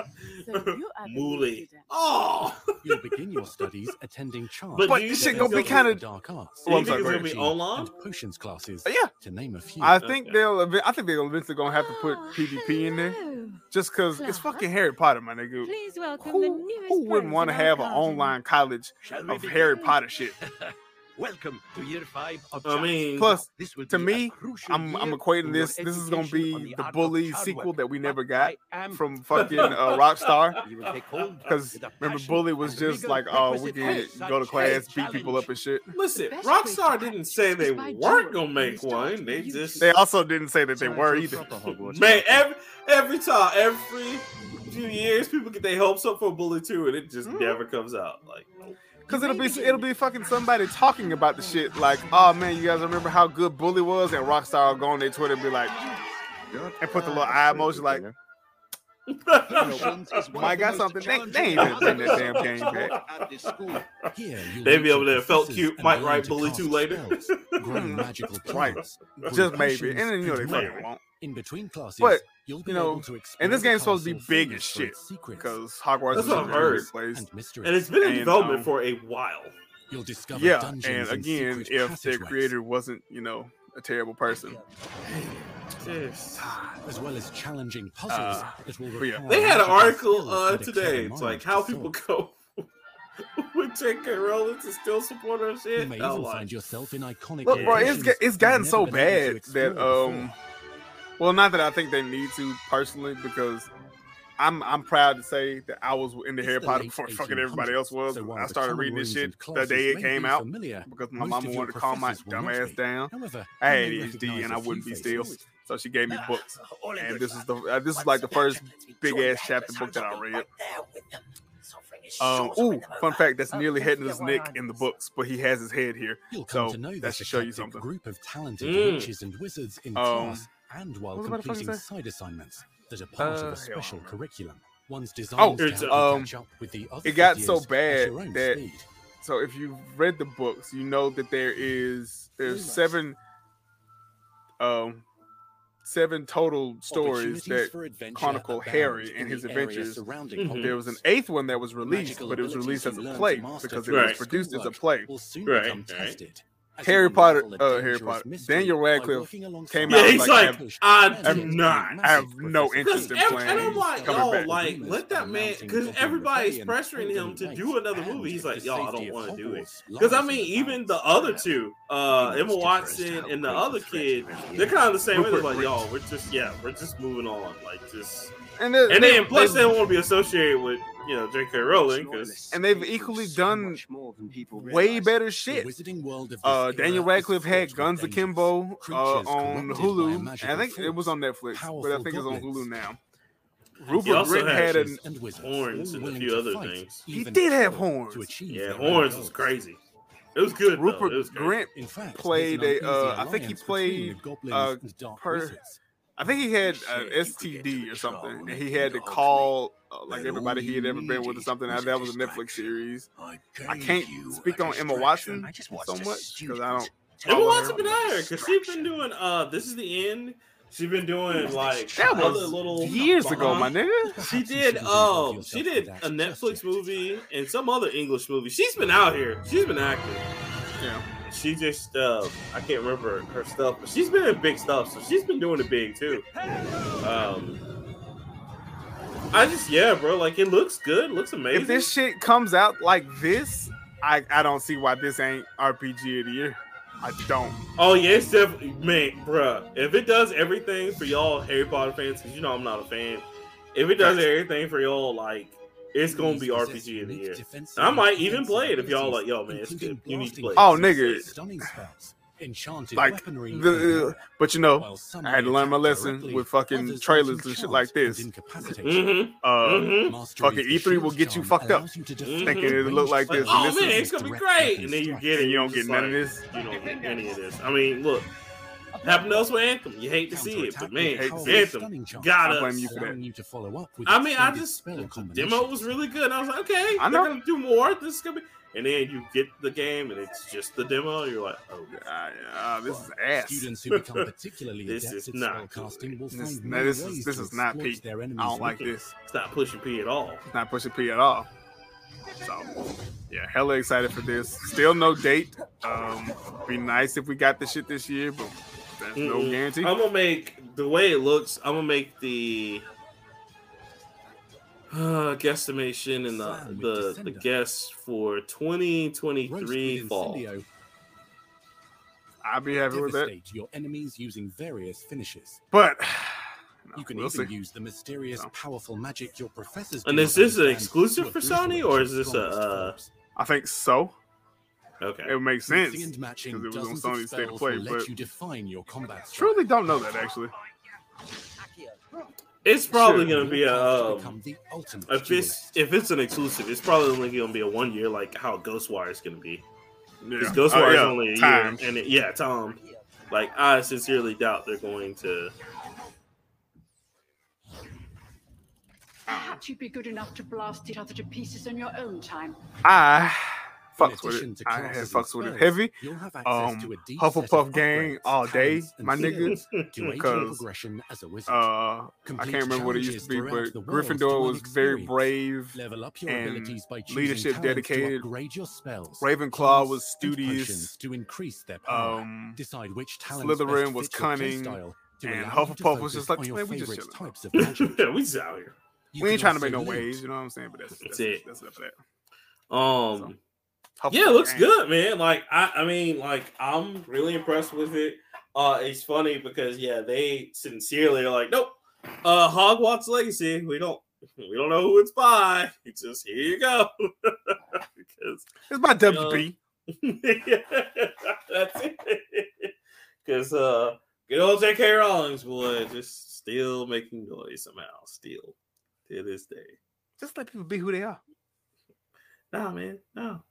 So you are the Mooly. Oh, You'll begin your studies attending [LAUGHS] charms, But But you this think shit gonna be kind of. dark arts, oh, Do you I'm think sorry, gonna be Poetry, online? and potions classes, oh, Yeah, to name a few. I think Okay. they'll. I think they're eventually gonna have to put Oh, PvP in there, just because it's fucking Harry Potter, my nigga. Please welcome Who, the newest who wouldn't want to have an online college of? Harry Potter shit? [LAUGHS] Welcome to year five of I mean, Plus, this will to be me, I'm I'm equating this. This is gonna be the the bully sequel that we never got from fucking uh, [LAUGHS] Rockstar. You will take hold Because remember, bully was just like, oh, we can go to such a class, beat people up and shit. listen, best way to Rockstar didn't say they weren't gonna make one. They just They also didn't say that they were either. man every every time every few years people get their hopes up for Bully Two and it just Mhm. never comes out. Like, nope. Cause it'll be it'll be fucking somebody talking about the shit like, oh man, you guys remember how good Bully was, and Rockstar will go on their Twitter and be like, and put the little eye emoji like, [LAUGHS] Mike got something. They, they ain't gonna bring that damn game back. Here, you'll They'd be meet able your to felt cute. and Might write Bully too later. spells, [LAUGHS] magical Right. Just maybe, and then you know they fucking won't. In between classes, But, you'll be you know, able to And this explore the game's supposed to be castle big famous as shit secrets. because Hogwarts That's is what a I've very place. and mysteries. and it's been in And, development um, for a while. You'll discover Yeah, dungeons and again, secret if their creator wasn't, you know, a terrible person, Yes. [SIGHS] as well as challenging puzzles Uh, that will but yeah. They had an article uh, today. It's like how people go [LAUGHS] with J.K. Rowling to still support her You shit. may I'm even find yourself in iconic look, bro, it's it's you've gotten so been able to bad that explore before. Well, not that I think they need to personally because I'm I'm proud to say that I was in the It's Harry Potter late before fucking everybody else was. so I started reading this shit the day it came be out familiar, because my most mama wanted to calm my dumb ass be. down. However, I you had ADHD and recognise I a wouldn't be still, so she gave me books. [LAUGHS] All in And good this is the uh, this is like the the first big ass chapter book that I read. right there with them. Suffering is Um, ooh, fun fact, that's Oh, nearly don't Headless Nick in the books, but he has his head here. You'll come So, to know that should show you something. group of talented Mm. witches and wizards in Um, class and while what was I about to fucking completing side assignments that are part Uh, of a special man. curriculum. One's Oh, designed to it's, help um, catch up with the other it got fifth so years at bad your own that- speed. So if you've read the books, you know that there is there's seven um seven total stories that chronicle Harry and his adventures. Mhm. there was an eighth one that was released, but it was released as a play because it was produced as a play. Right, right. Harry Potter- uh, Harry Potter. Daniel Radcliffe came Yeah, out he's like, like, I have- not. I have no interest in playing. and I'm playing like, coming yo, back. like, let that man, because everybody's pressuring him to do another movie. He's like, y'all, I don't want to do it. Because I mean, even the other two, uh, Emma Watson and the other kid, they're kind of the same way. They're like, yo, we're just, yeah, we're just moving on, like, just. and, they- And then plus they they've- don't want to be associated with, you know, J.K. Rowling because and they've equally done way better shit. Uh, Daniel Radcliffe had Guns Akimbo uh, on Hulu, I think it was on Netflix, but I think it's on Hulu now. Rupert Grint had had an horns and a few other things. He did have horns. Yeah, horns was crazy. It was good. Rupert was great. Grint In fact, played there's an a, uh, I think he played, between the uh, per- wizards. I think he had an STD or something, and he had to call uh, like everybody he had ever been with or something. That was a Netflix series. I can't speak on Emma Watson so much because I don't. Emma Watson been out here because she's been doing. Uh, this is the end. She's been doing like That other was little years ago, my nigga. She did. Um, she did a Netflix movie and some other English movie. She's been out here. She's been acting. Yeah. She just. Uh, I can't remember her stuff, but she's been in big stuff. So she's been doing it big too. Um. I just yeah, bro. Like it looks good. Looks amazing. If this shit comes out like this, I I don't see why this ain't RPG of the year. I don't. Oh yeah, it's definitely man, bruh. If it does everything for y'all Harry Potter fans, because you know I'm not a fan. If it does everything for y'all, like it's gonna be RPG of the year. I might even play it if y'all like, yo, man, it's good. You need to play it. Oh, nigga. Stunning enchanted Like weaponry, the, but you know, I had to learn my lesson with fucking trailers and shit like this. Mm-hmm. Uh, Mhm. Fucking E3 will get you fucked up, you to thinking it'll look like this, Like, oh this man, is it's gonna be great, and then you get it, you don't get just none of this. You don't get any of this. I mean, look, happened to us with Anthem. You hate to see it, but man, hate to Anthem it. got I'm us. you for that. you to follow up with I mean, I just the demo was really good. I was like, okay, I they're gonna do more. This is gonna be, and then you get the game, and it's just the demo. You're like, oh, yeah, this is ass. Students who become [LAUGHS] particularly This adept is at not spellcasting will This- find no, this is- ways this is not exploit Pete. their I don't like this. it's not pushing P at all. It's not pushing P at all. So, yeah, hella excited for this. Still no date. Um, be nice if we got the shit this year, but there's no Mm-mm. guarantee. I'm gonna make the way it looks. I'm gonna make the uh, guesstimation and the Plan with the, the guess for 2023 fall. I'll be happy with that. your enemies using various finishes. But [SIGHS] You can we'll even see. use the mysterious, So. powerful magic your professors. And is this an exclusive to for Sony, or is this a, uh. I think so. Okay. It would make sense. Mixing and matching because it was on Sony's state of play, but- you define your combat style. Truly don't know that actually. It's probably Sure. gonna be a um, become the ultimate if it's if it's an exclusive, it's probably only gonna be a one year, like how Ghostwire is gonna be. Yeah. Because Oh, Ghostwire is yeah. only a Time. year, and it, yeah, Tom. Like I sincerely doubt they're going to. Perhaps you'd be good enough to blast each other to pieces on your own time. I In fucks with it. I had and fucks with it heavy. You'll have access Um, to a deep Hufflepuff gang all day, my niggas. skills [LAUGHS] to aid because, progression as a wizard. Uh, I can't remember what it used to be, but throughout the world Gryffindor was very brave. Level up your and abilities by leadership dedicated. To your spells. Ravenclaw was studious. to increase their power. Um, Decide which talents Slytherin best was cunning, playstyle to and allow Hufflepuff was just like, "Man, we just chilling." types of yeah, [LAUGHS] we just out here. You we ain't trying to make no waves, you know what I'm saying? But that's That's that's, it. That's enough of that. Um. Hufflepuff Yeah, it looks good, man. Like I, I mean, like I'm really impressed with it. Uh, it's funny because yeah, they sincerely are like, nope. Uh, Hogwarts Legacy, we don't, we don't know who it's by. It's [LAUGHS] just here you go. [LAUGHS] because It's by WP. [LAUGHS] that's it. Because uh, good old J.K. Rowling's boy just still making noise somehow, still to this day. Just let people be who they are. Nah, man, no.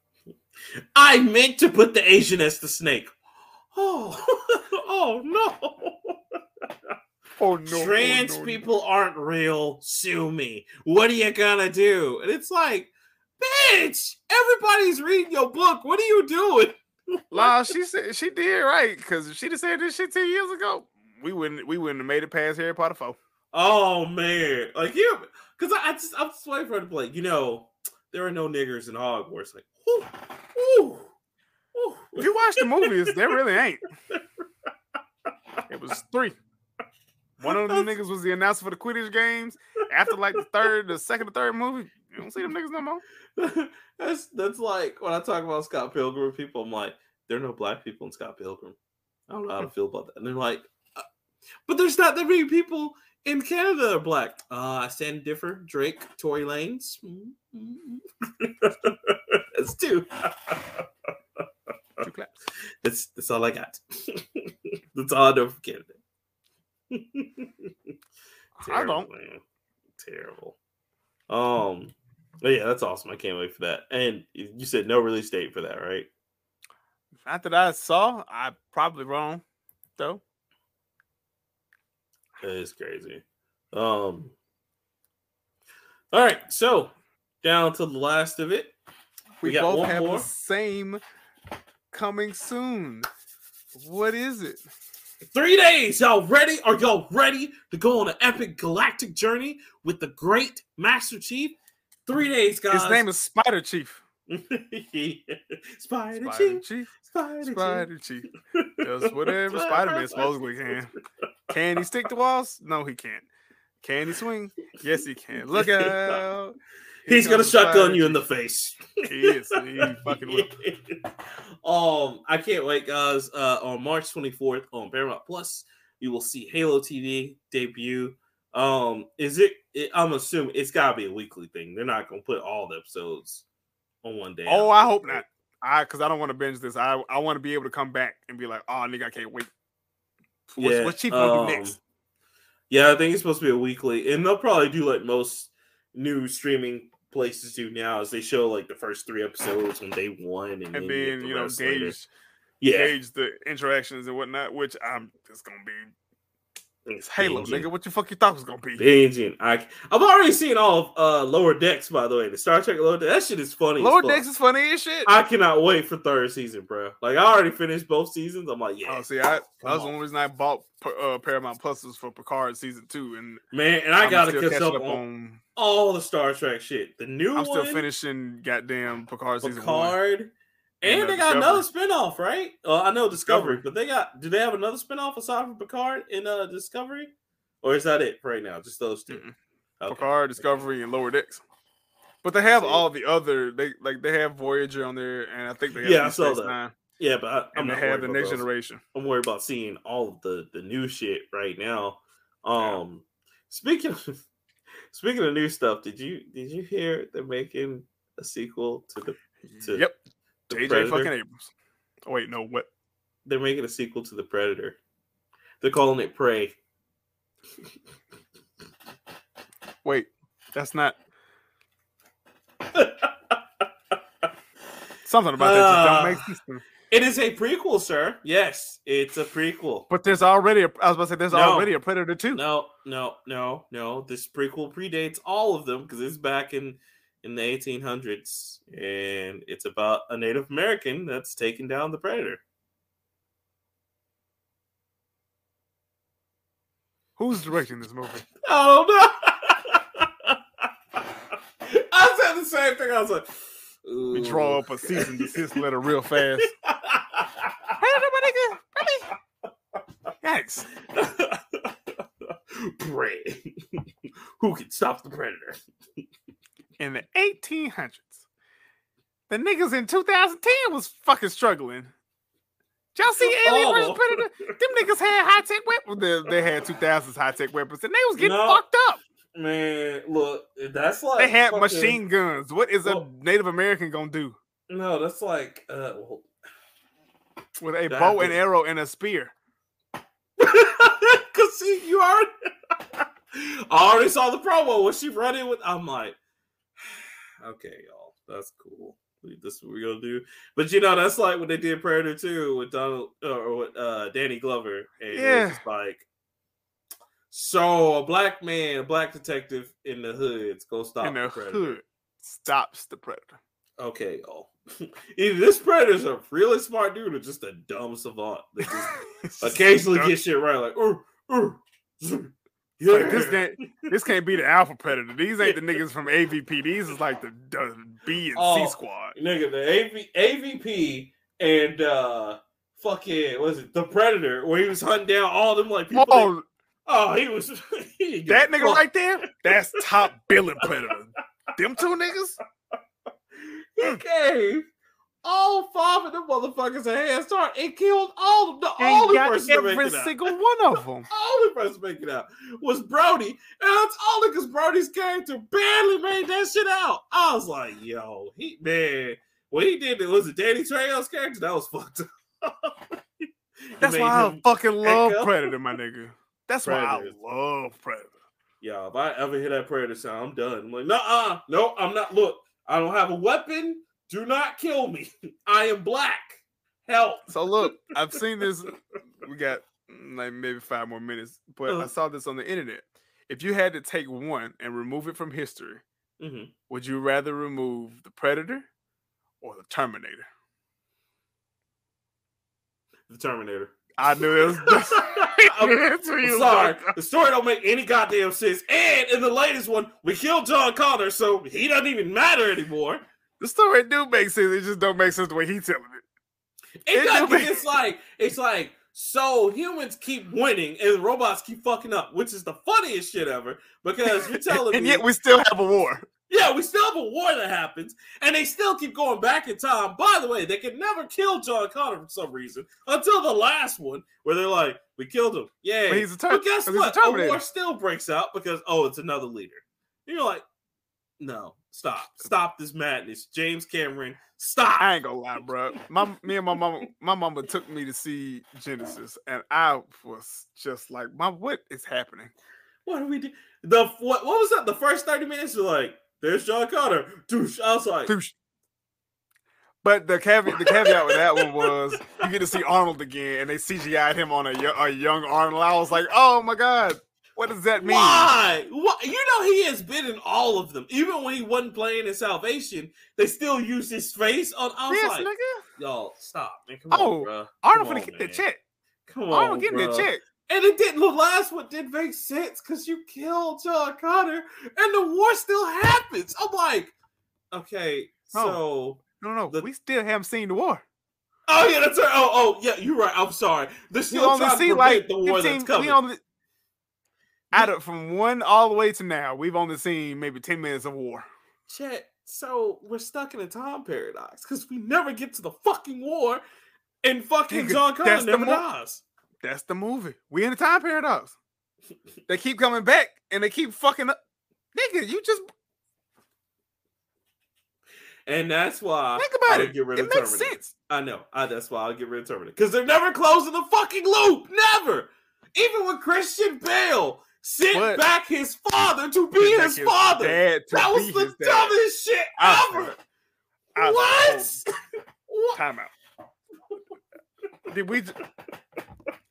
I meant to put the Asian as the snake. Oh, [LAUGHS] oh no. Oh no. Oh, Trans oh, no, no. people aren't real. Sue me. What are you gonna do? And it's like, bitch, everybody's reading your book. What are you doing? La, she said she did right because if she'd have said this shit ten years ago, we wouldn't we wouldn't have made it past Harry Potter four. Oh man, like you, because I, I just I'm just waiting for her to play. You know, there are no niggers in Hogwarts. Like, whoo, whoo, whoo. If you watch the movies, there really ain't. [LAUGHS] It was three. One of them niggas was the announcer for the Quidditch games. After like the third, the second or third movie, you don't see them niggas no more. [LAUGHS] that's that's like when I talk about Scott Pilgrim. People, I'm like, there are no black people in Scott Pilgrim. I don't know how to feel about that. And they're like, uh, but there's not that many people in Canada are black. Uh, I stand differ. Drake, Tory Lanez. [LAUGHS] that's two. Two claps. That's that's all I got. [LAUGHS] that's all I know from Canada. [LAUGHS] I don't. man. Terrible. Um, but yeah, that's awesome. I can't wait for that. And you said no release date for that, right? Not that I saw, I probably wrong though. That is crazy. Um. All right, so down to the last of it. We, We got both have more. the same coming soon. What is it? Three days. Y'all ready? Are y'all ready to go on an epic galactic journey with the great Master Chief? Three days, guys. His name is Spider [LAUGHS] Chief. Spider, Spider Chief. Chief. Spider, Chief. Spider Chief. Does whatever Spider Man supposedly can. Can he stick to walls? No, he can't. Can he swing? Yes, he can. Look [LAUGHS] out. Here He's gonna shotgun you in the face. He is. He [LAUGHS] fucking will. [LAUGHS] um, I can't wait, guys. Uh, on March 24th on Paramount Plus, you will see Halo TV debut. Um, is it, it? I'm assuming it's gotta be a weekly thing. They're not gonna put all the episodes on one day. Oh, I hope not. I because I don't want to binge this. I I want to be able to come back and be like, oh nigga, I can't wait. What's, Yeah, what's Chief gonna um, do next? Yeah, I think it's supposed to be a weekly, and they'll probably do like most new streaming places do now, is they show like the first three episodes on day one, and, And then, then you, the you know later. gauge Yeah, gauge the interactions and whatnot, which I'm just gonna be it's Halo, nigga. What you fuck you thought was gonna be? Binging. I I've already seen all of uh Lower Decks, by the way. The Star Trek Lower Decks. That shit is funny. Lower. Decks is funny as shit. I cannot wait for third season, bro. Like I already finished both seasons. I'm like, yeah, Oh, see, I, Come that's the only reason I bought uh, Paramount Plus was for Picard season two, and man. And I I'm gotta catch catching up on on. all the Star Trek shit. The new I'm still finishing goddamn Picard season one. Picard, And, they got Discovery. another spinoff, right? Uh, I know Discovery, Discovery. but they got. Do they have another spinoff aside from Picard in uh Discovery, or is that it for right now? Just those 2 Mm-mm. Okay. Picard, Discovery, and Lower Decks. But they have See. all the other they like they have Voyager on there, and I think they have Yeah, I saw Space that. Nine, Yeah, but I, I'm and they have the Next those. Generation. I'm worried about seeing all of the the new shit right now. Yeah. Um, speaking of [LAUGHS] speaking of new stuff, did you did you hear they're making a sequel to the to yep, JJ Predator? fucking Abrams. Oh wait, no, what? They're making a sequel to the Predator. They're calling it Prey. Wait, that's not [LAUGHS] something about that just don't make Ah. sense. It is a prequel, sir. Yes, it's a prequel. But there's already a, I was about to say there's No. already a Predator too. No, no, no, no. This prequel predates all of them because it's back in in the 1800s, and it's about a Native American that's taking down the predator. Who's directing this movie? [LAUGHS] I don't know. [LAUGHS] I said the same thing. I was like, We draw up a cease and desist letter real fast. Predator, my nigga, really? Yikes! [LAUGHS] Prey. Who can stop the predator? The 1800s, the niggas in 2010 was fucking struggling. Y'all see Alien vs Oh. Predator? Them niggas had high tech weapons. They, they had 2000s high tech weapons, and they was getting No. fucked up. Man, look, That's like They had fucking- machine guns. What is Well- a Native American gonna do No, that's like uh, well, with a That bow and arrow and a spear? [LAUGHS] Cause see, you already [LAUGHS] I already saw the promo when she running with. I'm like, okay, y'all, that's cool. This is what we're gonna do. But you know, that's like what they did Predator 2 with Donald uh, or with uh Danny Glover. And Yeah. like so a black man, a black detective in the hoods go stop in the Predator. hood stops the predator. Okay, y'all. [LAUGHS] Either this predator's a really smart dude or just a dumb savant that just [LAUGHS] occasionally Dumb. get shit right. Like, "Ur, ur, It's like, this yeah." can't [LAUGHS] this can't be the alpha predator. These ain't the niggas from AVP. These is like the, the B and Oh, C squad. nigga, the AV, AVP and uh fucking was it the Predator where he was hunting down all them like people. that- Oh, oh, he was [LAUGHS] he that nigga fuck. right there, that's top [LAUGHS] billing predator. Them two niggas, He gave all five of them motherfuckers a head start and killed all of the ain't only person to make every it out. single one of [LAUGHS] them. the only person to make it out was Brody, and that's only because Brody's character barely made that shit out. I was like, yo, he man, what he did it was it Danny Trejo's character that was fucked up. [LAUGHS] That's why I fucking love echo. Predator, my nigga. That's why I love Predator. Yo, if I ever hear that Predator sound, I'm done. I'm like, nah, no, I'm not. Look, I don't have a weapon. Do not kill me. [LAUGHS] I am black. Help. So look, I've seen this. We got mm, like maybe five more minutes, but I Uh. saw this on the internet. If you had to take one and remove it from history, Mhm. would you rather remove the Predator or the Terminator? The Terminator. I knew it was. [LAUGHS] [LAUGHS] I'm, That's what I'm sorry. The story don't make any goddamn sense. And in the latest one, we killed John Connor, so he doesn't even matter anymore. The story do make sense. It just don't make sense the way he's telling it. It It does, make- it's like it's like so humans keep winning and robots keep fucking up, which is the funniest shit ever. Because you're [LAUGHS] telling me and me, yet we still have a war. yeah, we still have a war that happens, and they still keep going back in time. By the way, they can never kill John Connor for some reason until the last one, where they're like, "We killed him." Yeah, But he's a ter- but guess he's a what? A, war still breaks out because oh, it's another leader. And you're like, no, stop, stop this madness, James Cameron, stop. I ain't gonna lie, bro. My me and my mama, my mama took me to see Genisys, and I was just like, "Mom, what is happening?" What do we do? The what? What was that? The first thirty minutes were like, "There's John Connor." Douche. I was like, Douche. But the caveat, the caveat with that one was you get to see Arnold again, and they CGI'd him on a, a young Arnold. I was like, "Oh my god, what does that mean?" Why? Why? You know he has been in all of them. Even when he wasn't playing in Salvation, they still used his face on. I was Yes, like, nigga. y'all stop, man. Come Oh, on, bro. Arnold finna get that check. Come on, Arnold getting that bruh. check. And it didn't. The last one didn't make sense because you killed John Connor, and the war still happens. I'm like, okay, No. so. No, no, The- we still haven't seen the war. Oh yeah, that's right. Oh, oh yeah, you're right. I'm sorry. They're We still only trying to see like the war 15, that's coming. we only out of from one all the way to now, we've only seen maybe ten minutes of war. Chet, so we're stuck in a time paradox because we never get to the fucking war, and fucking Nigga, John Connor the never mo- dies. That's the movie. We in a time paradox. [LAUGHS] they keep coming back and they keep fucking up. Nigga, you just And that's why think about I it. get rid It of makes Terminator. sense. I know. I, that's why I'll get rid of Terminator because they're never closing the fucking loop. Never. Even with Christian Bale sent What? back his father to be Back his father, that was the his dad. dumbest shit I ever. see. I- What? what? Time out. Did we?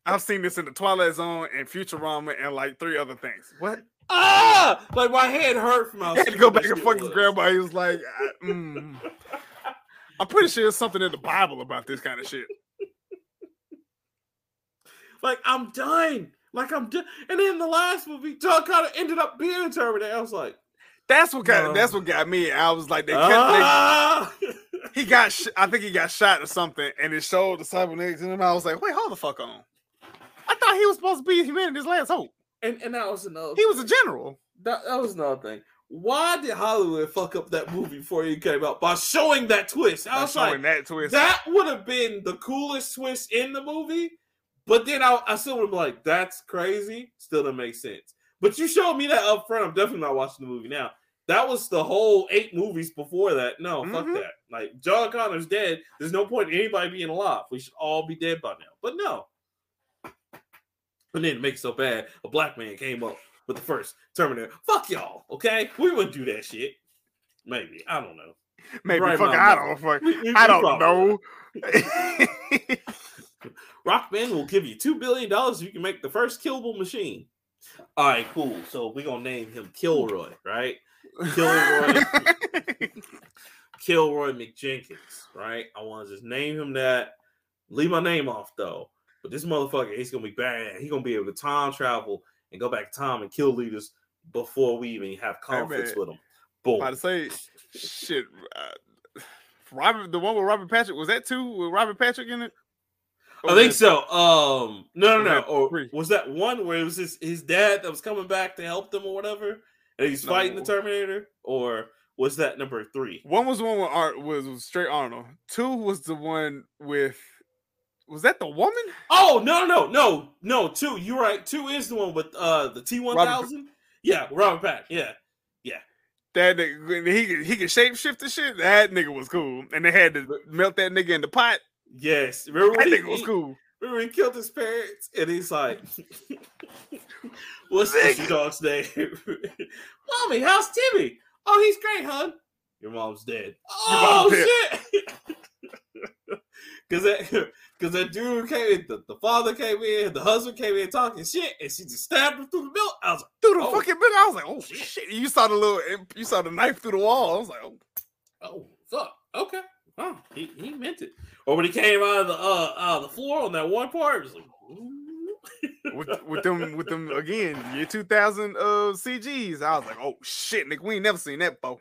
I've seen this in the Twilight Zone and Futurama and like three other things. What? Ah! Like my head hurt from He had to go back and fuck his grandma. He was like, I- mm. I'm pretty sure there's something in the Bible about this kind of shit. Like I'm done. Like I'm done. And then the last movie, John Connor ended up being a Terminator. I was like, That's what got. No. That's what got me. I was like, they kept. ah! they- he got. Sh- I think he got shot or something, and it showed the cybernetics in him. I was like, wait, hold the fuck on. I thought he was supposed to be humanity's last hope. and and that was another. He was a general. that, that was another thing. Why did Hollywood fuck up that movie before it came out by showing that twist? I By was showing like, that twist. that would have been the coolest twist in the movie. But then I, I still would be like, that's crazy. Still doesn't make sense. But you showed me that up front. I'm definitely not watching the movie now. that was the whole eight movies before that. No, fuck Mhm. that. Like John Connor's dead. There's no point in anybody being alive. We should all be dead by now. But no. And then it makes it so bad. A black man came up with the first Terminator. Fuck y'all. Okay, we wouldn't do that shit. Maybe I don't know. Maybe Right fuck. I don't fuck. We- we- I we don't probably [LAUGHS] Rockman will give you two billion dollars if you can make the first killable machine. All right, cool. So we're gonna name him Kilroy, right? Kilroy, [LAUGHS] Kilroy McJenkins, right? I want to just name him that. Leave my name off though. But this motherfucker, he's gonna be bad. He's gonna be able to time travel and go back to time and kill leaders before we even have conflicts man. with him. Boom. about to say, shit. Uh, Robert, the one with Robert Patrick was that two with Robert Patrick in it? I think so. Um, no, no, no. Or was that one where it was his his dad that was coming back to help them or whatever, and he's fighting the Terminator, or was that number three? One was the one with Art was, was straight Arnold. Two was the one with. Was that the woman? Oh no, no, no, no. Two. You're right. Two is the one with uh the T one thousand. Yeah, Robert Pat. Yeah, yeah. That nigga, he could he could shapeshift the shit. That nigga was cool, and they had to melt that nigga in the pot. Yes. Remember when he, nigga was cool. Remember he killed his parents, and he's like, [LAUGHS] "What's this dog's name?" [LAUGHS] Mommy, how's Timmy? Oh, he's great, hon. Your mom's dead. Oh mom's shit! [LAUGHS] Because that, because that dude came in, the, the father came in, the husband came in talking shit, and she just stabbed him through the middle. I was like, Through the Oh. fucking middle, I was like, "Oh shit!" You saw the little, you saw the knife through the wall. I was like, "Oh, "Oh fuck, okay." Oh, he, he meant it. Or when he came out of the uh out of the floor on that one part, it was like, with, with them, with them again, year two thousand uh CGs. I was like, "Oh shit, nigga, we ain't never seen that before."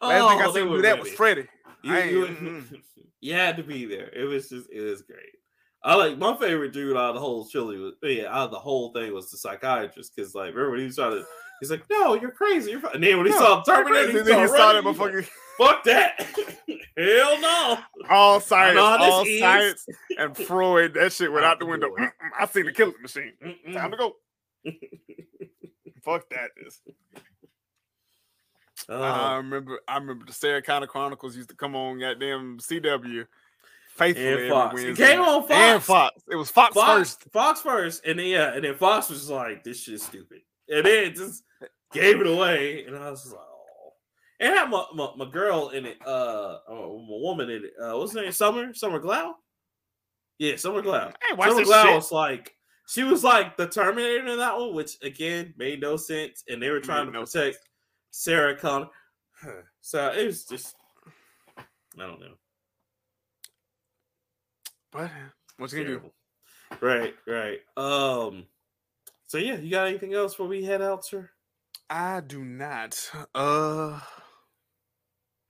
Last Oh, thing I seen do that was Freddy. You, you, mhm. [LAUGHS] you had to be there. It was just, it was great. I like my favorite dude out of the whole chili was, yeah, out of the whole thing was the psychiatrist. Because like, remember when he was trying to, he's like, "No, you're crazy." You're fine. And then when he No, saw Terminator, he then he saw that motherfucker. Fuck that! [LAUGHS] Hell no! All science, all is. science, and [LAUGHS] Freud. That shit went out the window. Mm-mm, I seen the killing machine. Mm-mm. Time to go. [LAUGHS] Fuck that. Is. Oh, uh-huh. I remember. I remember the Sarah Connor Chronicles used to come on goddamn CW. Faithfully And every Fox. It came on And Fox. Fox. It was Fox, Fox first. Fox first, and then yeah, and then Fox was like, "This shit's stupid," and then just gave it away, and I was like, "Oh." And had my, my, my girl in it, uh, uh, my woman in it. Uh, what's her name? Summer, Summer Glau. Yeah, Summer Glau. Hey, Summer Glau shit. was like, she was like the Terminator in that one, which again made no sense, and they were trying to no protect Sarah Connor. [SIGHS] So it was just, I don't know. But what you gonna do? Right, right. Um. So yeah, you got anything else before we head out, sir? I do not. Uh,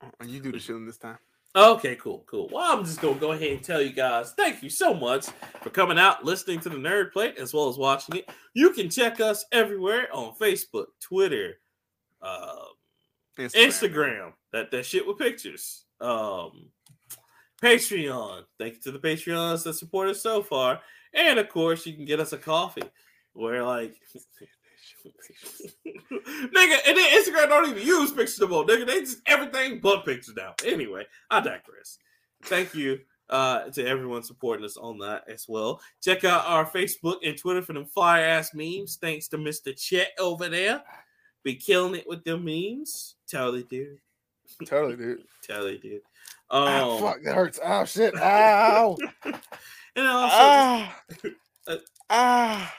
uh, you do the shilling this time. Okay, cool, cool. Well, I'm just gonna go ahead and tell you guys thank you so much for coming out, listening to the Nerd Plate, as well as watching it. You can check us everywhere on Facebook, Twitter, uh, Instagram. That that shit with pictures. Um, Patreon. Thank you to the Patreons that support us so far, and of course, you can get us a coffee. Where like, [LAUGHS] [LAUGHS] nigga, and then Instagram don't even use pictures no more. Nigga, they just everything but pictures now. Anyway, I digress. Thank you uh to everyone supporting us on that as well. Check out our Facebook and Twitter for them fire ass memes. Thanks to Mr. Chet over there. Be killing it with them memes. Totally dude. Totally, dude. [LAUGHS] Totally dude. Ow, Um, fuck, that hurts. Oh shit. Ow. [LAUGHS] and also ah. uh, ah.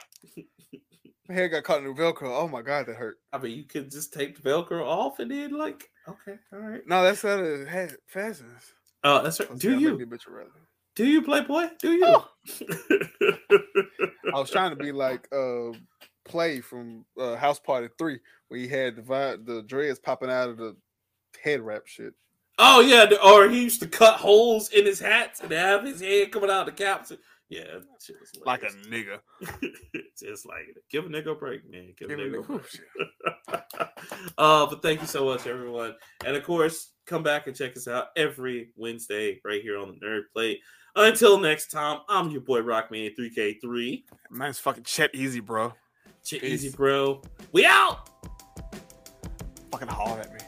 My hair got caught in the Velcro. Oh my god, that hurt. I mean you could just take the Velcro off and then like okay, all right. No, that's how it had fastens. Uh that's right. Do see, I make you do you play boy? Do you? Oh. [LAUGHS] I was trying to be like uh play from uh, House Party Three, where he had the the dreads popping out of the head wrap shit. Oh yeah, or he used to cut holes in his hats and have his head coming out of the caps. Yeah, that shit was Like a nigga. [LAUGHS] just like give a nigga a break, man. Give, Give a nigga a break. oh, [LAUGHS] uh, but thank you so much, everyone. And of course, come back and check us out every Wednesday right here on the Nerd Plate. Until next time, I'm your boy Rockman 3K3. Mine's fucking Chet Easy, bro. Shit Peace. easy, bro. We out. Fucking holler at me.